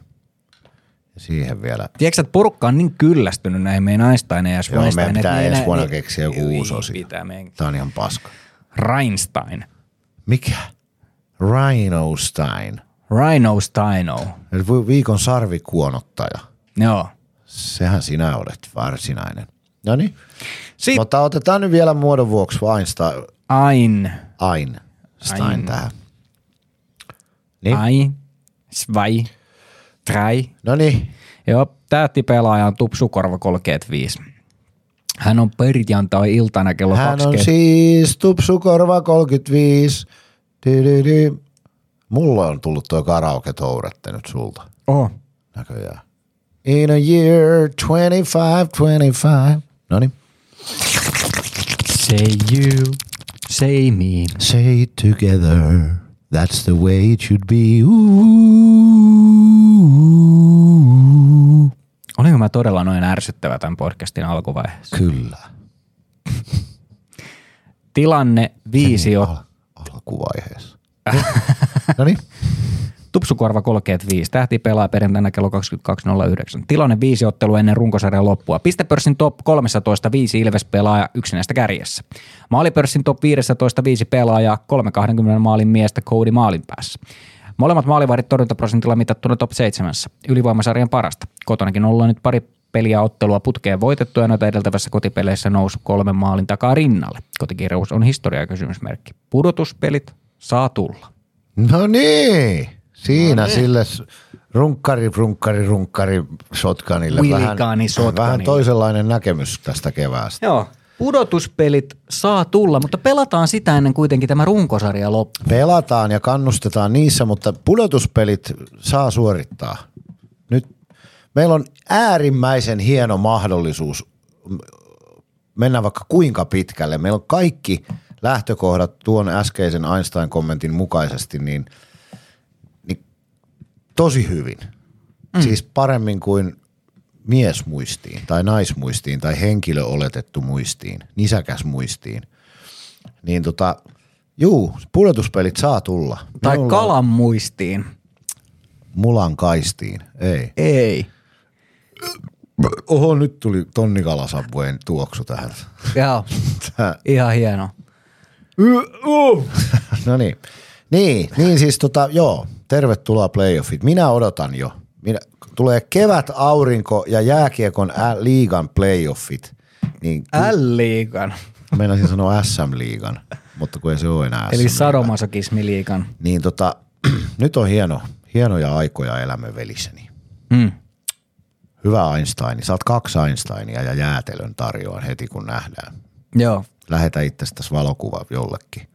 C: Ja siihen vielä
B: Tiedätkö, että porukka on niin kyllästynyt näihin meidän Einsteineja ja
C: Joo, meidän pitää ensi vuonna
B: ne-
C: keksiä joku
B: Ei,
C: uusi osio.
B: Pitää meidän.
C: Tää on ihan paska.
B: Reinstein.
C: Mikä? Rhino Stein.
B: Rhino Steino.
C: Eli viikon sarvikuonottaja.
B: Joo.
C: Sehän sinä olet varsinainen. No niin.
B: Sitten
C: Mutta otetaan nyt vielä muodon vuoksi Einstein,
B: Ain.
C: Ein, Stein
B: Ein.
C: tähän. Niin.
B: Ai. Svai. Trai.
C: No niin.
B: Joo, tähtipelaaja on Tupsukorva 35. Hän on perjantai-iltana kello
C: Hän on
B: 20.
C: siis Tupsukorva 35. Dy-dy-dy. Mulla on tullut tuo karaoke tourette nyt sulta.
B: Oh.
C: Näköjään. In a year 25, 25. No niin.
B: Say you, say me.
C: Say it together. That's the way it should be. Ooh.
B: Olinko mä todella noin ärsyttävä tämän podcastin alkuvaiheessa?
C: Kyllä.
B: Tilanne viisi on.
C: Al- alkuvaiheessa. no niin.
B: Tupsukorva 35. Tähti pelaa perjantaina kello 22.09. Tilanne viisi ottelu ennen runkosarjan loppua. Pistepörssin top 13 viisi Ilves pelaaja yksinäistä kärjessä. Maalipörssin top 15 viisi pelaajaa 320 maalin miestä Cody maalin päässä. Molemmat maalivahdit torjuntaprosentilla mitattuna top 7. Ylivoimasarjan parasta. Kotonakin ollaan nyt pari peliä ottelua putkeen voitettu ja noita edeltävässä kotipeleissä nousu kolmen maalin takaa rinnalle. Kotikirjaus on historia kysymysmerkki. Pudotuspelit saa tulla.
C: No niin. Siinä no niin. sille runkkari, runkkari, runkkari.
B: Willikani
C: vähän,
B: shotgunille.
C: vähän toisenlainen näkemys tästä keväästä.
B: Joo. Pudotuspelit saa tulla, mutta pelataan sitä ennen kuitenkin tämä runkosarja loppu.
C: Pelataan ja kannustetaan niissä, mutta pudotuspelit saa suorittaa. Nyt meillä on äärimmäisen hieno mahdollisuus mennä vaikka kuinka pitkälle. Meillä on kaikki lähtökohdat tuon äskeisen Einstein-kommentin mukaisesti niin, niin tosi hyvin. Mm. Siis paremmin kuin miesmuistiin tai naismuistiin tai henkilö oletettu muistiin, nisäkäs muistiin. Niin tota, Juu, pudotuspelit saa tulla.
B: Tai
C: Minulla
B: kalan muistiin.
C: Mulan kaistiin. Ei.
B: Ei.
C: Oho, nyt tuli tonnikalasavueen tuoksu tähän.
B: Joo,
C: Tää-
B: ihan hieno.
C: No niin. Niin, niin siis tota, joo, tervetuloa playoffit. Minä odotan jo. Minä, tulee kevät, aurinko ja jääkiekon liigan playoffit. Niin
B: L-liigan.
C: meinasin sanoa SM-liigan, mutta kun ei se ole enää
B: Eli
C: SM.
B: sadomasokismiliigan.
C: Niin tota, nyt on hieno, hienoja aikoja elämän velissäni.
B: Mm.
C: Hyvä Einstein. Saat kaksi Einsteinia ja jäätelön tarjoan heti kun nähdään.
B: Joo.
C: Lähetä itsestäsi valokuva jollekin.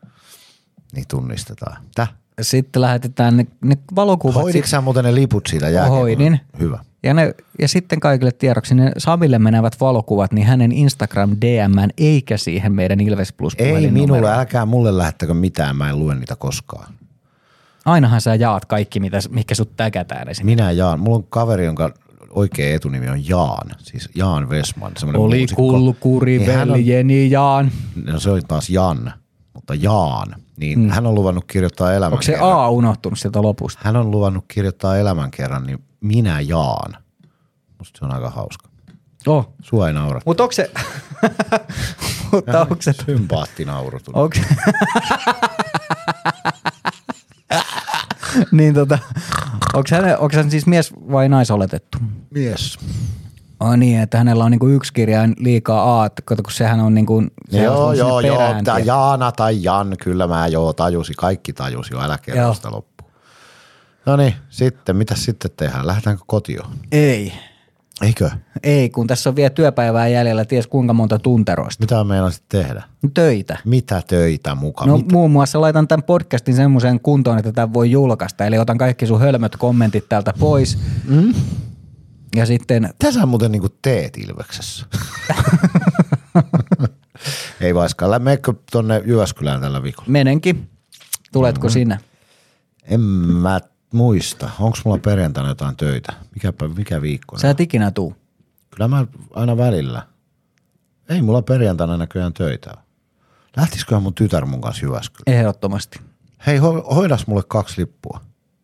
C: Niin tunnistetaan. Täh?
B: Sitten lähetetään ne, ne valokuvat.
C: Hoiditko sä muuten ne liput siitä?
B: Hoidin.
C: Hyvä.
B: Ja, ne, ja sitten kaikille tiedoksi ne Samille menevät valokuvat, niin hänen Instagram DM eikä siihen meidän Ilves Plus
C: Ei minulle, älkää mulle lähettäkö mitään, mä en lue niitä koskaan.
B: Ainahan sä jaat kaikki, mitä, mikä sut täkätään esimerkiksi.
C: Minä Jaan, mulla on kaveri, jonka oikea etunimi on Jaan, siis Jaan Vesman.
B: Oli
C: muusikko.
B: kulkuri,
C: Niin hän on-
B: veljeni Jaan.
C: No se oli taas Jan, mutta Jaan. Niin mm. hän on luvannut kirjoittaa elämän
B: Onko se
C: kerran.
B: A unohtunut sieltä lopusta?
C: Hän on luvannut kirjoittaa elämän kerran, niin minä Jaan. Musta se on aika hauska.
B: Oh.
C: Sua ei naura.
B: Mutta onko se... Mutta onko se...
C: Sympaattinauru tuli.
B: Onko niin tota, onko hän, onko hän siis mies vai naisoletettu?
C: Mies.
B: Oh niin, että hänellä on niinku yksi kirjain liikaa A, että kato, kun sehän on niinku, se
C: Joo,
B: on
C: joo, joo. Tää
B: tiedät.
C: Jaana tai Jan, kyllä mä joo tajusin. Kaikki tajusi jo, älä kerro sitä loppuun. No niin, sitten, mitä sitten tehdään? Lähdetäänkö kotiin?
B: Ei,
C: Eikö?
B: ei, kun tässä on vielä työpäivää jäljellä, ties kuinka monta tunteroista.
C: Mitä meinasit tehdä?
B: Töitä.
C: Mitä töitä mukaan?
B: No
C: Mit?
B: muun muassa laitan tämän podcastin semmoiseen kuntoon, että tämän voi julkaista. Eli otan kaikki sun hölmöt kommentit täältä pois. Mm. Ja sitten
C: Mitä sä muuten niinku teet Ilveksessä? Ei vaiskaan. Meekö tonne Jyväskylään tällä viikolla?
B: menenkin. Tuletko
C: Mm-hmm.
B: sinne?
C: En mä muista. Onko mulla perjantaina jotain töitä? Mikä, mikä viikko?
B: Sä et ikinä tuu.
C: Kyllä mä aina välillä. Ei mulla perjantaina näköjään töitä. Lähtisiköhän mun tytär mun kanssa Jyväskylään?
B: Ehdottomasti.
C: Hei, ho- hoidas mulle kaksi lippua.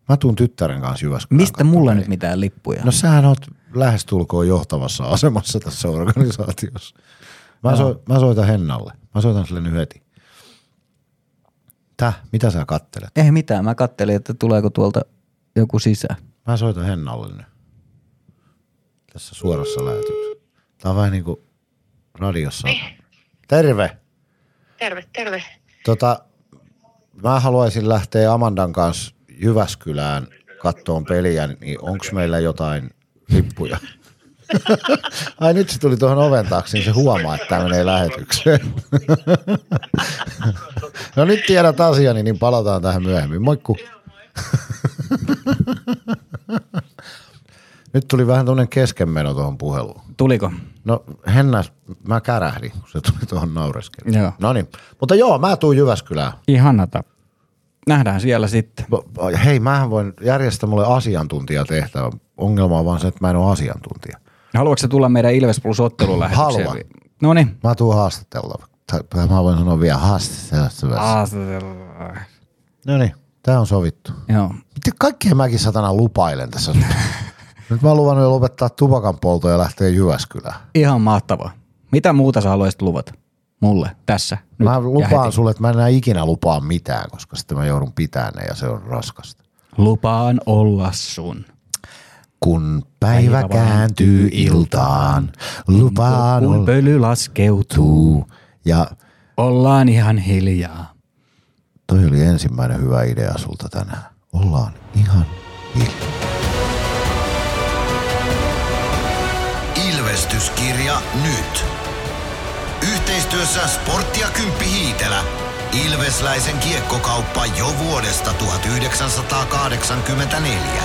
C: Mä tuun tyttären kanssa Jyväskylään.
B: Mistä
C: katsomaan
B: mulla nyt mitään lippuja?
C: No sähän oot lähestulkoon johtavassa asemassa tässä organisaatiossa. Mä, so, mä soitan Hennalle. Mä soitan sille nyt heti. Täh, mitä sä kattelet?
B: Ei mitään, mä kattelin, että tuleeko tuolta joku sisään.
C: Mä soitan Hennalle nyt. Tässä suorassa lähetyksessä. Tää on vähän niin kuin radiossa. Terve!
E: Terve, terve.
C: Tota, mä haluaisin lähteä Amandan kanssa Jyväskylään kattoon peliä, niin onko meillä jotain lippuja? Ai nyt se tuli tuohon oven taakse, niin se huomaa, että tämä menee lähetykseen. no nyt tiedät asiani, niin palataan tähän myöhemmin. Moikku. nyt tuli vähän tuommoinen keskenmeno tuohon puheluun.
B: Tuliko?
C: No Henna, mä kärähdin, kun se tuli tuohon naureskelle.
B: Joo.
C: No niin, mutta joo, mä tuun Jyväskylään.
B: Ihanata. Nähdään siellä sitten.
C: Hei, mähän voin järjestää mulle asiantuntijatehtävä. Ongelma on vaan se, että mä en ole asiantuntija.
B: Haluatko sä tulla meidän Ilves Plus ottelulähetykseen?
C: Haluan.
B: No niin.
C: Mä tuun tai mä voin sanoa vielä haastatella. No niin, tää on sovittu.
B: Joo.
C: Miten kaikkea mäkin satana lupailen tässä? Nyt mä oon luvannut jo lopettaa tupakan polto ja lähteä Jyväskylään.
B: Ihan mahtavaa. Mitä muuta sä haluaisit luvata? Mulle, tässä. Nyt
C: Mä lupaan sulle, että mä en enää ikinä lupaa mitään, koska sitten mä joudun pitämään ne ja se on raskasta.
B: Lupaan olla sun.
C: Kun päivä kääntyy iltaan, lupaan
B: Kun pöly laskeutuu,
C: tuu. Ja
B: ollaan ihan hiljaa.
C: Toi oli ensimmäinen hyvä idea sulta tänään. Ollaan ihan hiljaa.
A: Ilvestyskirja nyt. Yhteistyössä Sporttia Kymppi Hiitelä. Ilvesläisen kiekkokauppa jo vuodesta 1984.